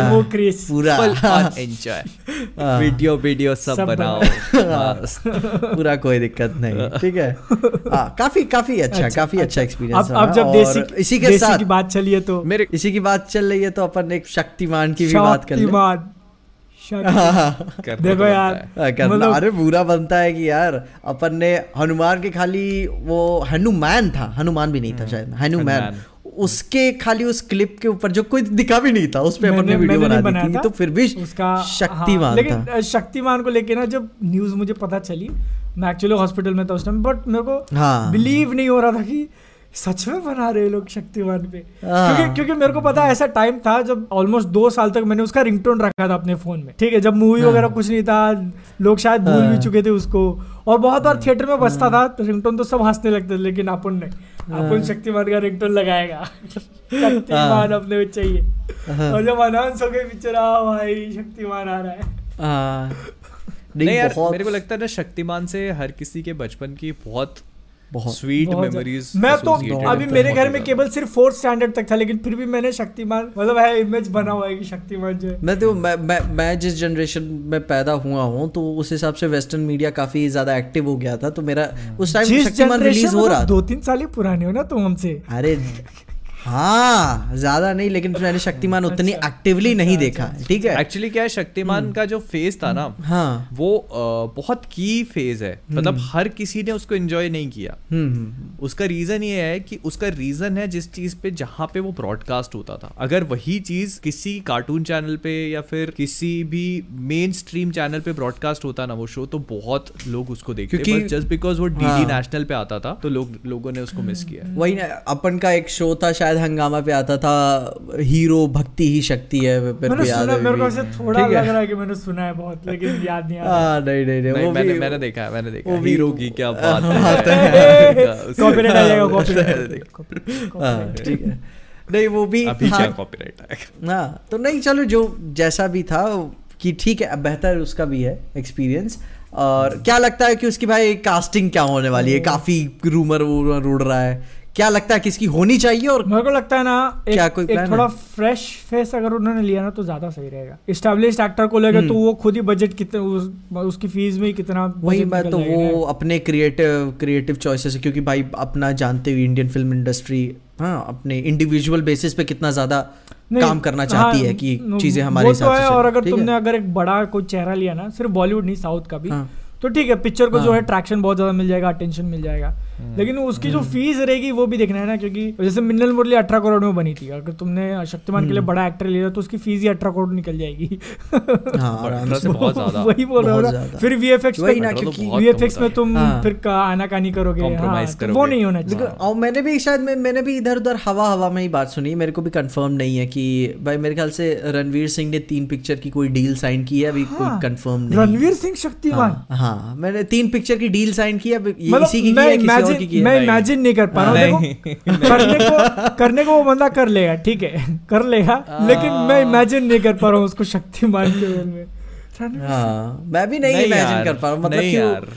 पूरा। एंजॉय वीडियो वीडियो सब बनाओ। हाँ। पूरा कोई दिक्कत नहीं ठीक है? हाँ काफ़ी काफ़ी अच्छा काफ़ी अच्छा एक्सपीरियंस अब अब जब देसी इसी के साथ की बात चली है तो। मेरे इसी की बात चल रही है तो अपन एक शक्तिमान की भी बात कर ले। शक्तिमान। *laughs* हाँ, देखो यार करना मतलब- अरे बुरा बनता है कि यार अपन ने हनुमान के खाली वो हनुमान था। हनुमान भी नहीं था शायद हनुमान। उसके खाली उस क्लिप के ऊपर जो कोई दिखा भी नहीं था उस पे अपन मैंने- वीडियो बना दी बनाया थी तो फिर भी उसका शक्तिमान हाँ, लेकिन था। शक्तिमान को लेके ना जब न्यूज़ मुझे पता चली मैं एक्चुअली हॉस्पिटल में था उस टाइम बट मेरे को हाँ। बिलीव नहीं हो रहा था कि सच में बना रहे लोग शक्तिमान पे हाँ। क्योंकि क्योंकि मेरे को पता है ऐसा टाइम था जब ऑलमोस्ट दो साल तक मैंने उसका रिंगटोन रखा था अपने फ़ोन में ठीक है जब मूवी हाँ। वगैरह कुछ नहीं था लोग शायद भूल भी हाँ। चुके थे उसको और बहुत बार थिएटर में बजता था तो रिंगटोन तो सब हंसने लगते थे लेकिन अपन ने। अपन शक्तिमान का रिंगटोन लगाएगा शक्तिमान अपने में चाहिए। और जब अनाउंस हो गई पिक्चर आ भाई शक्तिमान आ रहा है। नहीं नहीं यार मेरे को लगता है ना शक्तिमान से हर किसी के बचपन की बहुत स्वीट मेमोरीज मैं तो अभी मेरे घर में केवल केवल सिर्फ़ फोर्थ स्टैंडर्ड तक था लेकिन फिर भी मैंने शक्तिमान मतलब है इमेज बना हुआ है कि शक्तिमान जो मैं तो मैं मैं मैं जिस जनरेशन में पैदा हुआ हूँ तो उस हिसाब से वेस्टर्न मीडिया काफ़ी ज़्यादा एक्टिव हो गया था तो मेरा उस टाइम शक्तिमान रिलीज़ हो रहा मतलब था। दो तीन साल ही पुराने हो ना तुम हमसे। अरे *laughs* हाँ ज़्यादा नहीं लेकिन मैंने शक्तिमान उतनी अच्छा, एक्टिवली नहीं अच्छा, देखा है ठीक है? एक्चुअली क्या है शक्तिमान का जो फ़ेज़ था ना हाँ। वो बहुत की फ़ेज़ है। मतलब हर किसी ने उसको एंजॉय नहीं किया। हम्म हम्म उसका रीजन ये है कि उसका रीजन है जिस चीज़ पे जहाँ पे वो ब्रॉडकास्ट होता था। अगर वही चीज़ किसी कार्टून चैनल पे या फिर किसी भी मेन स्ट्रीम चैनल पे ब्रॉडकास्ट होता ना वो शो तो बहुत लोग उसको देखते क्योंकि- जस्ट बिकॉज़ वो डीडी हाँ। नेशनल पे आता था तो लोग लोगों ने उसको मिस किया वही ना अपन का एक शो था शायद हंगामा पे आता था हीरो भक्ति ही शक्ति है मैंने सुना मेरे को ऐसे थोड़ा लग रहा है कि मैंने सुना है बहुत लेकिन याद नहीं आ रहा। हाँ नहीं नहीं नहीं वो मैंने भी मैंने देखा है मैंने देखा है। हीरो की क्या बात बात है। कॉपीराइट *laughs* आ जाएगा कॉपीराइट हाँ ठीक है। नहीं वो भी अभी क्या कॉपीराइट आएगा? हाँ तो नहीं चलो जो जैसा भी था कि ठीक है बेहतर उसका भी है एक्सपीरियंस और क्या लगता है कि उसकी भाई कास्टिंग क्या होने वाली है? काफ़ी रूमर उड़ रहा है। क्या लगता है किसकी होनी चाहिए और मेरे को लगता है ना एक, क्या कोई एक थोड़ा है? फ्रेश फेस अगर उन्होंने लिया ना तो ज़्यादा सही रहेगा स्टैब्लिश्ड एक्टर को लेकर तो वो खुद ही बजट कितना उस, उसकी फ़ीस में कितना वही मैं तो वो अपने क्रिएटिव क्रिएटिव चॉइसेस क्योंकि भाई अपना जानते हुए इंडियन फ़िल्म इंडस्ट्री हाँ अपने इंडिविजुअल बेसिस पे कितना ज़्यादा काम करना चाहती हाँ, है कि चीज़ें हमारे हिसाब तो से और अगर तुमने अगर एक बड़ा कोई चेहरा लिया ना सिर्फ़ बॉलीवुड नहीं साउथ का भी हाँ। तो ठीक है पिक्चर को जो हाँ। है ट्रैक्शन बहुत ज़्यादा मिल जाएगा अटेंशन मिल जाएगा लेकिन उसकी जो फ़ीस रहेगी वो भी देखना है ना क्योंकि जैसे मिन्नल मुरली अठारह करोड़ में बनी थी। अगर तुमने शक्तिमान के लिए बड़ा एक्टर लिया तो उसकी फ़ीस ही अठारह करोड़ निकल जाएगी। *laughs* हाँ ज़्यादा। वही बोल रहा हूँ। फिर वीएफएक्स वही ना अठारह तो क्योंकि बहुत वीएफएक्स कम में तुम। फिर का आनाकानी करोगे। हाँ, तो वो नहीं होना चाहिए। और मैंने भी शायद मैं, मैंने भी इधर उधर हवा हवा में ही बात सुनी। मेरे को भी कंफर्म नहीं है कि भाई मेरे ख्याल से रणवीर सिंह ने तीन पिक्चर की कोई डील साइन की है अभी कोई हाँ, कंफर्म नहीं रणवीर सिंह शक्तिमान? हाँ, हाँ। मैंने तीन पिक्चर की डील साइन की है मतलब इसी की की है किसी इमेजिन मैं इमेजिन नहीं कर पा रहा हूँ। करने को करने को वो बंदा कर लेगा ठीक है? कर लेगा लेकिन मैं इमेजिन नहीं कर पा रहा हूँ उसको शक्तिमान के रोल में। हाँ मैं भी नहीं इमेजिन कर पा रहा हूँ मतलब।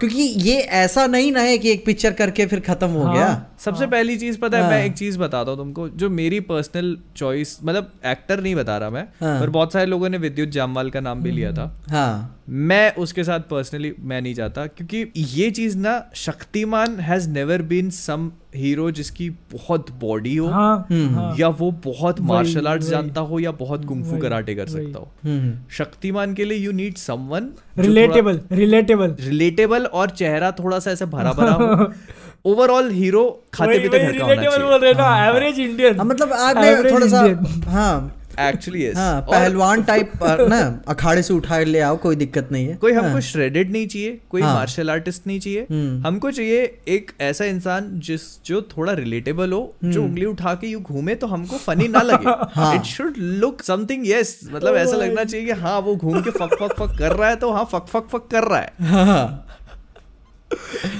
क्योंकि ये ऐसा नहीं ना है कि एक पिक्चर करके फिर खत्म हो हाँ। गया। सबसे हाँ। पहली चीज़ पता है हाँ। मैं। एक चीज़ बताता हूँ तुमको जो मेरी पर्सनल चॉइस मतलब एक्टर नहीं बता रहा मैं हाँ। पर बहुत सारे लोगों ने विद्युत जामवाल का नाम भी लिया था हाँ मैं उसके साथ पर्सनली मैं नहीं जाता क्योंकि ये चीज़ ना Shaktimaan has never been some hero जिसकी बहुत बॉडी हो हाँ हम्म, हाँ या वो बहुत मार्शल आर्ट्स जानता हो या बहुत कुंफू कराटे कर सकता हो हम्म शक्तिमान के लिए you need someone relatable relatable relatable और चेहरा थोड़ा सा ऐसे भरा भरा हो *laughs* ओवरऑल हीरो खाते पीते घर का होना रिलेटेबल बोल चाहिए। रहे ना एवरेज इंडियन हाँ, मतलब आज में थोड़ा सा हाँ। एक्चुअली यस हाँ पहलवान टाइप *laughs* ना अखाड़े से उठा ले आओ कोई दिक्कत नहीं है। कोई हाँ, हमको श्रेडेड नहीं चाहिए कोई हाँ। मार्शल आर्टिस्ट नहीं चाहिए। हम्म। हमको चाहिए एक ऐसा इंसान जिस जो थोड़ा रिलेटेबल हो जो उंगली उठा के यू घूमे तो हमको फनी ना लगे। *laughs* हाँ। It should look something yes मतलब ऐसा लगना चाहिए कि हाँ वो घूम के फक फक फक कर रहा है तो हाँ फक फक फक कर रहा है हाँ,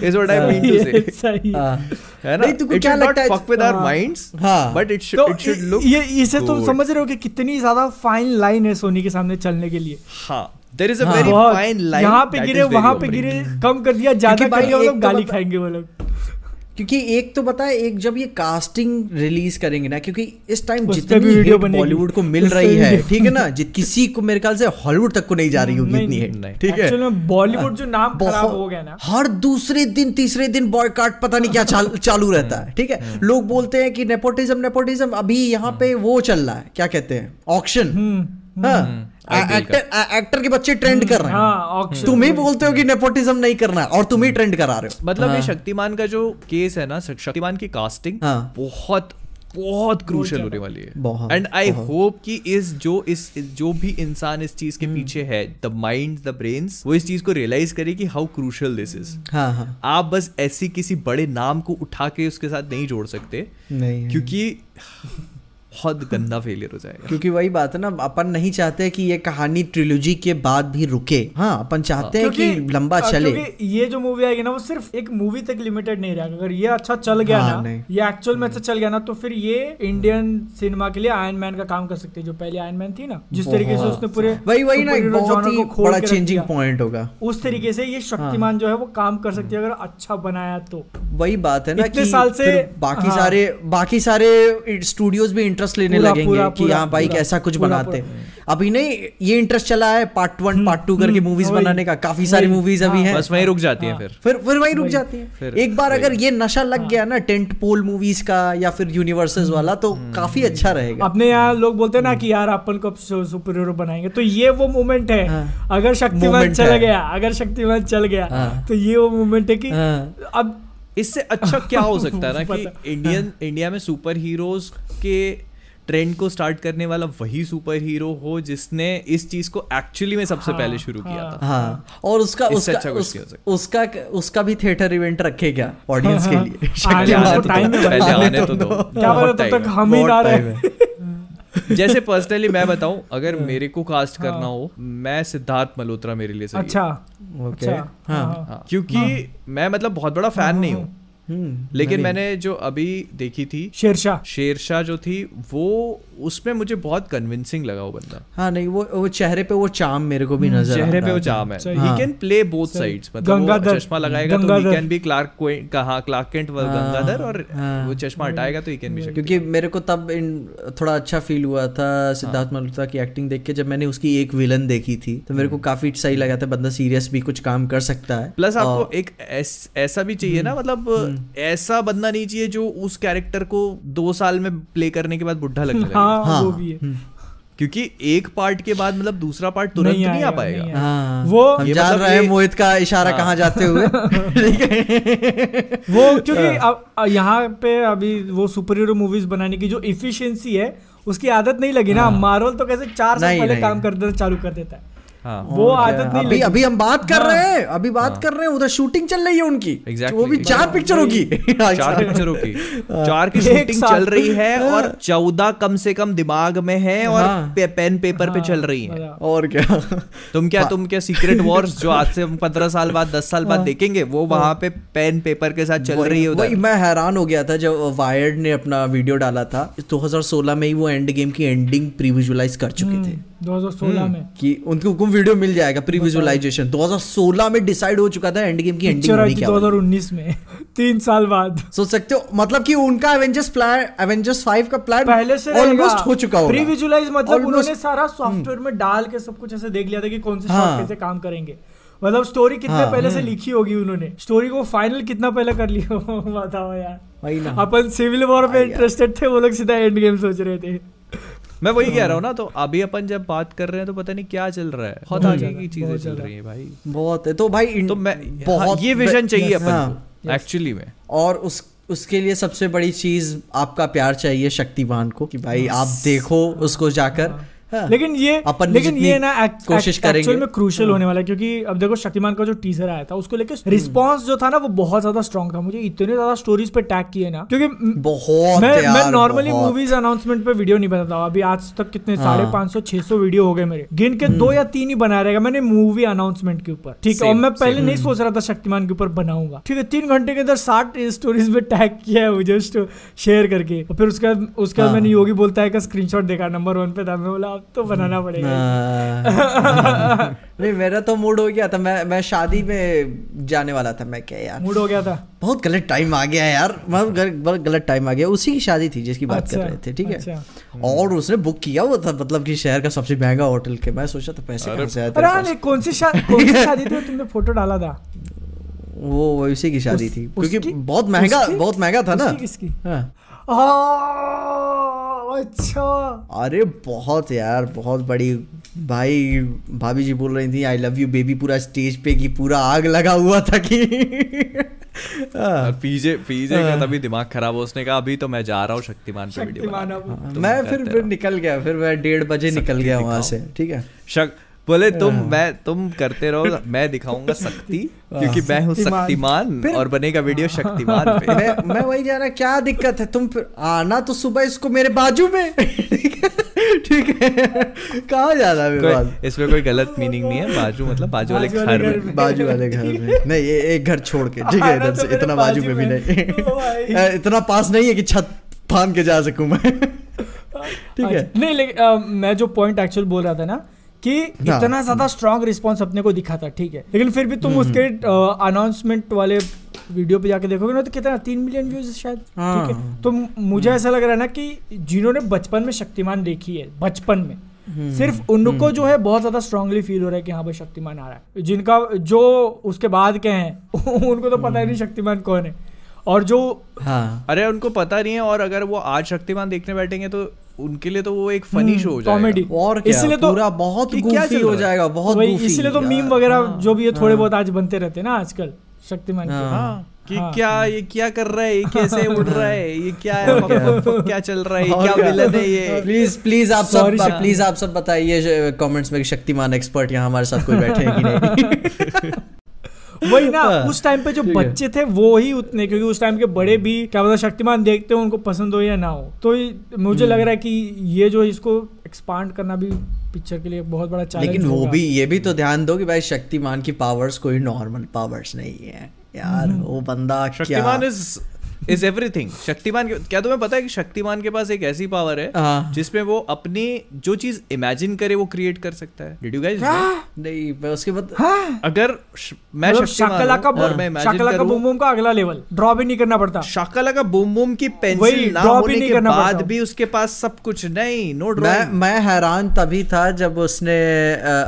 is what I mean to say सही हाँ। ना? नहीं, तुमको क्या लगता है- fuck with our. Minds. But it should it should look ये इसे तुम समझ रहे हो कि कितनी ज़्यादा फाइन लाइन है सोनी के सामने चलने के लिए। हाँ। There is a. Very fine line यहाँ पे गिरे वहाँ पे गिरे कम कर दिया ज़्यादा कर दिया वो लोग तो गाली खाएँगे वो लोग। क्योंकि एक तो बताए एक जब ये कास्टिंग रिलीज़ करेंगे ना क्योंकि इस टाइम जितनी भी वीडियो बॉलीवुड को मिल रही है ठीक है ना? *laughs* जित किसी को मेरे ख्याल से हॉलीवुड तक को नहीं जा रही होगी इतनी हिट ठीक है? बॉलीवुड जो नाम खराब हो गया ना। हर दूसरे दिन तीसरे दिन बॉयकाट पता नहीं क्या चालू रहता है ठीक है? लोग बोलते हैं कि नेपोटिज्म नेपोटिज्म अभी यहाँ पे वो चल रहा है क्या कहते हैं? Auction hmm. हाँ IPL एक्टर एक्टर के बच्चे ट्रेंड कर रहे हाँ। हैं तुम ही बोलते हो कि नेपोटिज्म नहीं करना और तुम ही ट्रेंड करा रहे हो। मतलब ये हाँ। शक्तिमान का जो केस है ना शक्तिमान की कास्टिंग हाँ। बहुत बहुत क्रूशल होने वाली है। एंड आई होप कि इस जो इस जो भी इंसान इस चीज़ के हम्म। पीछे है द माइंड द ब्रेन्स वो इस चीज़ को रियलाइज़ करे कि हाउ क्रूशल दिस इज़ हाँ हाँ। आप बस ऐसी किसी बड़े नाम को उठा के उसके साथ नहीं जोड़ सकते नहीं क्योंकि बहुत गंदा फेलियर हो जाएगा। क्योंकि वही बात है ना अपन नहीं चाहते कि ये कहानी ट्रिलोजी के बाद भी रुके। हाँ अपन चाहते हैं कि लंबा अ, चले। क्योंकि ये जो मूवी आएगी ना वो सिर्फ़ एक मूवी तक लिमिटेड नहीं रहेगा। अगर ये अच्छा चल गया हाँ, ना ये एक्चुअल में अच्छा चल गया ना तो फिर ये इंडियन सिनेमा के लिए आयरन मैन का काम कर सकती है जो पहले आयन मैन थी ना जिस तरीके से उसने पूरे वही वही ना बहुत ही बड़ा चेंजिंग पॉइंट होगा। उस तरीके से ये शक्तिमान जो है वो काम कर सकती है अगर अच्छा बनाया तो। वही बात है ना इतने साल से- बाकी हाँ। सारे बाकी सारे स्टूडियोज भी इंटरेस्ट लेने पूरा- लगेंगे पूरा- कि हाँ भाई कैसा कुछ बनाते हैं। अभी नहीं ये इंटरेस्ट चला है पार्ट वन पार्ट टू करके हम्म, मूवीज़ बनाने का। काफ़ी सारी मूवीज़ अभी हाँ, हैं। बस वहीं रुक जाती है हाँ। फिर। फिर फिर वही रुक जाती है। फिर एक बार अगर ये नशा हाँ। लग गया ना टेंट पोल मूवीज़ का या फिर यूनिवर्सेस वाला तो हम्म। काफ़ी अच्छा रहेगा। अपने यहाँ लोग बोलते हैं ना कि यार अपन को सुपर हीरो बनाएँगे तो ये वो मोमेंट है। हाँ। अगर शक्तिमान चल गया अगर शक्तिमान चल गया हाँ। तो ये वो मोमेंट है कि हाँ। अब इससे अच्छा क्या हो सकता है ना *laughs* कि इंडियन इंडिया में सुपर हीरोज के ट्रेंड को स्टार्ट करने वाला वही सुपर हीरो हो जिसने इस चीज़ को एक्चुअली में सबसे हाँ, पहले शुरू हाँ, किया हाँ। था हाँ और उसका उसका अच्छा उस, हो। उसका उसका भी थिएटर इवेंट रखे क्या ऑडियंस के हाँ, लिए हाँ। *laughs* आने तो तो- टाइम है भाई। पहले आने आने तो तो दो क्या बहुत पता तब time तक है। हम ही ना रहे है। *laughs* जैसे पर्सनली मैं बताऊँ अगर मेरे को कास्ट हाँ। करना हो मैं सिद्धार्थ मल्होत्रा मेरे लिए सही अच्छा ओके अच्छा हाँ हाँ। हाँ, क्योंकि मैं मतलब बहुत बड़ा फ़ैन नहीं हूँ लेकिन मैंने जो अभी देखी थी शेरशाह। शेरशाह जो थी वो उसमें मुझे बहुत कन्विंसिंग लगा वो बंदा। हाँ नहीं वो वो चेहरे पे वो चाम मेरे को भी नज़र चेहरे पे वो चाम है। ही। हाँ। Can play both. साइड्स मतलब वो चश्मा लगाएगा तो ही कैन बी क्लार्क कहा क्लार्क केंट व हाँ, गंगाधर और हाँ। वो चश्मा हटाएगा तो ही कैन बी क्योंकि मेरे को तब इन थोड़ा अच्छा फील हुआ था सिद्धार्थ मल्होत्रा की एक्टिंग देख के जब मैंने उसकी एक विलन देखी थी तो मेरे को काफ़ी सही लगा था बंदा सीरियस भी कुछ काम कर सकता है। प्लस आपको एक ऐसा भी चाहिए ना मतलब ऐसा बंदा नहीं चाहिए जो उस कैरेक्टर को दो साल में प्ले करने के बाद बुढ़ा लगने *laughs* लगे। हाँ हाँ, वो भी है। हम्म, क्योंकि एक पार्ट के बाद मतलब दूसरा पार्ट तुरंत नहीं, नहीं आ पाएगा। नहीं। हाँ। वो हम ये जान मतलब रहे हैं मोहित का इशारा हाँ। कहाँ जाते हुए। *laughs* ठीक है। वो क्योंकि अब यहाँ पे अभी वो सुपर हीरो मूवीज़ बनाने की जो इफिशियंसी है उसकी आदत नहीं लगी ना। मार्वल तो कैसे चार साल पहले काम कर देना चालू कर देता है। हाँ। वो आदत नहीं अभी अभी हम बात कर हाँ। रहे हैं अभी बात कर रहे हैं उधर शूटिंग चल रही है उनकी। Exactly, वो भी चार पिक्चरों की *laughs* चार *laughs* पिक्चरों की चार की *laughs* शूटिंग चल रही है और चौदह कम से कम दिमाग में है और हाँ। पेन पेपर पे हाँ, चल रही है। और क्या? तुम क्या तुम क्या सीक्रेट वॉर्स जो आज से पंद्रह साल बाद दस साल बाद देखेंगे वो वहाँ पे पेन पेपर के साथ चल रही है वही मैं हैरान हो गया था जब वायर्ड ने अपना वीडियो डाला था। 2016 में ही वो एंड गेम की एंडिंग प्री विजुअलाइज कर चुके थे। 2016 में। कि उनको उनको वीडियो मिल जाएगा प्री विजुअलाइजेशन 2016 में डिसाइड हो चुका था एंड गेम की एंडिंग होनी क्या वाली। 2019 में तीन साल बाद। सोच सकते हो मतलब कि उनका एवेंजर्स प्लान एवेंजर्स 5 का प्लान पहले से ऑलमोस्ट हो चुका प्री विजुअलाइज मतलब उन्होंने सारा सॉफ्टवेयर में डाल के सब कुछ ऐसे देख लिया था कि कौन से शॉट हाँ। कैसे काम करेंगे। मतलब स्टोरी कितने हाँ, पहले से लिखी होगी उन्होंने। स्टोरी को फाइनल कितना पहले कर लिया? *laughs* बताओ यार। ना। अपन सिविल वॉर पे हाँ, इंटरेस्टेड थे वो लोग सीधा एंड गेम सोच रहे थे। मैं वही कह रहा हूँ ना तो अभी अपन जब बात कर रहे हैं तो पता नहीं क्या चल रहा है। बहुत बहुत आगे की चीज़ें चल रही है भाई। बहुत है। तो भाई तो मैं बहुत हाँ, ये विजन चाहिए अपन हाँ, एक्चुअली में। और उस उसके लिए सबसे बड़ी चीज़ आपका प्यार चाहिए शक्तिवान को कि भाई आप देखो उसको जाकर। हाँ। लेकिन ये लेकिन ये ना कोशिश करेंगे। में क्रूशियल होने वाला है क्योंकि अब देखो शक्तिमान का जो टीजर आया था उसको लेके रिस्पांस जो था ना वो बहुत ज़्यादा स्ट्रांग था। मुझे इतने ज़्यादा स्टोरीज पे टैग किए ना क्योंकि बहुत मैं यार, मैं नॉर्मली मूवीज़ अनाउंसमेंट पे वीडियो नहीं बनाता। अभी आज तक कितने हाँ। साढ़े पाँच सौ छह सौ वीडियो हो गए मेरे। गिन के दो या तीन ही बना रहेगा मैंने मूवी अनाउंसमेंट के ऊपर। ठीक है और मैं पहले नहीं सोच रहा था शक्तिमान के ऊपर बनाऊँगा। ठीक है तीन घंटे के अंदर साठ स्टोरीज पे टैग किया है मुझे शेयर करके। और फिर उसके बाद उसके बाद हाँ। मैंने योगी बोलता है का स्क्रीनशॉट देखा नंबर वन पे था। मैं बोला अब तो बनाना पड़ेगा हाँ। नहीं मेरा तो मूड हो गया था। मैं मैं शादी में जाने वाला था। मैं क्या यार? मूड हो गया था। बहुत गलत टाइम आ गया यार। बहुत गल- गलत टाइम आ गया। उसी की शादी थी जिसकी बात अच्छा, कर रहे थे ठीक है? अच्छा। और उसने बुक किया वो था मतलब कि शहर का सबसे महँगा होटल के। मैं सोचा था पैसे कहाँ से आए हाँ कौन सी शादी शादी थी? तुमने फ़ोटो डाला था। वो उसी की शादी थी। क्योंकि बहुत महँगा बहुत महँगा था ना। हाँ, अच्छा। अरे बहुत यार बहुत बड़ी भाई भाभी जी बोल रही थी आई लव यू बेबी पूरा स्टेज पे की पूरा आग लगा हुआ था कि। हाँ। पीजे पीजे का तभी दिमाग खराब हो उसने कहा अभी तो मैं जा रहा हूँ शक्तिमान पे वीडियो तुम मैं फिर फिर निकल गया फिर मैं डेढ़ बजे निकल गया वहाँ से ठीक है। शक बोले तुम मैं तुम करते रहो मैं दिखाऊँगा शक्ति क्योंकि मैं हूँ शक्तिमान। और बनेगा वीडियो शक्तिमान पे. मैं मैं वही जा रहा क्या दिक्कत है? तुम फिर आना तो सुबह इसको मेरे बाजू में। ठीक है? ठीक है? कहाँ है मेरे पास कोई- इसमें कोई गलत मीनिंग नहीं है बाजू मतलब बाजू वाले घर में। बाजू वाले घर में। *laughs* नहीं ये एक घर छोड़ के ठीक है इधर तो से इतना बाजू में भी नहीं। *laughs* इतना पास नहीं है कि छत फान के जा सकूँ मैं। *laughs* ठीक है? अच्छा, नहीं लेकिन मैं जो पॉइंट एक्चुअल बोल रहा था ना कि हाँ। इतना ज़्यादा स्ट्रांग रिस्पांस अपने को दिखा था ठीक है। लेकिन फिर भी तुम हम्म, उसके अनाउंसमेंट वाले वीडियो पे जाके देखोगे ना तो कितना तीन मिलियन व्यूज़ शायद हाँ। ठीक है। तो मुझे ऐसा लग रहा है ना कि जिन्होंने बचपन में शक्तिमान देखी है बचपन में हम्म, सिर्फ़ उनको जो है बहुत ज़्यादा स्ट्रांगली फील हो रहा है कि हाँ भाई शक्तिमान आ रहा है। जिनका जो उसके बाद के हैं *laughs* उनको तो पता ही नहीं शक्तिमान कौन है। और जो हाँ। अरे उनको पता नहीं है और अगर वो आज शक्तिमान देखने बैठेंगे तो उनके लिए तो वो एक फनी शो हो जाएगा। कॉमेडी और इसलिए तो पूरा बहुत गूफी हो जाएगा बहुत goofy इसीलिए तो मीम वगैरह हाँ, जो भी है थोड़े हाँ। बहुत आज बनते रहते हैं ना आजकल शक्तिमान के। हाँ। हाँ कि हाँ। क्या ये क्या कर रहा है? ये कैसे उड़ रहा है? ये क्या *laughs* है? क्या? चल रहा है? क्या? विलन है ये? *laughs* प्लीज़ प्लीज़ आप सब. प्लीज़ आप सब बताइए कमेंट्स में शक्तिमान एक्सपर्ट यहाँ हमारे साथ कोई बैठे हैं कि *laughs* नहीं? वही ना हाँ, उस टाइम पे जो बच्चे थे वो ही उतने क्योंकि उस टाइम के बड़े भी क्या पता शक्तिमान देखते हो उनको पसंद हो या ना हो। तो मुझे हम्म। लग रहा है कि ये जो इसको एक्सपांड करना भी पिक्चर के लिए बहुत बड़ा चैलेंज लेकिन वो भी ये भी तो ध्यान दो कि भाई शक्तिमान की पावर्स कोई नॉर्मल पावर्स नहीं है। यार हम्म। वो बंदा Shaktimaan is is everything Shaktimaan के क्या तुम्हें पता है कि शक्तिमान के पास एक ऐसी पावर है हाँ। जिसमें वो अपनी जो चीज़ इमेजिन करे वो क्रिएट कर सकता है? डिड यू गाइस नहीं मैं उसके बाद हाँ, अगर मैं मतलब शक्तिमान का और मैं इमेजिन शाकला का बूम बूम का अगला लेवल ड्रॉ भी नहीं करना पड़ता। शाकला का बूम बूम की पेंसिल ना होने के बाद भी उसके पास सब कुछ नहीं नो मैं मैं हैरान तभी था जब उसने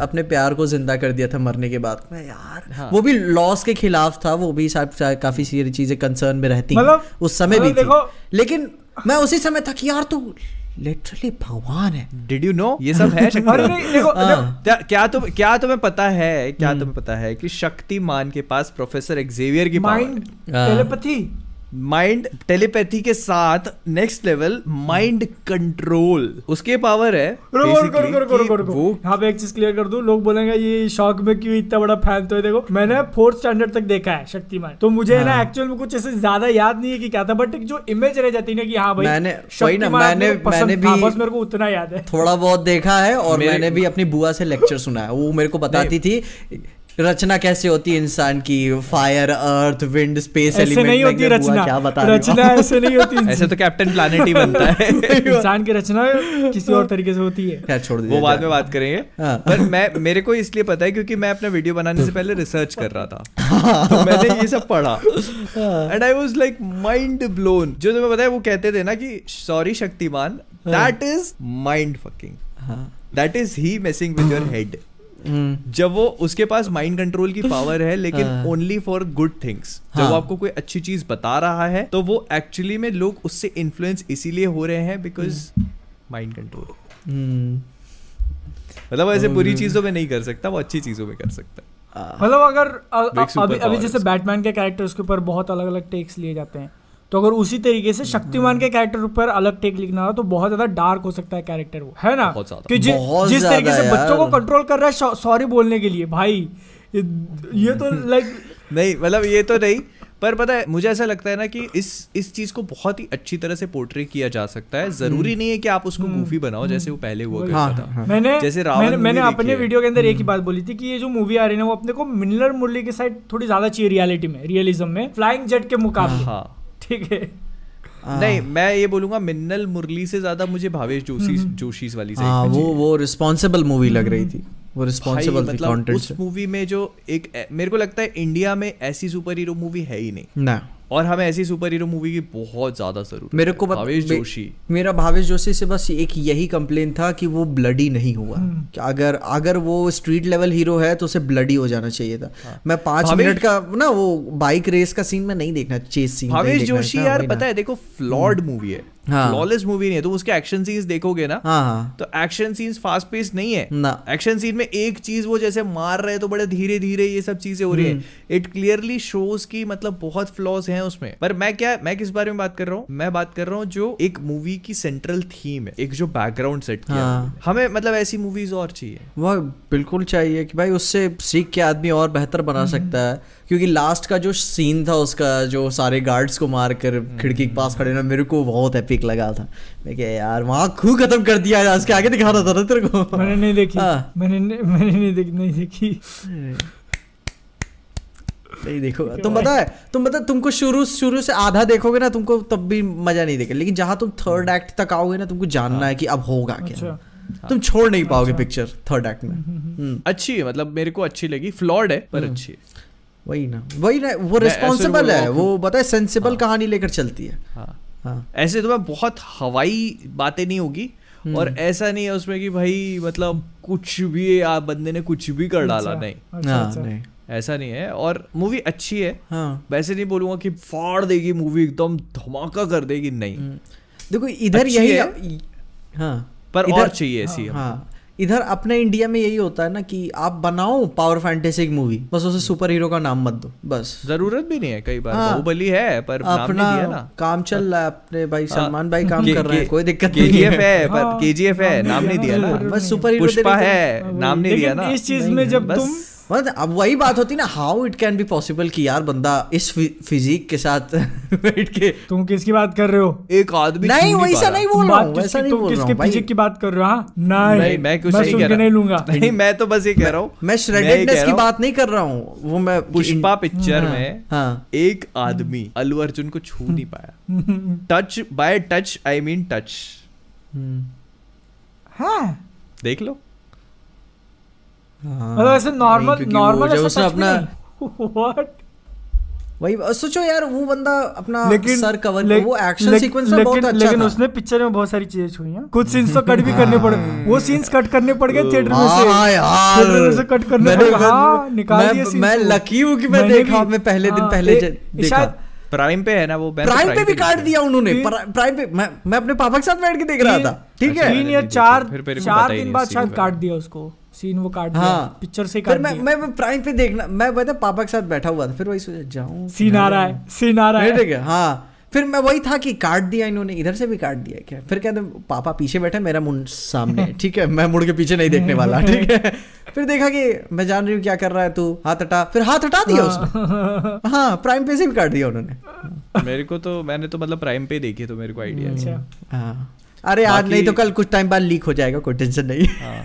अपने प्यार को ज़िंदा कर दिया था मरने के बाद। मैं यार हाँ। वो भी लॉस के खिलाफ था वो भी काफ़ी सारी चीज़ें कंसर्न में रहती मतलब- उस समय भी थी। देखो- लेकिन मैं उसी समय था कि यार तू लिटरली भगवान है। डिड यू नो ये सब *laughs* है अरे देखो हाँ। क्या तुम क्या तुम्हें पता है हम्म। क्या तुम्हें पता है कि शक्तिमान के पास प्रोफेसर एक्जेवियर की माइंड हाँ। टेलीपैथी माइंड टेलीपैथी के साथ नेक्स्ट लेवल माइंड कंट्रोल उसके पावर है रुको रुको रुको रुको रुको। रुको यहाँ पे एक चीज़ क्लियर कर दूँ लोग बोलेंगे ये शौक में क्यों इतना बड़ा फ़ैन तो है? देखो मैंने फोर्थ स्टैंडर्ड तक देखा है शक्तिमान। तो मुझे है। ना। एक्चुअल में कुछ ऐसे ज़्यादा याद नहीं है कि क्या था बट एक जो इमेज रह जाती है ना कि हाँ भाई मैंने- ना, मैंने- मैंने भी- बस मेरे को उतना याद है। थोड़ा बहुत देखा है और मैंने भी अपनी बुआ से लेक्चर सुना है। वो मेरे को बताती थी रचना कैसे होती है इंसान की? फायर अर्थ विंड स्पेस ऐसे एलिमेंट नहीं होती रचना। क्या बता रचना ऐसे नहीं होती *laughs* ऐसे तो कैप्टन प्लानिट ही बनता है। *laughs* इंसान की रचना किसी और तरीके से होती है। खैर छोड़ दीजिए वो बाद में बात करेंगे। हाँ। पर मैं मेरे को इसलिए पता है क्योंकि मैं अपना वीडियो बनाने से पहले रिसर्च कर रहा था। तो मैंने ये सब पढ़ा। And I was like mind blown जो तुम्हें पता है वो कहते थे ना कि sorry Shaktimaan that is mind fucking. That is he messing with your head जब वो उसके पास माइंड कंट्रोल की पावर है लेकिन हाँ। ओनली फॉर गुड थिंग्स जब हाँ। वो आपको कोई अच्छी चीज़ बता रहा है तो वो एक्चुअली में लोग उससे इन्फ्लुएंस इसीलिए हो रहे हैं बिकॉज़ माइंड कंट्रोल हम्म, मतलब ऐसे हम्म। बुरी चीज़ों में नहीं कर सकता वो अच्छी चीज़ों में कर सकता। मतलब अगर अभी अभी जैसे बैटमैन के कैरेक्टर्स के ऊपर बहुत अलग अलग टेक्स लिए जाते हैं। तो अगर उसी तरीके से शक्तिमान के कैरेक्टर ऊपर अलग टेक लिखना हो तो बहुत ज़्यादा डार्क हो सकता है कैरेक्टर वो है ना? कि जि, जिस तरीके से बच्चों को कंट्रोल कर रहा है सॉरी बोलने के लिए भाई। ये, तो *laughs* लाइक नहीं मतलब ये तो नहीं पर पता है मुझे ऐसा लगता है ना कि इस इस चीज़ को बहुत ही अच्छी तरह से पोर्ट्रे किया जा सकता है। ज़रूरी नहीं है कि आप उसको गूफी बनाओ जैसे वो पहले हुआ करता हाँ, था। हाँ। मैंने जैसे मैंने, मैंने अपने वीडियो के अंदर एक ही बात बोली थी कि ये जो मूवी आ रही है वो अपने को मिनलर मुरली के साइड थोड़ी ज़्यादा चाहिए रियलिटी में रियलिज्म में फ्लाइंग जेट के मुकाबले। हाँ। ठीक है। हाँ। नहीं मैं ये बोलूँगा मिन्नल मुरली से ज़्यादा मुझे भावेश जोशी जोशी वाली से। हाँ वो वो रिस्पॉन्सिबल मूवी लग रही थी। वो रिस्पॉन्सिबल थी मतलब उस मूवी में जो एक मेरे को लगता है इंडिया में ऐसी सुपर हीरो मूवी है ही नहीं। ना। और हमें ऐसी सुपर हीरो मूवी की बहुत ज़्यादा ज़रूरत मेरे को भावेश जोशी मेरा भावेश जोशी से बस एक यही कंप्लेन था कि वो ब्लडी नहीं हुआ हम्म। कि अगर अगर वो स्ट्रीट लेवल हीरो है तो उसे ब्लडी हो जाना चाहिए था हाँ। मैं पाँच मिनट का ना वो बाइक रेस का सीन में नहीं देखना चेस सीन भावेश जोशी यार पता है देखो फ्लॉड मूवी है हाँ। फ्लॉलेस मूवी नहीं है तुम उसके एक्शन सीन्स देखोगे ना हाँ हाँ। तो एक्शन सीन्स फास्ट पेस नहीं है। ना। एक्शन सीन में एक चीज़ वो जैसे मार रहे तो बड़े धीरे धीरे ये सब चीज़ें हो रही हम्म। है इट क्लियरली शोज़ की मतलब बहुत फ्लॉज हैं उसमें। पर मैं क्या मैं किस बारे में बात कर रहा हूँ? मैं बात कर रहा हूँ जो एक मूवी की सेंट्रल थीम है एक जो बैकग्राउंड सेट किया हाँ। हमें मतलब ऐसी मूवीज़ और चाहिए। वह बिल्कुल चाहिए कि भाई उससे सीख के आदमी और बेहतर बना सकता है। क्योंकि लास्ट का जो सीन था उसका जो सारे गार्ड्स को मार कर खिड़की के पास खड़े ना मेरे को बहुत एपिक लगा था। मैं क्या यार वहाँ खूब खत्म कर दिया आज के आगे दिखा रहा था ना तेरे को? मैंने नहीं देखी। हाँ। मैंने मैंने नहीं देखी नहीं देखी। नहीं देखोगा। तुम पता है तुम पता तुमको शुरू शुरू से आधा देखोगे ना तुमको तब भी मज़ा नहीं देगा लेकिन जहाँ तुम थर्ड एक्ट तक आओगे ना तुमको जानना है कि अब होगा क्या। अच्छा। तुम छोड़ नहीं पाओगे पिक्चर थर्ड एक्ट में। हम्म, अच्छी है मतलब मेरे को अच्छी लगी फ्लॉड है पर हम्म। अच्छी है। वही ना वही ना वो रिस्पॉन्सिबल है वो पता है सेंसिबल हाँ। कहानी लेकर चलती है हाँ हाँ ऐसे तो मैं बहुत हवाई बातें नहीं होगी हम्म। और ऐसा नहीं है उसमें कि भाई मतलब कुछ भी आप बंदे ने कुछ भी कर डाला अच्छा, नहीं अच्छा, हाँ, अच्छा। नहीं ऐसा नहीं है और मूवी अच्छी है हाँ वैसे नहीं बोलूँगा कि फाड़ देगी मूवी एकदम धमाका कर देगी नहीं हम्म। देखो इधर यही है। हाँ पर इधर- और चाहिए ऐसी। हाँ इधर अपने इंडिया में यही होता है ना कि आप बनाओ पावर फैंटेसी मूवी बस उसे सुपर हीरो का नाम मत दो बस। ज़रूरत भी नहीं है कई बार हाँ। बाहुबली है पर नाम अपना नहीं दिया ना। काम चल रहा है अपने भाई हाँ। सलमान भाई काम के- कर रहे हैं कोई दिक्कत नहीं केजीएफ है। है पर हाँ, केजीएफ है नाम नाम नहीं नहीं दिया ना। बस सुपर हीरो पुष्पा है हाँ, नाम नहीं दिया ना। इस चीज़ में जब बस तुम मतलब अब वही बात होती ना how it can be possible कि यार बंदा इस फिजिक के साथ *laughs* बैठ के तुम किसकी बात कर रहे हो? एक आदमी नहीं वैसा नहीं बोल रहा हूँ वैसा नहीं बोल रहा किसके हूँ फिजिक की बात कर रहे हो? नहीं नहीं मैं कुछ नहीं कह रहा। नहीं लूँगा। *laughs* नहीं मैं तो बस ये कह रहा हूँ। मैं श्रेडेडनेस की बात नहीं कर रहा हूँ वो मैं पुष्पा पिक्चर हाँ, में हाँ। एक आदमी अल्लू अर्जुन को छू नहीं पाया। Touch by touch I mean touch हाँ। देख लो। मतलब ऐसे नॉर्मल नॉर्मल उसने अपना। *laughs* What? वही सोचो यार वो बंदा अपना लेकिन सर कवर ले- वो एक्शन सीक्वेंस में बहुत अच्छा लेकिन था। उसने पिक्चर में बहुत सारी चीज़ें छुई हैं। कुछ सीन्स तो कट भी *laughs* करने पड़े वो सीन्स कट करने पड़ गए थिएटर में से। हाँ यार। थिएटर में से कट करने पड़े हाँ निकाल दिए मैं लकी हूँ कि मैं देखा मैं पहले दिन हाँ, पहले देखा। प्राइम पे है ना वो प्राइम पे भी काट दिया उन्होंने प्राइम पे मैं मैं अपने पापा के साथ बैठ के देख रहा था ठीक है? तीन या चार फिर चार दिन बाद शायद काट दिया उसको। सीन वो काट दिया हाँ। पिक्चर से फिर काट मैं मैं मैं प्राइम पे देखना मैं पता पापा के साथ बैठा हुआ था फिर वही सोचा जाऊँ सीन आ रहा है सीन आ रहा है। ठीक है। हाँ फिर मैं वही था कि काट दिया इन्होंने इधर से भी काट दिया क्या? फिर कहते पापा पीछे बैठे मेरा मुँह सामने *laughs* ठीक है? मैं मुड़ के पीछे नहीं देखने वाला ठीक है? फिर देखा कि मैं जान रही हूँ क्या कर रहा है तू हाथ हटा फिर हाथ हटा दिया उसने। हाँ। प्राइम पे से भी काट दिया उन्होंने। मेरे को तो मैंने तो मतलब प्राइम पे देखी तो मेरे को आइडिया अच्छा। हाँ। अरे आज नहीं तो कल कुछ टाइम बाद लीक हो जाएगा कोई टेंशन नहीं। हाँ।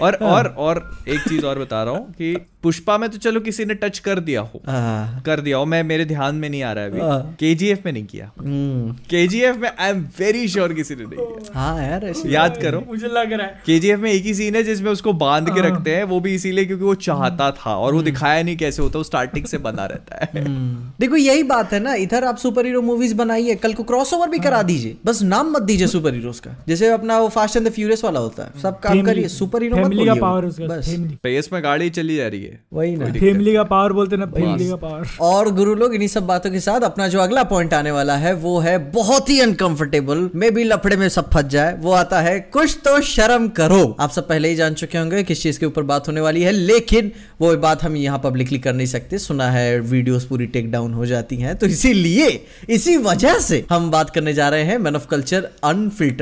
और और और एक चीज़ और बता रहा हूँ कि पुष्पा में तो चलो किसी ने टच कर दिया हो। हाँ, कर दिया हो। मैं मेरे ध्यान में नहीं आ रहा है हाँ। अभी केजीएफ में नहीं किया। हम्म, केजीएफ में आई एम वेरी श्योर किसी ने नहीं किया। हाँ यार ऐसे याद करो। मुझे लग रहा है। केजीएफ में एक ही सीन है जिसमें उसको बाँध के हाँ। रखते हैं। वो भी इसीलिए क्योंकि वो चाहता था और वो दिखाया नहीं कैसे होता वो स्टार्टिंग से बना रहता है। हम्म। देखो यही बात है ना इधर आप सुपर हीरो मूवीज़ बनाइए कल को क्रॉसओवर भी करा दीजिए। बस नाम मत दीजिए सुपर हीरोज का जैसे अपना वो फास्ट एंड द फ्यूरियस वाला होता है। सब काम करिए सुपर हीरो मत family का पावर उसका बस। family पेस में गाड़ी चली जा रही है। वही ना। फैमिली का पावर बोलते ना फैमिली का पावर और गुरु लोग इन्हीं सब बातों के साथ अपना जो अगला पॉइंट आने वाला है वो है बहुत ही अनकंफर्टेबल मे भी लफड़े में सब फंस जाए वो आता है कुछ तो शर्म करो। आप सब पहले ही जान चुके होंगे किस चीज़ के ऊपर बात होने वाली है लेकिन वो बात हम यहाँ पब्लिकली कर नहीं सकते। सुना है वीडियोस पूरी टेक डाउन हो जाती हैं तो इसीलिए इसी वजह से हम बात करने जा रहे हैं मैन ऑफ़ कल्चर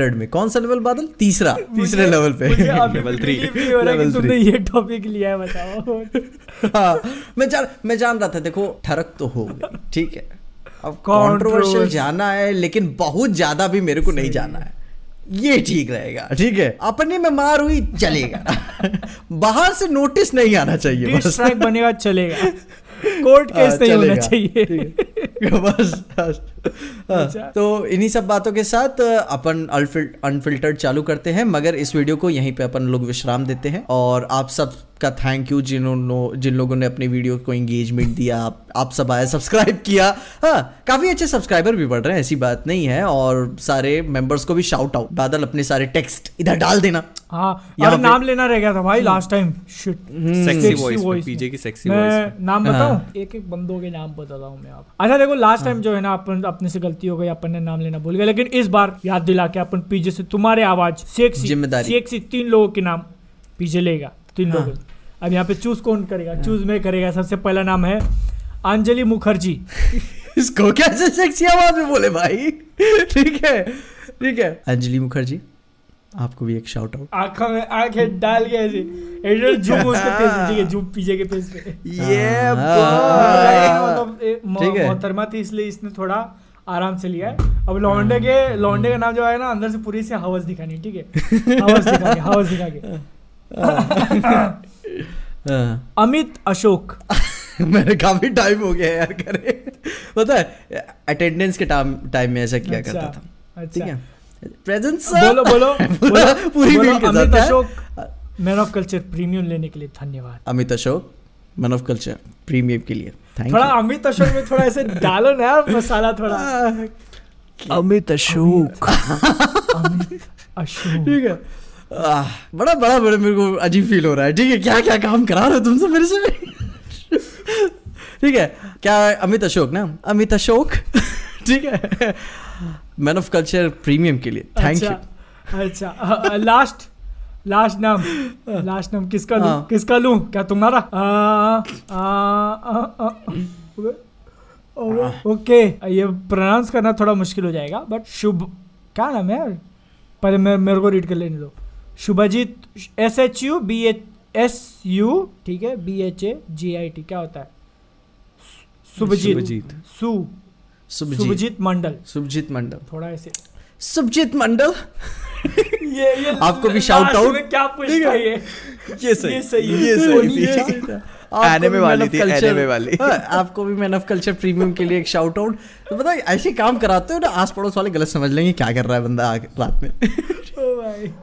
अनफिल्टर्ड में। कौन सा लेवल बादल? तीसरा। तीसरे लेवल पे। हो रहा कि Level तुमने ये टॉपिक लिया है बताओ। *laughs* हाँ, मैं जान मैं जान रहा था देखो ठरक तो हो गई। ठीक है। अब. कंट्रोवर्शियल जाना है लेकिन बहुत ज़्यादा भी मेरे को नहीं जाना है। ये ठीक रहेगा। ठीक है। अपने में मार हुई चलेगा। *laughs* बाहर से नोटिस नहीं आना चाहिए बस। बनेगा चलेगा। कोर्ट के केस नहीं होना चाहिए *laughs* बस बस। हाँ, अच्छा। तो इन्हीं सब बातों के साथ अपन अनफिल्टर्ड चालू करते हैं मगर इस वीडियो को यहीं पे अपन लोग विश्राम देते हैं और आप सब का थैंक यू जिन्होंने जिन लोगों ने अपनी वीडियो को एंगेजमेंट दिया आप आप सब आए सब्सक्राइब किया। हाँ काफ़ी अच्छे सब्सक्राइबर भी बढ़ रहे हैं ऐसी बात नहीं है। और सारे मेंबर्स को भी शाउट आउट बादल अपने सारे टेक्स्ट इधर डाल देना। हाँ यहाँ नाम लेना रह गया था भाई last time shit sexy voice PJ की सेक्सी वॉइस नाम बताऊँ? एक एक बंदों के नाम बताता हूँ मैं आप अच्छा देखो लास्ट टाइम जो है ना अपन अपने से गलती हो गई अपन ने नाम लेना भूल गए। लेकिन इस बार याद दिला के अपन पीछे से तुम्हारे आवाज़ सेक्सी ज़िम्मेदारी। सेक्सी तीन लोगों के नाम पीछे लेगा तीन हाँ। लोगों अब यहाँ पे चूज़ कौन करेगा? चूज़ में करेगा सबसे पहला नाम है अंजलि मुखर्जी। *laughs* इसको कैसे सेक्सी आवाज़ में बोले भाई? ठीक है ठीक है। अंजलि मुखर्जी आपको भी एक शाउट आउट आँखों में आँखें डाल के ऐसे इधर झूम उसके फेस पे ठीक है झूम पीछे के फेस पे। ये मतलब ठीक है। मोहतरमा थी इसलिए इसने थोड़ा आराम से लिया है। अब लौंडे के लौंडे का नाम जो है ना अंदर से पूरी से हवस दिखानी ठीक *laughs* है। हवस दिखा के हवस दिखा के। हाँ। *laughs* अमित अशोक। *laughs* मैंने काफ़ी टाइम हो गया यार करे। पता है अटेंडेंस के टाइम टाइम में ऐसा किया अच्छा, करता था। ठीक अच्छा है प्रेजेंस बोलो बोलो *laughs* पूरा बोलो पूरी बोलो, के Amit Ashok man of culture premium लेने के लिए धन्यवाद। Amit Ashok man of culture premium के लिए। थोड़ा अमित अशोक में थोड़ा ऐसे *laughs* डालो ना यार मसाला थोड़ा। अमित अशोक। अमित अशोक। ठीक है। बड़ा बड़ा बड़ा मेरे को अजीब फील हो रहा है। ठीक है क्या क्या काम करा रहे हो तुमसे मेरे से? ठीक है क्या अमित अशोक ना? अमित अशोक। ठीक है। मैन ऑफ़ कल्चर प्रीमियम के लिए। थैंक यू अच्छा अच्छा लास्ट लास्ट नाम। लास्ट नाम किसका लूँ? हाँ। किसका लूँ? क्या तुम्हारा? आ, ओके ये प्रोनाउंस करना थोड़ा मुश्किल हो जाएगा बट शुभ क्या नाम है यार? पहले मेरे को रीड कर लेने दो। Shubhajit S H U B H S U ठीक है B H A G I T क्या होता है? शुभजीत शुभजीत। सु शुभजीत। मंडल। सुभजीत मंडल। थोड़ा ऐसे। सुभजीत मंडल? *laughs* ये ये आपको भी out? में क्या पूछता है। ये? ये सही ये सही ये सही ये सही था। भी वाली थी, anime वाली। हाँ, आपको भी मैन ऑफ़ कल्चर प्रीमियम के लिए एक शाउट आउट तो पता है ऐसे काम कराते हो ना आस पड़ोस वाले गलत समझ लेंगे क्या कर रहा है बंदा आगे रात में। ओ भाई है,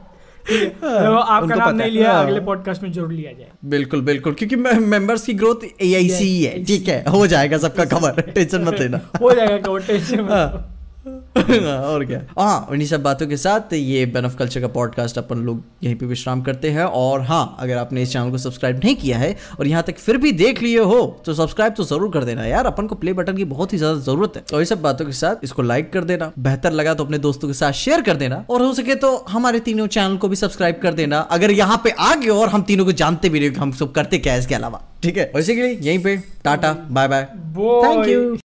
तो आपका नाम नहीं लिया हाँ। अगले पॉडकास्ट में ज़रूर लिया जाए। बिल्कुल बिल्कुल क्योंकि मेंबर्स की ग्रोथ ए ही है। ठीक है हो जाएगा सबका कवर टेंशन *laughs* मत लेना। हो जाएगा कवर टेंशन हाँ। और क्या? हाँ उन्हीं सब बातों के साथ ये बेन ऑफ़ कल्चर का पॉडकास्ट अपन लोग यहीं पे विश्राम करते हैं। और हाँ अगर आपने इस चैनल को सब्सक्राइब नहीं किया है और यहाँ तक फिर भी देख लिए हो तो सब्सक्राइब तो ज़रूर कर देना यार। अपन को प्ले बटन की बहुत ही ज़्यादा ज़रूरत है। और ये सब बातों के साथ इसको लाइक कर देना। बेहतर लगा तो अपने दोस्तों के साथ शेयर कर देना। और हो सके तो हमारे तीनों चैनल को भी सब्सक्राइब कर देना। अगर यहाँ पे आ गए और हम तीनों को जानते भी नहीं कि हम सब करते क्या इसके अलावा। ठीक है? और इसी के लिए यहीं पे tata bye bye thank you